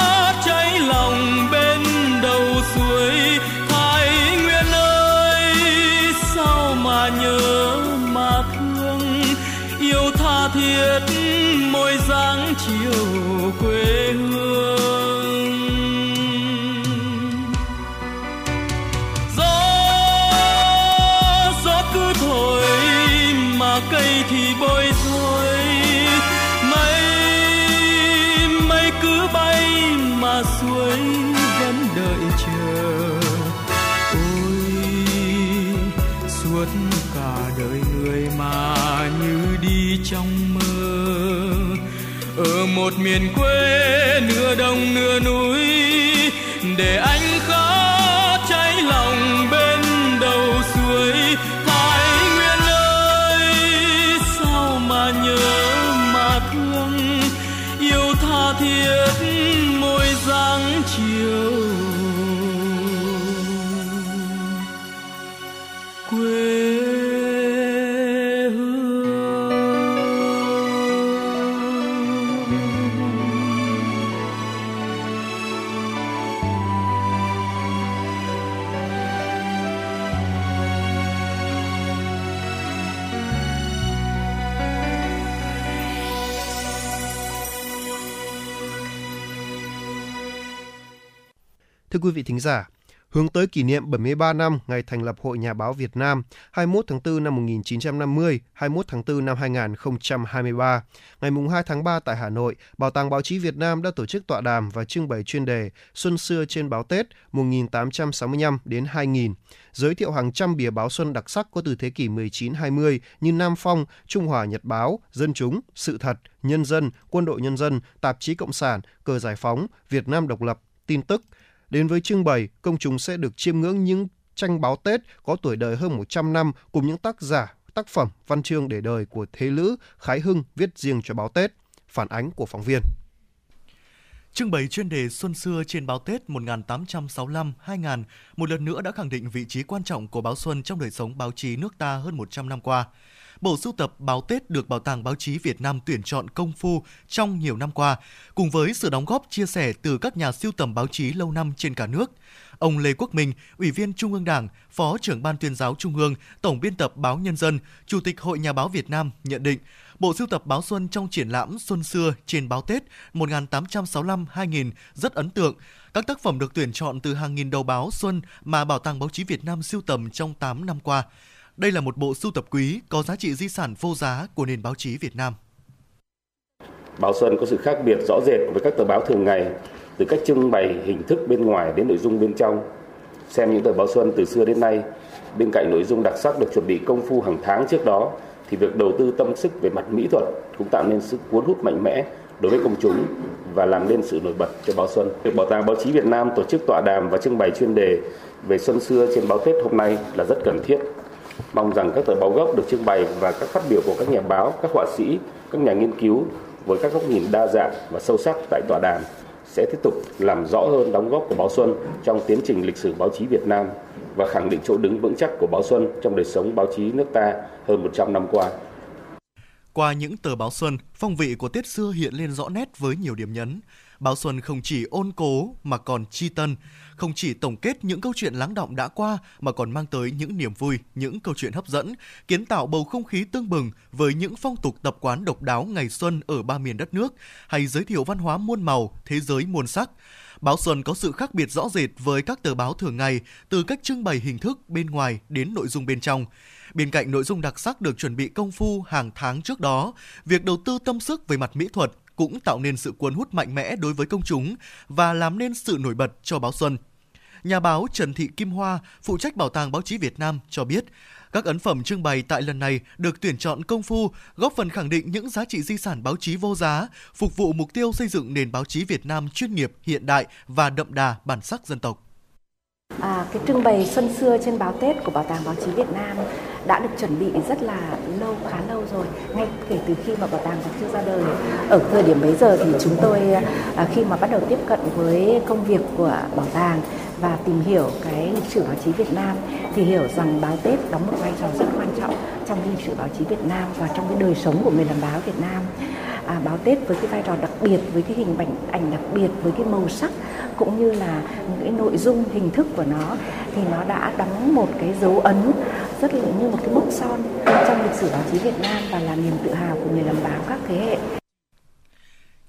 S3: Một miền quê nửa đồng nửa núi để anh
S2: Thưa quý vị thính giả, hướng tới kỷ niệm 73 năm ngày thành lập Hội Nhà báo Việt Nam 21 tháng 4 năm 1950, 21 tháng 4 năm 2023. Ngày 2 tháng 3 tại Hà Nội, Bảo tàng Báo chí Việt Nam đã tổ chức tọa đàm và trưng bày chuyên đề Xuân xưa trên báo Tết 1865 đến 2000, giới thiệu hàng trăm bìa báo xuân đặc sắc có từ thế kỷ 19-20 như Nam Phong, Trung Hòa Nhật Báo, Dân Chúng, Sự Thật, Nhân dân, Quân đội Nhân dân, Tạp chí Cộng sản, Cờ Giải phóng, Việt Nam Độc lập, Tin tức, Đến với trưng bày, công chúng sẽ được chiêm ngưỡng những tranh báo Tết có tuổi đời hơn 100 năm cùng những tác giả, tác phẩm, văn chương để đời của Thế Lữ, Khái Hưng viết riêng cho báo Tết. Phản ánh của phóng viên.
S1: Trưng bày chuyên đề Xuân xưa trên báo Tết 1865-2000 một lần nữa đã khẳng định vị trí quan trọng của báo Xuân trong đời sống báo chí nước ta hơn 100 năm qua. Bộ sưu tập báo Tết được Bảo tàng Báo chí Việt Nam tuyển chọn công phu trong nhiều năm qua, cùng với sự đóng góp chia sẻ từ các nhà siêu tầm báo chí lâu năm trên cả nước. Ông Lê Quốc Minh, Ủy viên Trung ương Đảng, Phó trưởng Ban tuyên giáo Trung ương, Tổng biên tập Báo Nhân dân, Chủ tịch Hội Nhà báo Việt Nam nhận định, Bộ sưu tập báo Xuân trong triển lãm Xuân xưa trên báo Tết 1865-2000 rất ấn tượng. Các tác phẩm được tuyển chọn từ hàng nghìn đầu báo Xuân mà Bảo tàng Báo chí Việt Nam siêu tầm trong 8 năm qua. Đây là một bộ sưu tập quý có giá trị di sản vô giá của nền báo chí Việt Nam.
S21: Báo Xuân có sự khác biệt rõ rệt với các tờ báo thường ngày, từ cách trưng bày hình thức bên ngoài đến nội dung bên trong. Xem những tờ báo Xuân từ xưa đến nay, bên cạnh nội dung đặc sắc được chuẩn bị công phu hàng tháng trước đó, thì việc đầu tư tâm sức về mặt mỹ thuật cũng tạo nên sức cuốn hút mạnh mẽ đối với công chúng và làm nên sự nổi bật cho báo Xuân. Việc Bảo tàng Báo chí Việt Nam tổ chức tọa đàm và trưng bày chuyên đề về Xuân xưa trên báo Tết hôm nay là rất cần thiết. Mong rằng các tờ báo gốc được trưng bày và các phát biểu của các nhà báo, các họa sĩ, các nhà nghiên cứu với các góc nhìn đa dạng và sâu sắc tại tọa đàm sẽ tiếp tục làm rõ hơn đóng góp của báo Xuân trong tiến trình lịch sử báo chí Việt Nam và khẳng định chỗ đứng vững chắc của báo Xuân trong đời sống báo chí nước ta hơn 100 năm qua.
S1: Qua những tờ báo Xuân, phong vị của Tết xưa hiện lên rõ nét với nhiều điểm nhấn. Báo Xuân không chỉ ôn cố mà còn chi tân, không chỉ tổng kết những câu chuyện lắng động đã qua mà còn mang tới những niềm vui, những câu chuyện hấp dẫn, kiến tạo bầu không khí tương bừng với những phong tục tập quán độc đáo ngày xuân ở ba miền đất nước hay giới thiệu văn hóa muôn màu, thế giới muôn sắc. Báo Xuân có sự khác biệt rõ rệt với các tờ báo thường ngày, từ cách trưng bày hình thức bên ngoài đến nội dung bên trong. Bên cạnh nội dung đặc sắc được chuẩn bị công phu hàng tháng trước đó, việc đầu tư tâm sức về mặt mỹ thuật cũng tạo nên sự cuốn hút mạnh mẽ đối với công chúng và làm nên sự nổi bật cho báo Xuân. Nhà báo Trần Thị Kim Hoa, phụ trách Bảo tàng Báo chí Việt Nam cho biết, Các ấn phẩm trưng bày tại lần này được tuyển chọn công phu, góp phần khẳng định những giá trị di sản báo chí vô giá, phục vụ mục tiêu xây dựng nền báo chí Việt Nam chuyên nghiệp, hiện đại và đậm đà bản sắc dân tộc.
S22: À, cái trưng bày Xuân xưa trên báo Tết của Bảo tàng Báo chí Việt Nam đã được chuẩn bị rất là lâu, khá lâu rồi. Ngay kể từ khi mà Bảo tàng còn chưa ra đời. Ở thời điểm bấy giờ thì chúng tôi à, khi mà bắt đầu tiếp cận với công việc của bảo tàng và tìm hiểu cái lịch sử báo chí Việt Nam thì hiểu rằng báo Tết đóng một vai trò rất quan trọng trong lịch sử báo chí Việt Nam và trong cái đời sống của người làm báo Việt Nam. À, báo Tết với cái vai trò đặc biệt, với cái hình ảnh ảnh đặc biệt, với cái màu sắc cũng như là những cái nội dung hình thức của nó thì nó đã đóng một cái dấu ấn rất là như một cái mốc son trong lịch sử báo chí Việt Nam và là niềm tự hào của người làm báo các thế hệ.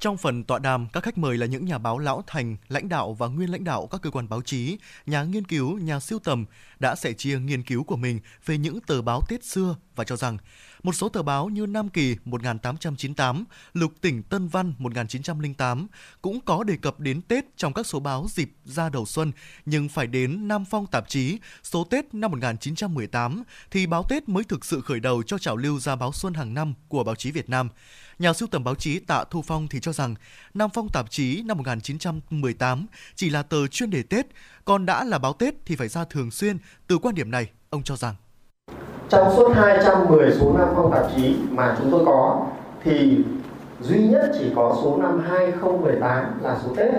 S1: Trong phần tọa đàm, các khách mời là những nhà báo lão thành, lãnh đạo và nguyên lãnh đạo các cơ quan báo chí, nhà nghiên cứu, nhà siêu tầm đã sẻ chia nghiên cứu của mình về những tờ báo Tết xưa và cho rằng một số tờ báo như Nam Kỳ 1898, Lục tỉnh Tân Văn 1908 cũng có đề cập đến Tết trong các số báo dịp ra đầu xuân, nhưng phải đến Nam Phong tạp chí số Tết năm 1918 thì báo Tết mới thực sự khởi đầu cho trào lưu ra báo xuân hàng năm của báo chí Việt Nam. Nhà sưu tầm báo chí Tạ Thu Phong thì cho rằng Nam Phong tạp chí năm 1918 chỉ là tờ chuyên đề Tết, còn đã là báo Tết thì phải ra thường xuyên. Từ quan điểm này, ông cho rằng.
S23: Trong suốt 210 số Nam Phong tạp chí mà chúng tôi có thì duy nhất chỉ có số năm 2018 là số Tết.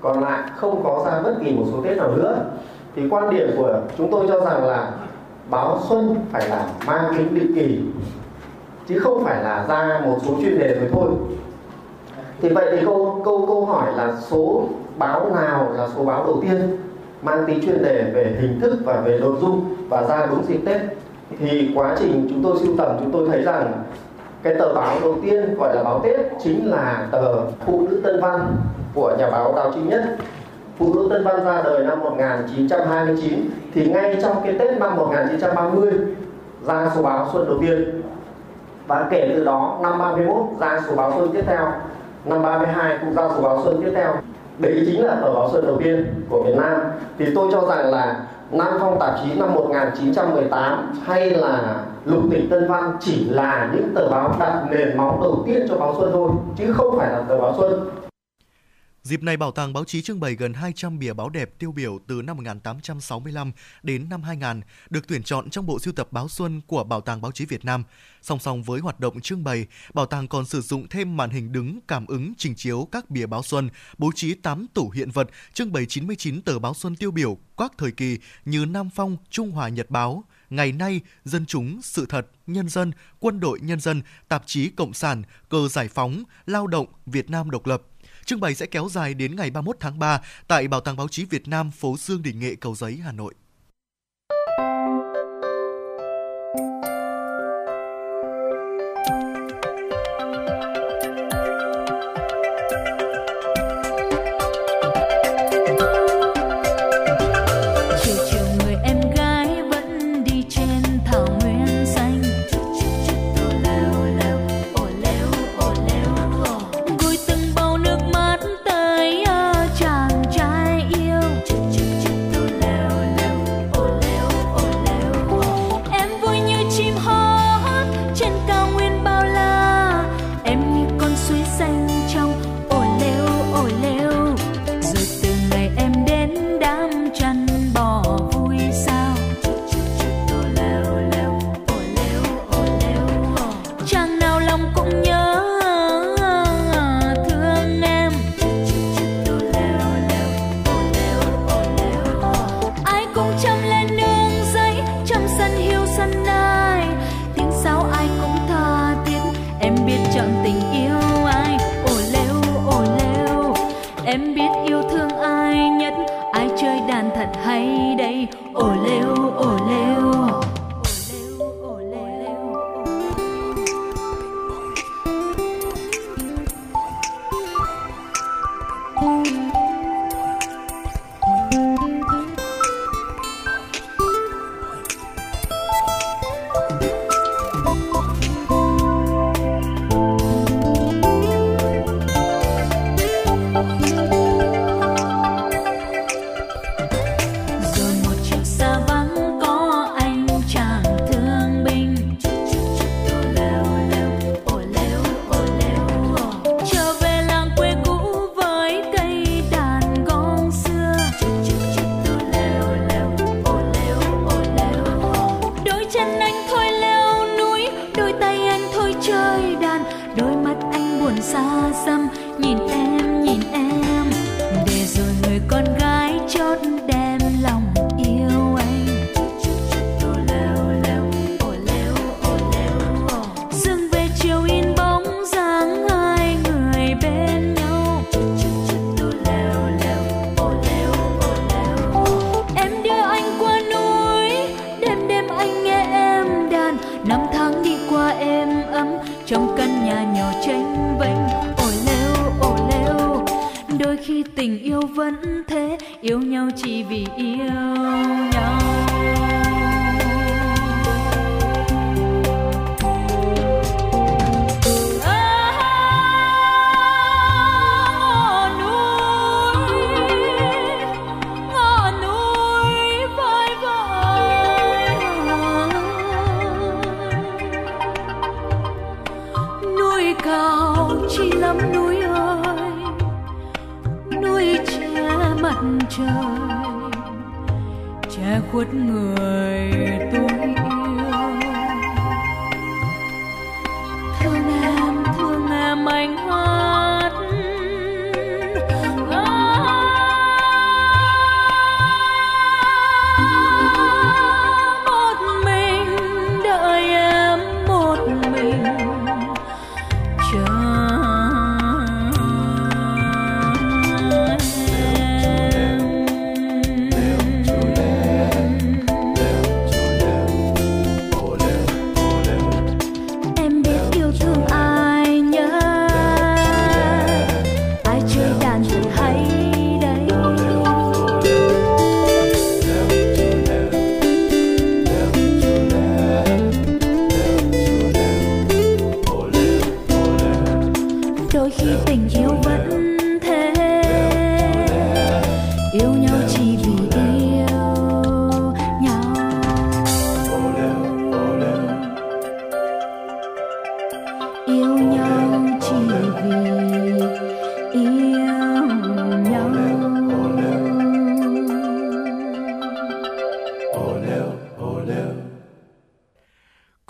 S23: Còn lại không có ra bất kỳ một số Tết nào nữa. Thì quan điểm của chúng tôi cho rằng là báo Xuân phải là mang tính định kỳ chứ không phải là ra một số chuyên đề rồi thôi thì vậy thì câu câu câu hỏi là số báo nào là số báo đầu tiên mang tính chuyên đề về hình thức và về nội dung và ra đúng dịp Tết thì quá trình chúng tôi sưu tầm, chúng tôi thấy rằng cái tờ báo đầu tiên gọi là báo Tết chính là tờ Phụ nữ Tân Văn của nhà báo Đào Trinh Nhất. Phụ nữ Tân Văn ra đời năm 1929 thì ngay trong cái Tết năm 1930 ra số báo Xuân đầu tiên. Và kể từ đó năm 31 ra số báo Xuân tiếp theo, năm 32 cũng ra số báo Xuân tiếp theo. Đấy chính là tờ báo Xuân đầu tiên của Việt Nam. Thì tôi cho rằng là Nam Phong tạp chí năm 1918 hay là Lục tỉnh Tân Văn chỉ là những tờ báo đặt nền móng đầu tiên cho báo Xuân thôi, chứ không phải là tờ báo Xuân.
S1: Dịp này, Bảo tàng báo chí trưng bày gần 200 bìa báo đẹp tiêu biểu từ năm 1865 đến năm 2000 được tuyển chọn trong bộ sưu tập báo xuân của Bảo tàng báo chí Việt Nam. Song song với hoạt động trưng bày, bảo tàng còn sử dụng thêm màn hình đứng cảm ứng trình chiếu các bìa báo xuân, bố trí 8 tủ hiện vật trưng bày 99 tờ báo xuân tiêu biểu các thời kỳ như Nam Phong, Trung Hòa Nhật báo, Ngày nay, Dân chúng, Sự thật, Nhân dân, Quân đội Nhân dân, Tạp chí Cộng sản, Cờ Giải phóng, Lao động, Việt Nam độc lập. Trưng bày sẽ kéo dài đến ngày 31 tháng 3 tại Bảo tàng Báo chí Việt Nam, phố Dương Đình Nghệ, Cầu Giấy, Hà Nội.
S6: Đây. Ồ lêu ồ lêu.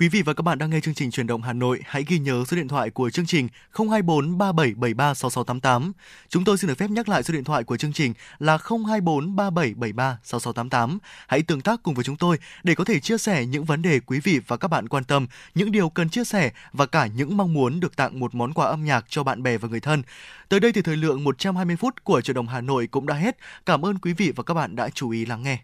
S1: Quý vị và các bạn đang nghe chương trình truyền động Hà Nội, hãy ghi nhớ số điện thoại của chương trình 024 3773 6688. Chúng tôi xin được phép nhắc lại số điện thoại của chương trình là 024 3773 6688. Hãy tương tác cùng với chúng tôi để có thể chia sẻ những vấn đề quý vị và các bạn quan tâm, những điều cần chia sẻ và cả những mong muốn được tặng một món quà âm nhạc cho bạn bè và người thân. Tới đây thì thời lượng 120 phút của truyền động Hà Nội cũng đã hết. Cảm ơn quý vị và các bạn đã chú ý lắng nghe.